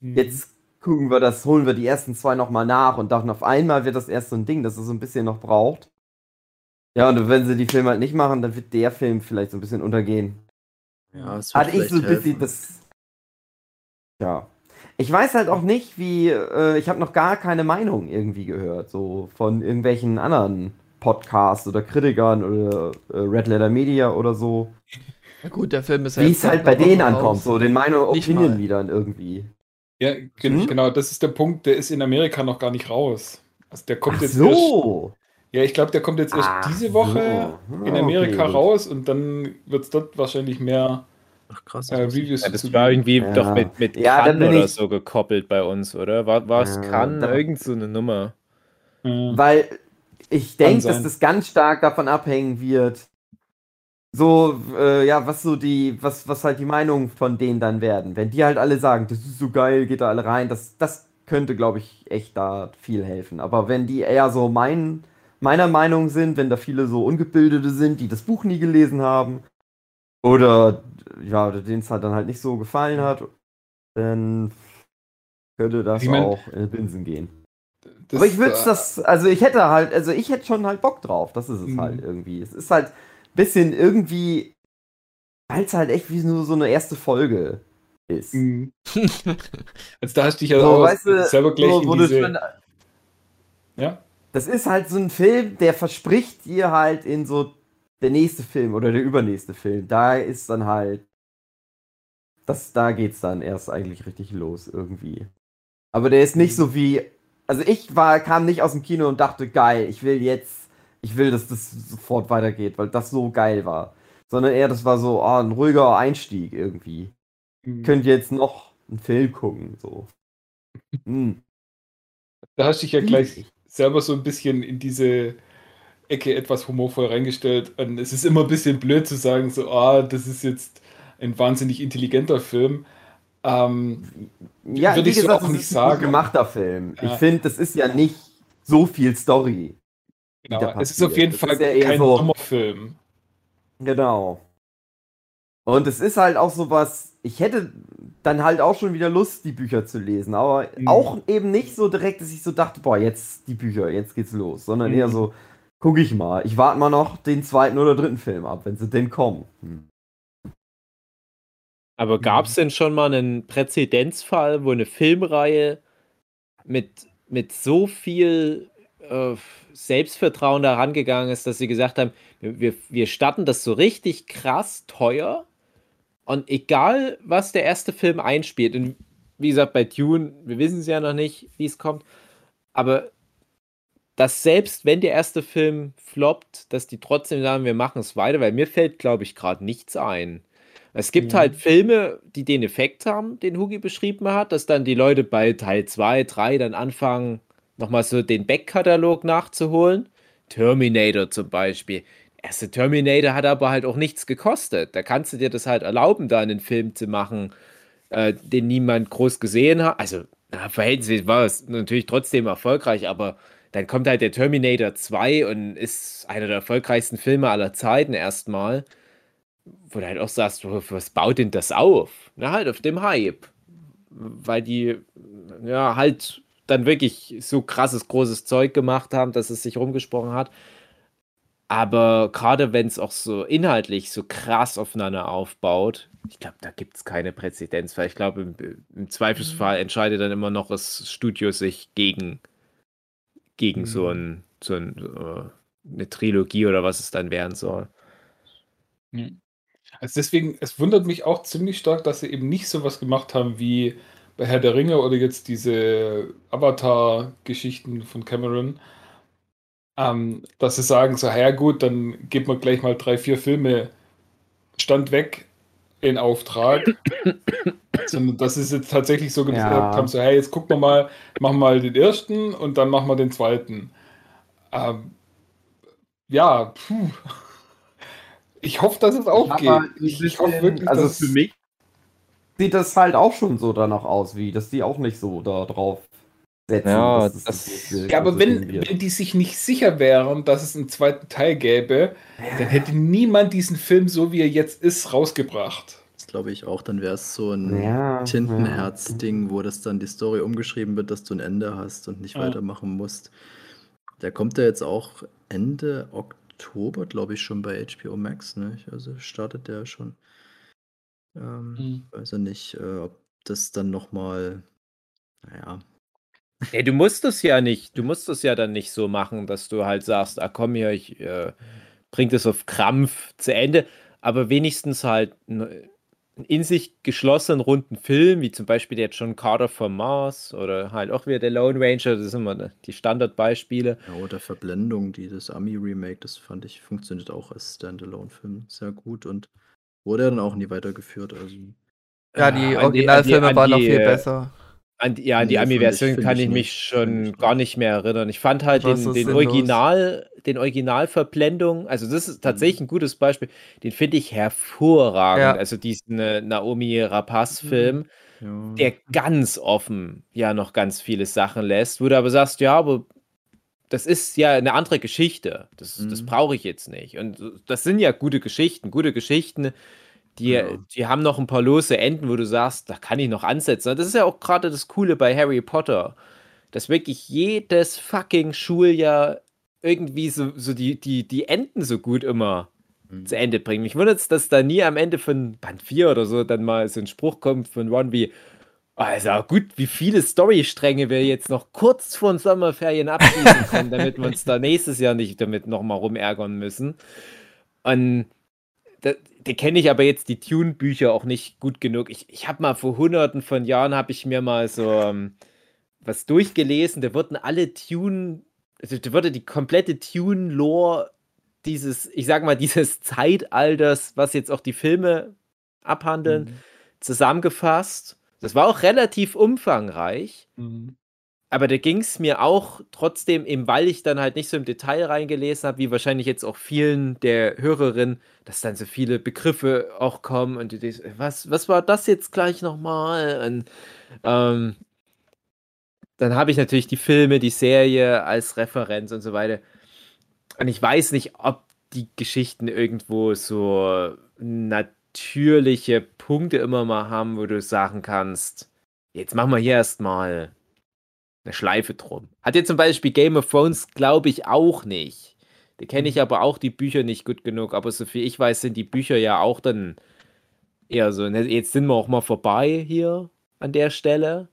Mhm. Jetzt gucken wir das, holen wir die ersten zwei nochmal nach und dann auf einmal wird das erst so ein Ding, das es so ein bisschen noch braucht. Ja, und wenn sie die Filme halt nicht machen, dann wird der Film vielleicht so ein bisschen untergehen. Ja, es wird Hatte ich so ein bisschen helfen. das. Ja. Ich weiß halt auch nicht, wie. Äh, ich habe noch gar keine Meinung irgendwie gehört, so von irgendwelchen anderen Podcasts oder Kritikern oder äh, Red Letter Media oder so. Na gut, der Film ist ja Wie es halt bei denen raus. ankommt, so den Meinung Nicht Opinion mal. Liedern irgendwie. Ja, Hm? genau, das ist der Punkt, der ist in Amerika noch gar nicht raus. Also der kommt Ach jetzt erst, so. ja, ich glaube, der kommt jetzt erst Ach diese Woche so. in Ah, Amerika okay. raus und dann wird es dort wahrscheinlich mehr Ach krass. äh, Reviews Ja, das war irgendwie Ja. doch mit, mit Ja, bin oder ich- so gekoppelt bei uns, oder? War, war es Ja, Cannes? da- Irgend so eine Nummer. Mhm. Weil ich denke, dass das ganz stark davon abhängen wird. So, äh, ja, was so die, was, was halt die Meinungen von denen dann werden. Wenn die halt alle sagen, das ist so geil, geht da alle rein, das, das könnte, glaube ich, echt da viel helfen. Aber wenn die eher so mein, meiner Meinung sind, wenn da viele so Ungebildete sind, die das Buch nie gelesen haben, oder ja, oder denen es halt dann halt nicht so gefallen hat, dann könnte das Ich mein- auch in den Binsen gehen. Aber ich würde das, also ich hätte halt, also ich hätte schon halt Bock drauf. Das ist es Mhm. halt irgendwie. Es ist halt ein bisschen irgendwie, weil es halt echt wie nur so eine erste Folge ist. Mhm. Also da hast du dich ja So, auch weißt du, selber gleich so, in diese, schon, ja, das ist halt so ein Film, der verspricht dir halt in so der nächste Film oder der übernächste Film. Da ist dann halt, das, da geht's dann erst eigentlich richtig los irgendwie. Aber der ist nicht so wie, also ich war, kam nicht aus dem Kino und dachte, geil, ich will jetzt, ich will, dass das sofort weitergeht, weil das so geil war. Sondern eher, das war so, ah, ein ruhiger Einstieg irgendwie. Mhm. Könnt ihr jetzt noch einen Film gucken, so. Hm. da hast du dich ja gleich selber so ein bisschen in diese Ecke etwas humorvoll reingestellt. Und es ist immer ein bisschen blöd zu sagen, so, ah, das ist jetzt ein wahnsinnig intelligenter Film. Ähm, Ja, Würde ich so gesagt, auch es nicht ist ein gut sagen. gemachter Film. Ja. Ich finde, das ist ja nicht so viel Story. genau, es ist auf jeden. Das Fall ja eher kein so- Sommerfilm. Genau. Und es ist halt auch sowas, ich hätte dann halt auch schon wieder Lust, die Bücher zu lesen, aber Mhm. auch eben nicht so direkt, dass ich so dachte, boah, jetzt die Bücher, jetzt geht's los, sondern Mhm. eher so, guck ich mal, ich warte mal noch den zweiten oder dritten Film ab, wenn sie denn kommen. Hm. Aber gab es denn schon mal einen Präzedenzfall, wo eine Filmreihe mit, mit so viel äh, Selbstvertrauen da rangegangen ist, dass sie gesagt haben, wir, wir, wir starten das so richtig krass teuer und egal, was der erste Film einspielt, und wie gesagt, bei Dune, wir wissen es ja noch nicht, wie es kommt, aber dass selbst wenn der erste Film floppt, dass die trotzdem sagen, wir machen es weiter, weil mir fällt, glaube ich, gerade nichts ein. Es gibt Mhm. halt Filme, die den Effekt haben, den Hugi beschrieben hat, dass dann die Leute bei Teil 2, 3 dann anfangen, nochmal so den Backkatalog nachzuholen. Terminator zum Beispiel. Der erste Terminator hat aber halt auch nichts gekostet. Da kannst du dir das halt erlauben, da einen Film zu machen, äh, den niemand groß gesehen hat. Also, na, verhältnismäßig war es natürlich trotzdem erfolgreich, aber dann kommt halt der Terminator 2 und ist einer der erfolgreichsten Filme aller Zeiten erstmal. Wo du halt auch sagst, was baut denn das auf? Na, halt auf dem Hype. Weil die, ja, halt dann wirklich so krasses, großes Zeug gemacht haben, dass es sich rumgesprochen hat. Aber gerade wenn es auch so inhaltlich so krass aufeinander aufbaut, ich glaube, da gibt es keine Präzedenz, weil ich glaube, im, im, Zweifelsfall entscheidet dann immer noch das Studio sich gegen, gegen mhm. so, ein, so ein, äh, eine Trilogie oder was es dann werden soll. Also deswegen, es wundert mich auch ziemlich stark, dass sie eben nicht so was gemacht haben wie bei Herr der Ringe oder jetzt diese Avatar-Geschichten von Cameron, ähm, dass sie sagen, so, ja gut, dann geben wir gleich mal drei, vier Filme Stand weg in Auftrag. Sondern das ist jetzt tatsächlich so gesagt ja. haben, so, hey, jetzt gucken wir mal, machen wir mal den ersten und dann machen wir den zweiten. Ähm, ja, puh. Ich hoffe, dass es aufgeht. Ich, ich hoffe wirklich, also dass für mich sieht das halt auch schon so danach aus, wie, dass die auch nicht so da drauf setzen. Ja, das, das, ja aber wenn, wenn die sich nicht sicher wären, dass es einen zweiten Teil gäbe, ja. dann hätte niemand diesen Film, so wie er jetzt ist, rausgebracht. Das glaube ich auch. Dann wäre es so ein ja, Tintenherz-Ding, wo das dann die Story umgeschrieben wird, dass du ein Ende hast und nicht weitermachen musst. Der kommt ja jetzt auch Ende Oktober, glaube ich, schon bei HBO Max. Ne? Also startet der schon. Ähm, mhm. Weiß ja nicht, äh, ob das dann nochmal, naja. Ja, du musst es ja nicht, du musst es ja dann nicht so machen, dass du halt sagst, ah komm hier, ich äh, bring das auf Krampf zu Ende, aber wenigstens halt einen in sich geschlossenen runden Film, wie zum Beispiel jetzt schon Carter from Mars oder halt auch wieder der Lone Ranger, das sind immer die Standardbeispiele. Ja, oder Verblendung, die das Ami-Remake, das fand ich, funktioniert auch als Standalone-Film sehr gut und Wurde dann auch nie weitergeführt. Also. Ja, die Originalfilme waren noch viel besser. An die, ja, an die nee, Ami-Version kann ich, ich mich schon gar nicht mehr erinnern. Ich fand halt den, den Original, den Originalverblendung, also das ist tatsächlich mhm. ein gutes Beispiel, den finde ich hervorragend. Ja. Also diesen äh, Naomi Rapaz-Film, mhm. ja. der ganz offen ja noch ganz viele Sachen lässt, wo du aber sagst, ja, aber das ist ja eine andere Geschichte. Das, mhm. das brauche ich jetzt nicht. Und das sind ja gute Geschichten. Gute Geschichten, die, ja. die haben noch ein paar lose Enden, wo du sagst, da kann ich noch ansetzen. Das ist ja auch gerade das Coole bei Harry Potter, dass wirklich jedes fucking Schuljahr irgendwie so, so die, die, die Enden so gut immer mhm. zu Ende bringen. Mich wundert es, dass da nie am Ende von Band 4 oder so dann mal so ein Spruch kommt von Ron wie, also gut, wie viele Storystränge wir jetzt noch kurz vor den Sommerferien abschließen können, damit wir uns da nächstes Jahr nicht damit nochmal rumärgern müssen. Und da, die kenne ich aber jetzt die Tune-Bücher auch nicht gut genug. Ich, ich habe mal vor hunderten von Jahren habe ich mir mal so ähm, was durchgelesen. Da wurden alle Tune, also da wurde die komplette Tune-Lore dieses, ich sag mal, dieses Zeitalters, was jetzt auch die Filme abhandeln, mhm. zusammengefasst. Das war auch relativ umfangreich. Mhm. Aber da ging es mir auch trotzdem, eben weil ich dann halt nicht so im Detail reingelesen habe, wie wahrscheinlich jetzt auch vielen der Hörerinnen, dass dann so viele Begriffe auch kommen und du denkst, was, was war das jetzt gleich nochmal? Und ähm, dann habe ich natürlich die Filme, die Serie als Referenz und so weiter. Und ich weiß nicht, ob die Geschichten irgendwo so natürlich natürliche Punkte immer mal haben, wo du sagen kannst, jetzt machen wir hier erstmal eine Schleife drum. Hat jetzt zum Beispiel Game of Thrones, glaube ich, auch nicht. Da kenne ich mhm. aber auch die Bücher nicht gut genug. Aber so viel ich weiß, sind die Bücher ja auch dann eher so. Ne? Jetzt sind wir auch mal vorbei hier an der Stelle.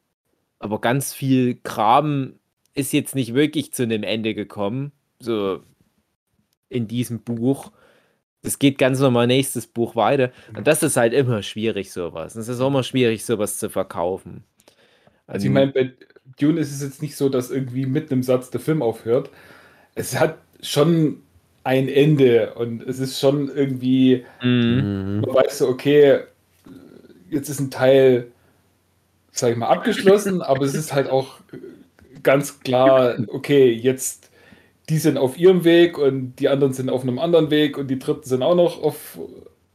Aber ganz viel Kram ist jetzt nicht wirklich zu einem Ende gekommen. So in diesem Buch es geht ganz normal nächstes Buch weiter. Und das ist halt immer schwierig, sowas. Es ist auch immer schwierig, sowas zu verkaufen. Also ich ähm, meine, bei Dune ist es jetzt nicht so, dass irgendwie mit einem Satz der Film aufhört. Es hat schon ein Ende und es ist schon irgendwie, mhm. man weiß so, okay, jetzt ist ein Teil, sag ich mal, abgeschlossen, aber es ist halt auch ganz klar, okay, jetzt die sind auf ihrem Weg und die anderen sind auf einem anderen Weg und die dritten sind auch noch auf,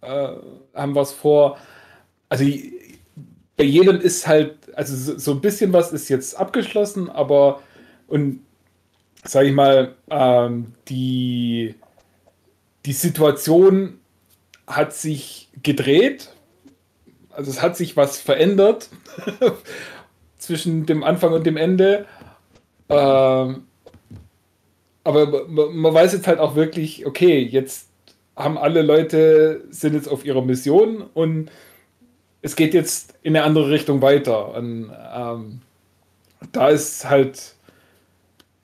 äh, haben was vor. Also bei jedem ist halt, also so, ein bisschen was ist jetzt abgeschlossen, aber und sage ich mal, ähm, die, die Situation hat sich gedreht. Also es hat sich was verändert zwischen dem Anfang und dem Ende. Ähm, aber man weiß jetzt halt auch wirklich, okay, jetzt haben alle Leute, sind jetzt auf ihrer Mission und es geht jetzt in eine andere Richtung weiter. Und ähm, da ist halt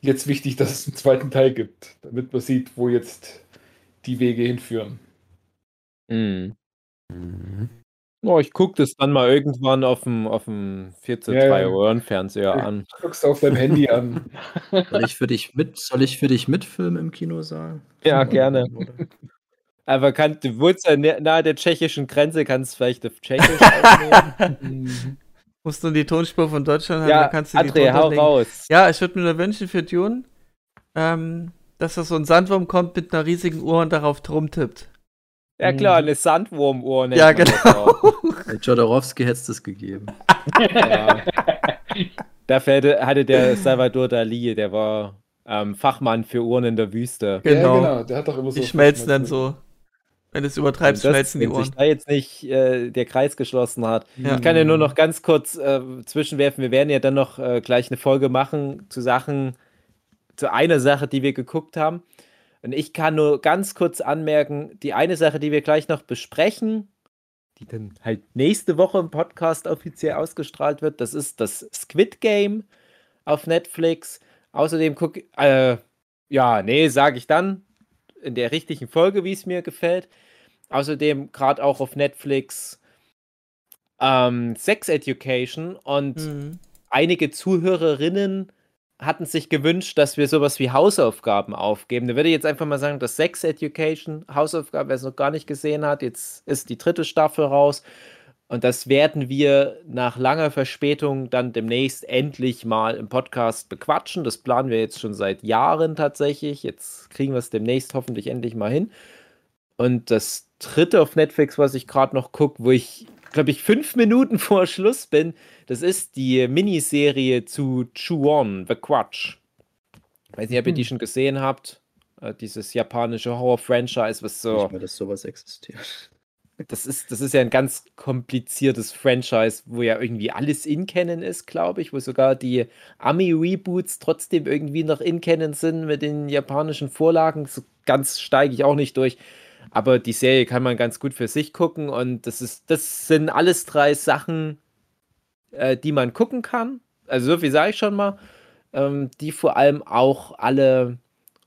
jetzt wichtig, dass es einen zweiten Teil gibt, damit man sieht, wo jetzt die Wege hinführen. Mhm. Oh, ich gucke das dann mal irgendwann auf dem, auf dem 14 Ja, ja. Röhrenfernseher an. Guckst du auf deinem Handy an. Soll ich für dich mit, soll ich für dich mitfilmen im Kinosaal? Ja, gerne. Aber kann, du wohnst ja nahe der tschechischen Grenze, kannst vielleicht auf Tschechisch aufnehmen. Musst du die Tonspur von Deutschland haben, ja, dann kannst du die André, hau drunter legen. raus. Ja, ich würde mir nur wünschen für Dune, ähm, dass da so ein Sandwurm kommt mit einer riesigen Uhr und darauf rumtippt. Ja klar, eine Sandwurmuhr. Ja, genau. Jodorowsky hätte es das gegeben. Ja. Dafür hätte, hatte der Salvador Dali, der war ähm, Fachmann für Uhren in der Wüste. Genau. Ja, genau. Der hat doch immer so. Die schmelzen dann so. Wenn du es übertreibst, Und das, schmelzen die wenn sich Uhren. da jetzt nicht äh, der Kreis geschlossen hat. Ja. Ich kann ja nur noch ganz kurz äh, zwischenwerfen. Wir werden ja dann noch äh, gleich eine Folge machen zu Sachen, zu einer Sache, die wir geguckt haben. Und ich kann nur ganz kurz anmerken, die eine Sache, die wir gleich noch besprechen, die dann halt nächste Woche im Podcast offiziell ausgestrahlt wird, das ist das Squid Game auf Netflix. Außerdem guck, äh, ja, nee, sage ich dann in der richtigen Folge, wie es mir gefällt. Außerdem gerade auch auf Netflix ähm, Sex Education und Mhm. einige Zuhörerinnen hatten sich gewünscht, dass wir sowas wie Hausaufgaben aufgeben. Da würde ich jetzt einfach mal sagen, dass Sex Education Hausaufgaben, wer es noch gar nicht gesehen hat, jetzt ist die dritte Staffel raus. Und das werden wir nach langer Verspätung dann demnächst endlich mal im Podcast bequatschen. Das planen wir jetzt schon seit Jahren tatsächlich. Jetzt kriegen wir es demnächst hoffentlich endlich mal hin. Und das dritte auf Netflix, was ich gerade noch gucke, wo ich, glaube ich, fünf Minuten vor Schluss bin, das ist die Miniserie zu Chu-On, The Quatsch. Weiß nicht, ob ihr die schon gesehen habt. Äh, dieses japanische Horror-Franchise, was so. Nicht mehr, dass sowas existiert. Das ist, das ist ja ein ganz kompliziertes Franchise, wo ja irgendwie alles in Canon ist, glaube ich, wo sogar die Ami-Reboots trotzdem irgendwie noch in Canon sind mit den japanischen Vorlagen. So ganz steige ich auch nicht durch. Aber die Serie kann man ganz gut für sich gucken und das ist, das sind alles drei Sachen, äh, die man gucken kann. Also so viel sage ich schon mal. Ähm, die vor allem auch alle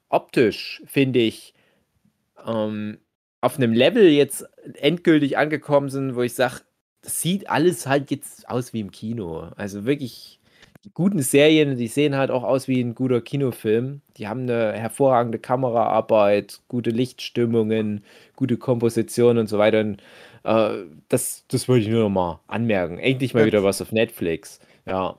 optisch, finde ich, ähm, auf einem Level jetzt endgültig angekommen sind, wo ich sage, das sieht alles halt jetzt aus wie im Kino. Also wirklich die guten Serien, die sehen halt auch aus wie ein guter Kinofilm. Die haben eine hervorragende Kameraarbeit, gute Lichtstimmungen, gute Komposition und so weiter. Und, äh, das, das wollte ich nur noch mal anmerken. Endlich mal wieder was auf Netflix. Ja.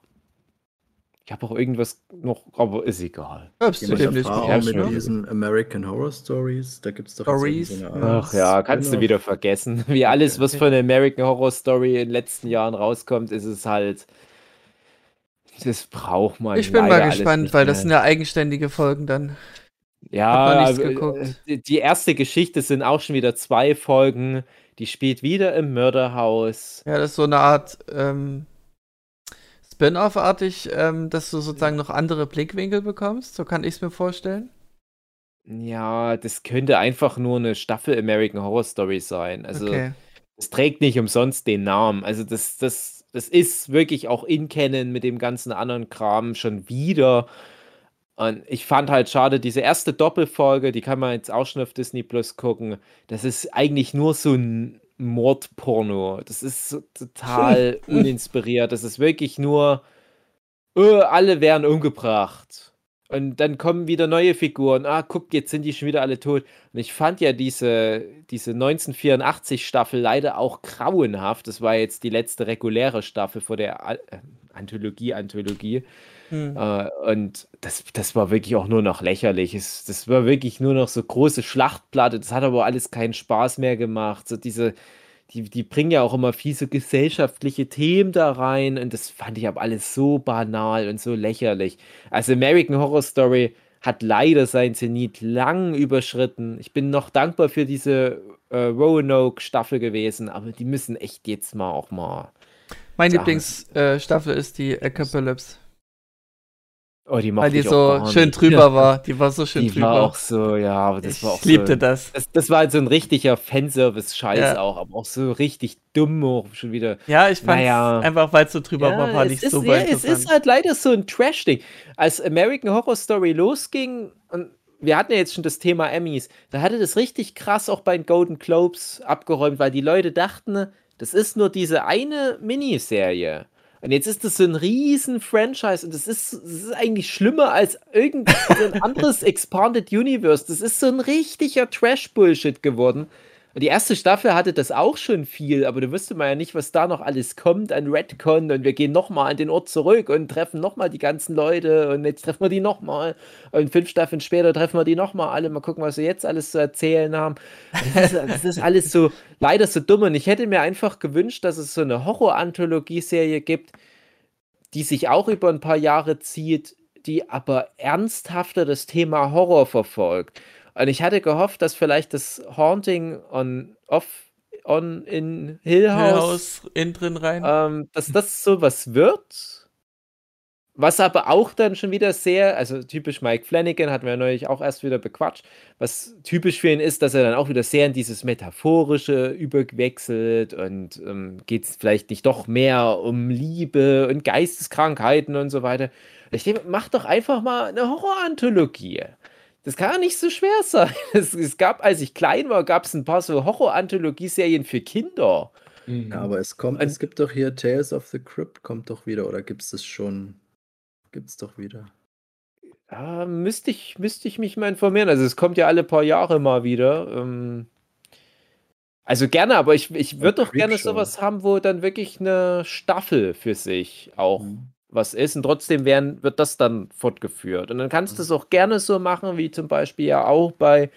Ich habe auch irgendwas noch, aber ist egal. Erfahrung Ja, mit diesen American Horror Stories, da gibt es doch Stories. so Ach ja, kannst du wieder vergessen. Wie alles, was von American Horror Story in den letzten Jahren rauskommt, ist es halt. Das braucht man. Ich bin mal gespannt, weil das sind ja eigenständige Folgen dann. Ja, Hat noch nichts aber, geguckt. äh, die- die erste Geschichte sind auch schon wieder zwei Folgen. Die spielt wieder im Mörderhaus. Ja, das ist so eine Art ähm, Spin-off-artig, ähm, dass du sozusagen noch andere Blickwinkel bekommst. So kann ich es mir vorstellen. Ja, das könnte einfach nur eine Staffel American Horror Story sein. Also, okay. es trägt nicht umsonst den Namen. Also, das, das, das ist wirklich auch in Canon mit dem ganzen anderen Kram schon wieder. Und ich fand halt schade, diese erste Doppelfolge, die kann man jetzt auch schon auf Disney Plus gucken. Das ist eigentlich nur so ein Mordporno. Das ist total uninspiriert. Das ist wirklich nur, äh, alle werden umgebracht. Und dann kommen wieder neue Figuren. Ah, guck, jetzt sind die schon wieder alle tot. Und ich fand ja diese, diese 1984-Staffel leider auch grauenhaft. Das war jetzt die letzte reguläre Staffel vor der A- äh, Hm. Äh, und das, das war wirklich auch nur noch lächerlich. Es, das war wirklich nur noch so große Schlachtplatte. Das hat aber alles keinen Spaß mehr gemacht. So diese, die, die bringen ja auch immer viel so gesellschaftliche Themen da rein und das fand ich aber alles so banal und so lächerlich. Also American Horror Story hat leider sein Zenit lang überschritten. Ich bin noch dankbar für diese äh, Roanoke-Staffel gewesen, aber die müssen echt jetzt mal auch mal. Meine. Lieblingsstaffel ist die Apocalypse. Oh, die Weil die so schön nicht. drüber war. Die war so schön Die drüber. war auch so, ja, aber das ich war auch liebte so. das. Das, das war halt so ein richtiger Fanservice-Scheiß Ja. auch, aber auch so richtig dumm auch schon wieder. Ja, ich fand Naja. einfach, weil es so drüber war, fand es ich ist, super ja, es ist halt leider so ein Trash-Ding. Als American Horror Story losging, und wir hatten ja jetzt schon das Thema Emmys, da hatte das richtig krass auch bei den Golden Globes abgeräumt, weil die Leute dachten, das ist nur diese eine Miniserie. Und jetzt ist das so ein riesen Franchise und das ist, das ist eigentlich schlimmer als irgendein anderes Expanded Universe. Das ist so ein richtiger Trash-Bullshit geworden. Und die erste Staffel hatte das auch schon viel, aber da wüsste man ja nicht, was da noch alles kommt an Redcon und wir gehen nochmal an den Ort zurück und treffen nochmal die ganzen Leute und jetzt treffen wir die nochmal und fünf Staffeln später treffen wir die nochmal alle, mal gucken, was sie jetzt alles zu erzählen haben. Das ist, das ist alles so, leider so dumm und ich hätte mir einfach gewünscht, dass es so eine Horror-Anthologie-Serie gibt, die sich auch über ein paar Jahre zieht, die aber ernsthafter das Thema Horror verfolgt. Und ich hatte gehofft, dass vielleicht das Haunting on off on in Hill House, Haus innen drin rein. ähm, dass das sowas wird. Was aber auch dann schon wieder sehr, also typisch Mike Flanagan hatten wir ja neulich auch erst wieder bequatscht, was typisch für ihn ist, dass er dann auch wieder sehr in dieses Metaphorische überwechselt und ähm, geht es vielleicht nicht doch mehr um Liebe und Geisteskrankheiten und so weiter. Ich denke, mach doch einfach mal eine Horroranthologie. Das kann ja nicht so schwer sein. Es, es gab, als ich klein war, gab es ein paar so Horror-Anthologie-Serien für Kinder. Mhm. Ja, aber es kommt, Ein- es gibt doch hier Tales of the Crypt, kommt doch wieder, oder gibt es das schon? Gibt's doch wieder. Ja, müsste ich, müsste ich mich mal informieren. Also es kommt ja alle paar Jahre mal wieder. Ähm, also gerne, aber ich, ich würde doch gerne sowas haben, wo dann wirklich eine Staffel für sich auch Mhm. Was ist und trotzdem werden, wird das dann fortgeführt. Und dann kannst du es auch gerne so machen, wie zum Beispiel ja auch bei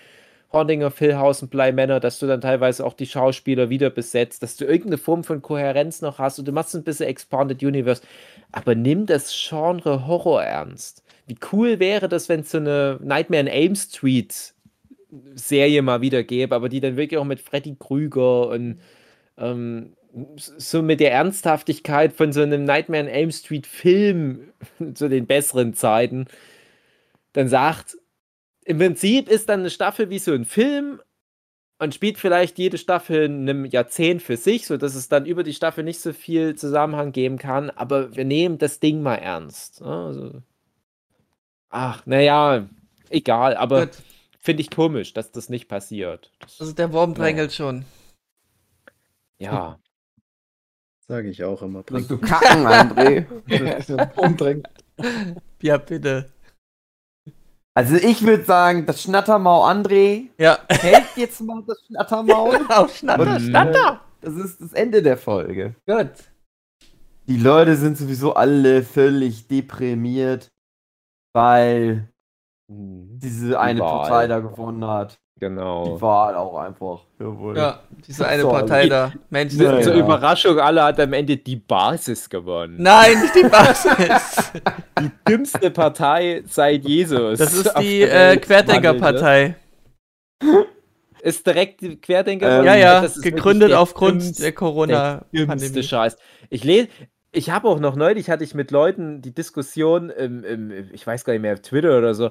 Haunting of Hill House Bly Manor, dass du dann teilweise auch die Schauspieler wieder besetzt, dass du irgendeine Form von Kohärenz noch hast und du machst ein bisschen Expanded Universe. Aber nimm das Genre Horror ernst. Wie cool wäre das, wenn es so eine Nightmare in Elm Street Serie mal wieder gäbe, aber die dann wirklich auch mit Freddy Krüger und ähm, so mit der Ernsthaftigkeit von so einem Nightmare in Elm Street Film zu den besseren Zeiten dann sagt, im Prinzip ist dann eine Staffel wie so ein Film und spielt vielleicht jede Staffel in einem Jahrzehnt für sich, sodass es dann über die Staffel nicht so viel Zusammenhang geben kann, aber wir nehmen das Ding mal ernst. ne? Also, ach, naja, egal, aber finde ich komisch, dass das nicht passiert. Das, Also der Wurm drängelt schon. ja. Sage ich auch immer. Willst du kacken, André? Umdrängen. Ja, bitte. Also ich würde sagen, das Schnattermaul André Ja. hält jetzt mal das Schnattermaul. Auf Schnatter, Und, Schnatter. Das ist das Ende der Folge. Gut. Die Leute sind sowieso alle völlig deprimiert, weil Hm, diese eine. Partei da gewonnen hat. Genau. Die Wahl auch einfach. Jawohl. Ja, diese eine So, Partei die- da. Mensch, Ja, das- Zur. Überraschung aller hat am Ende die Basis gewonnen. Nein, nicht die Basis. Die dümmste Partei seit Jesus. Das ist die äh, Querdenkerpartei. Ist direkt die Querdenker. Ähm, Ja, ja, Das ist gegründet aufgrund dümmste- der Corona-Pandemie. Scheiß. Ich lese, ich habe auch noch neulich hatte ich mit Leuten die Diskussion im, im, ich weiß gar nicht mehr, auf Twitter oder so.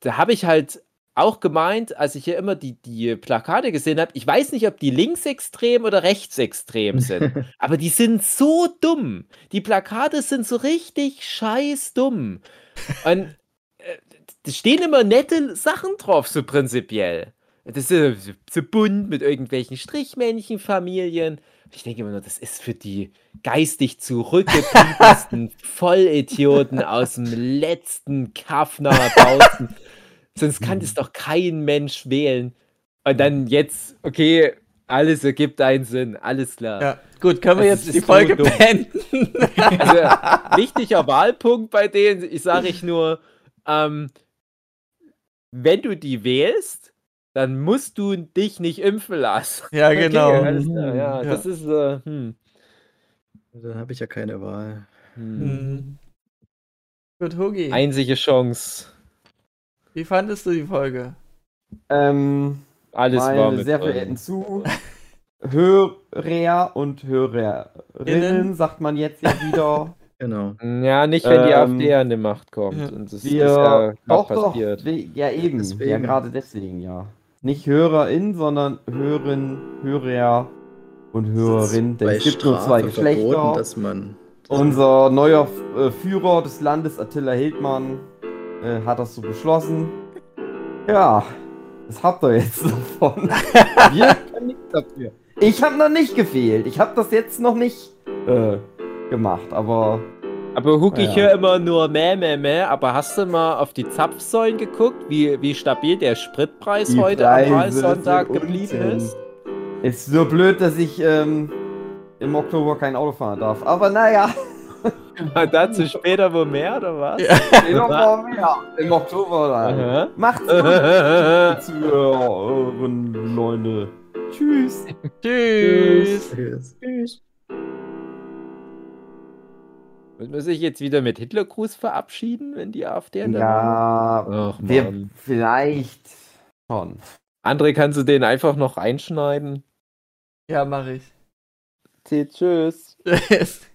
Da habe ich halt auch gemeint, als ich hier immer die, die Plakate gesehen habe, ich weiß nicht, ob die linksextrem oder rechtsextrem sind, aber die sind so dumm. Die Plakate sind so richtig scheiß dumm. Und äh, da stehen immer nette Sachen drauf, so prinzipiell. Das ist so, so bunt mit irgendwelchen Strichmännchenfamilien. Ich denke immer nur, das ist für die geistig zurückgebliebensten Vollidioten aus dem letzten Kaffner Bautzen. Sonst kann das doch kein Mensch wählen. Und dann jetzt, okay, alles ergibt einen Sinn, alles klar. Ja, gut, können wir Das jetzt ist die so Folge dumm. beenden? Also, wichtiger Wahlpunkt bei denen, ich sage ich nur, ähm, wenn du die wählst, dann musst du dich nicht impfen lassen. Ja, genau. Okay, alles klar, ja, Ja. das ist, äh, hm. Dann habe ich ja keine Wahl. hm. Hm. Gut, Hugi, Einzige Chance. Wie fandest du die Folge? Ähm, Alles war meine mit sehr verehrten Zuhörer und Hörerinnen, Innen. sagt man jetzt ja wieder. Genau. Ja, nicht, wenn die Ähm, AfD an die Macht kommt. ja. Und das Wir, ist ja doch, doch, passiert. we- ja eben, Deswegen. ja gerade deswegen, ja. Nicht HörerIn, sondern Hören, Hörer und Hörerin, denn es gibt nur zwei verboten, Geschlechter. dass man. Unser neuer äh, Führer des Landes, Attila Hildmann, äh, hat das so beschlossen. Ja, das habt ihr jetzt davon. Wir können nichts dafür. Ich habe noch nicht gefehlt. Ich habe das jetzt noch nicht äh, gemacht, aber Aber Huck, ich Ja. höre immer nur meh, meh, meh. Aber hast du mal auf die Zapfsäulen geguckt, wie, wie stabil der Spritpreis Die heute am Preise Wahlsonntag sind geblieben ist? ist nur blöd, dass ich ähm, im Oktober kein Auto fahren darf. Aber naja, dazu später wo mehr, oder was? im Oktober mehr. Im Oktober dann. Aha. Macht's gut, Zuhörer, Leute. Tschüss. Tschüss. Tschüss. Müssen wir sich jetzt wieder mit Hitlergruß verabschieden, wenn die AfD an der Ja, Ach, wir vielleicht schon. André, kannst du den einfach noch einschneiden? Ja, mach ich. Tschüss. Tschüss.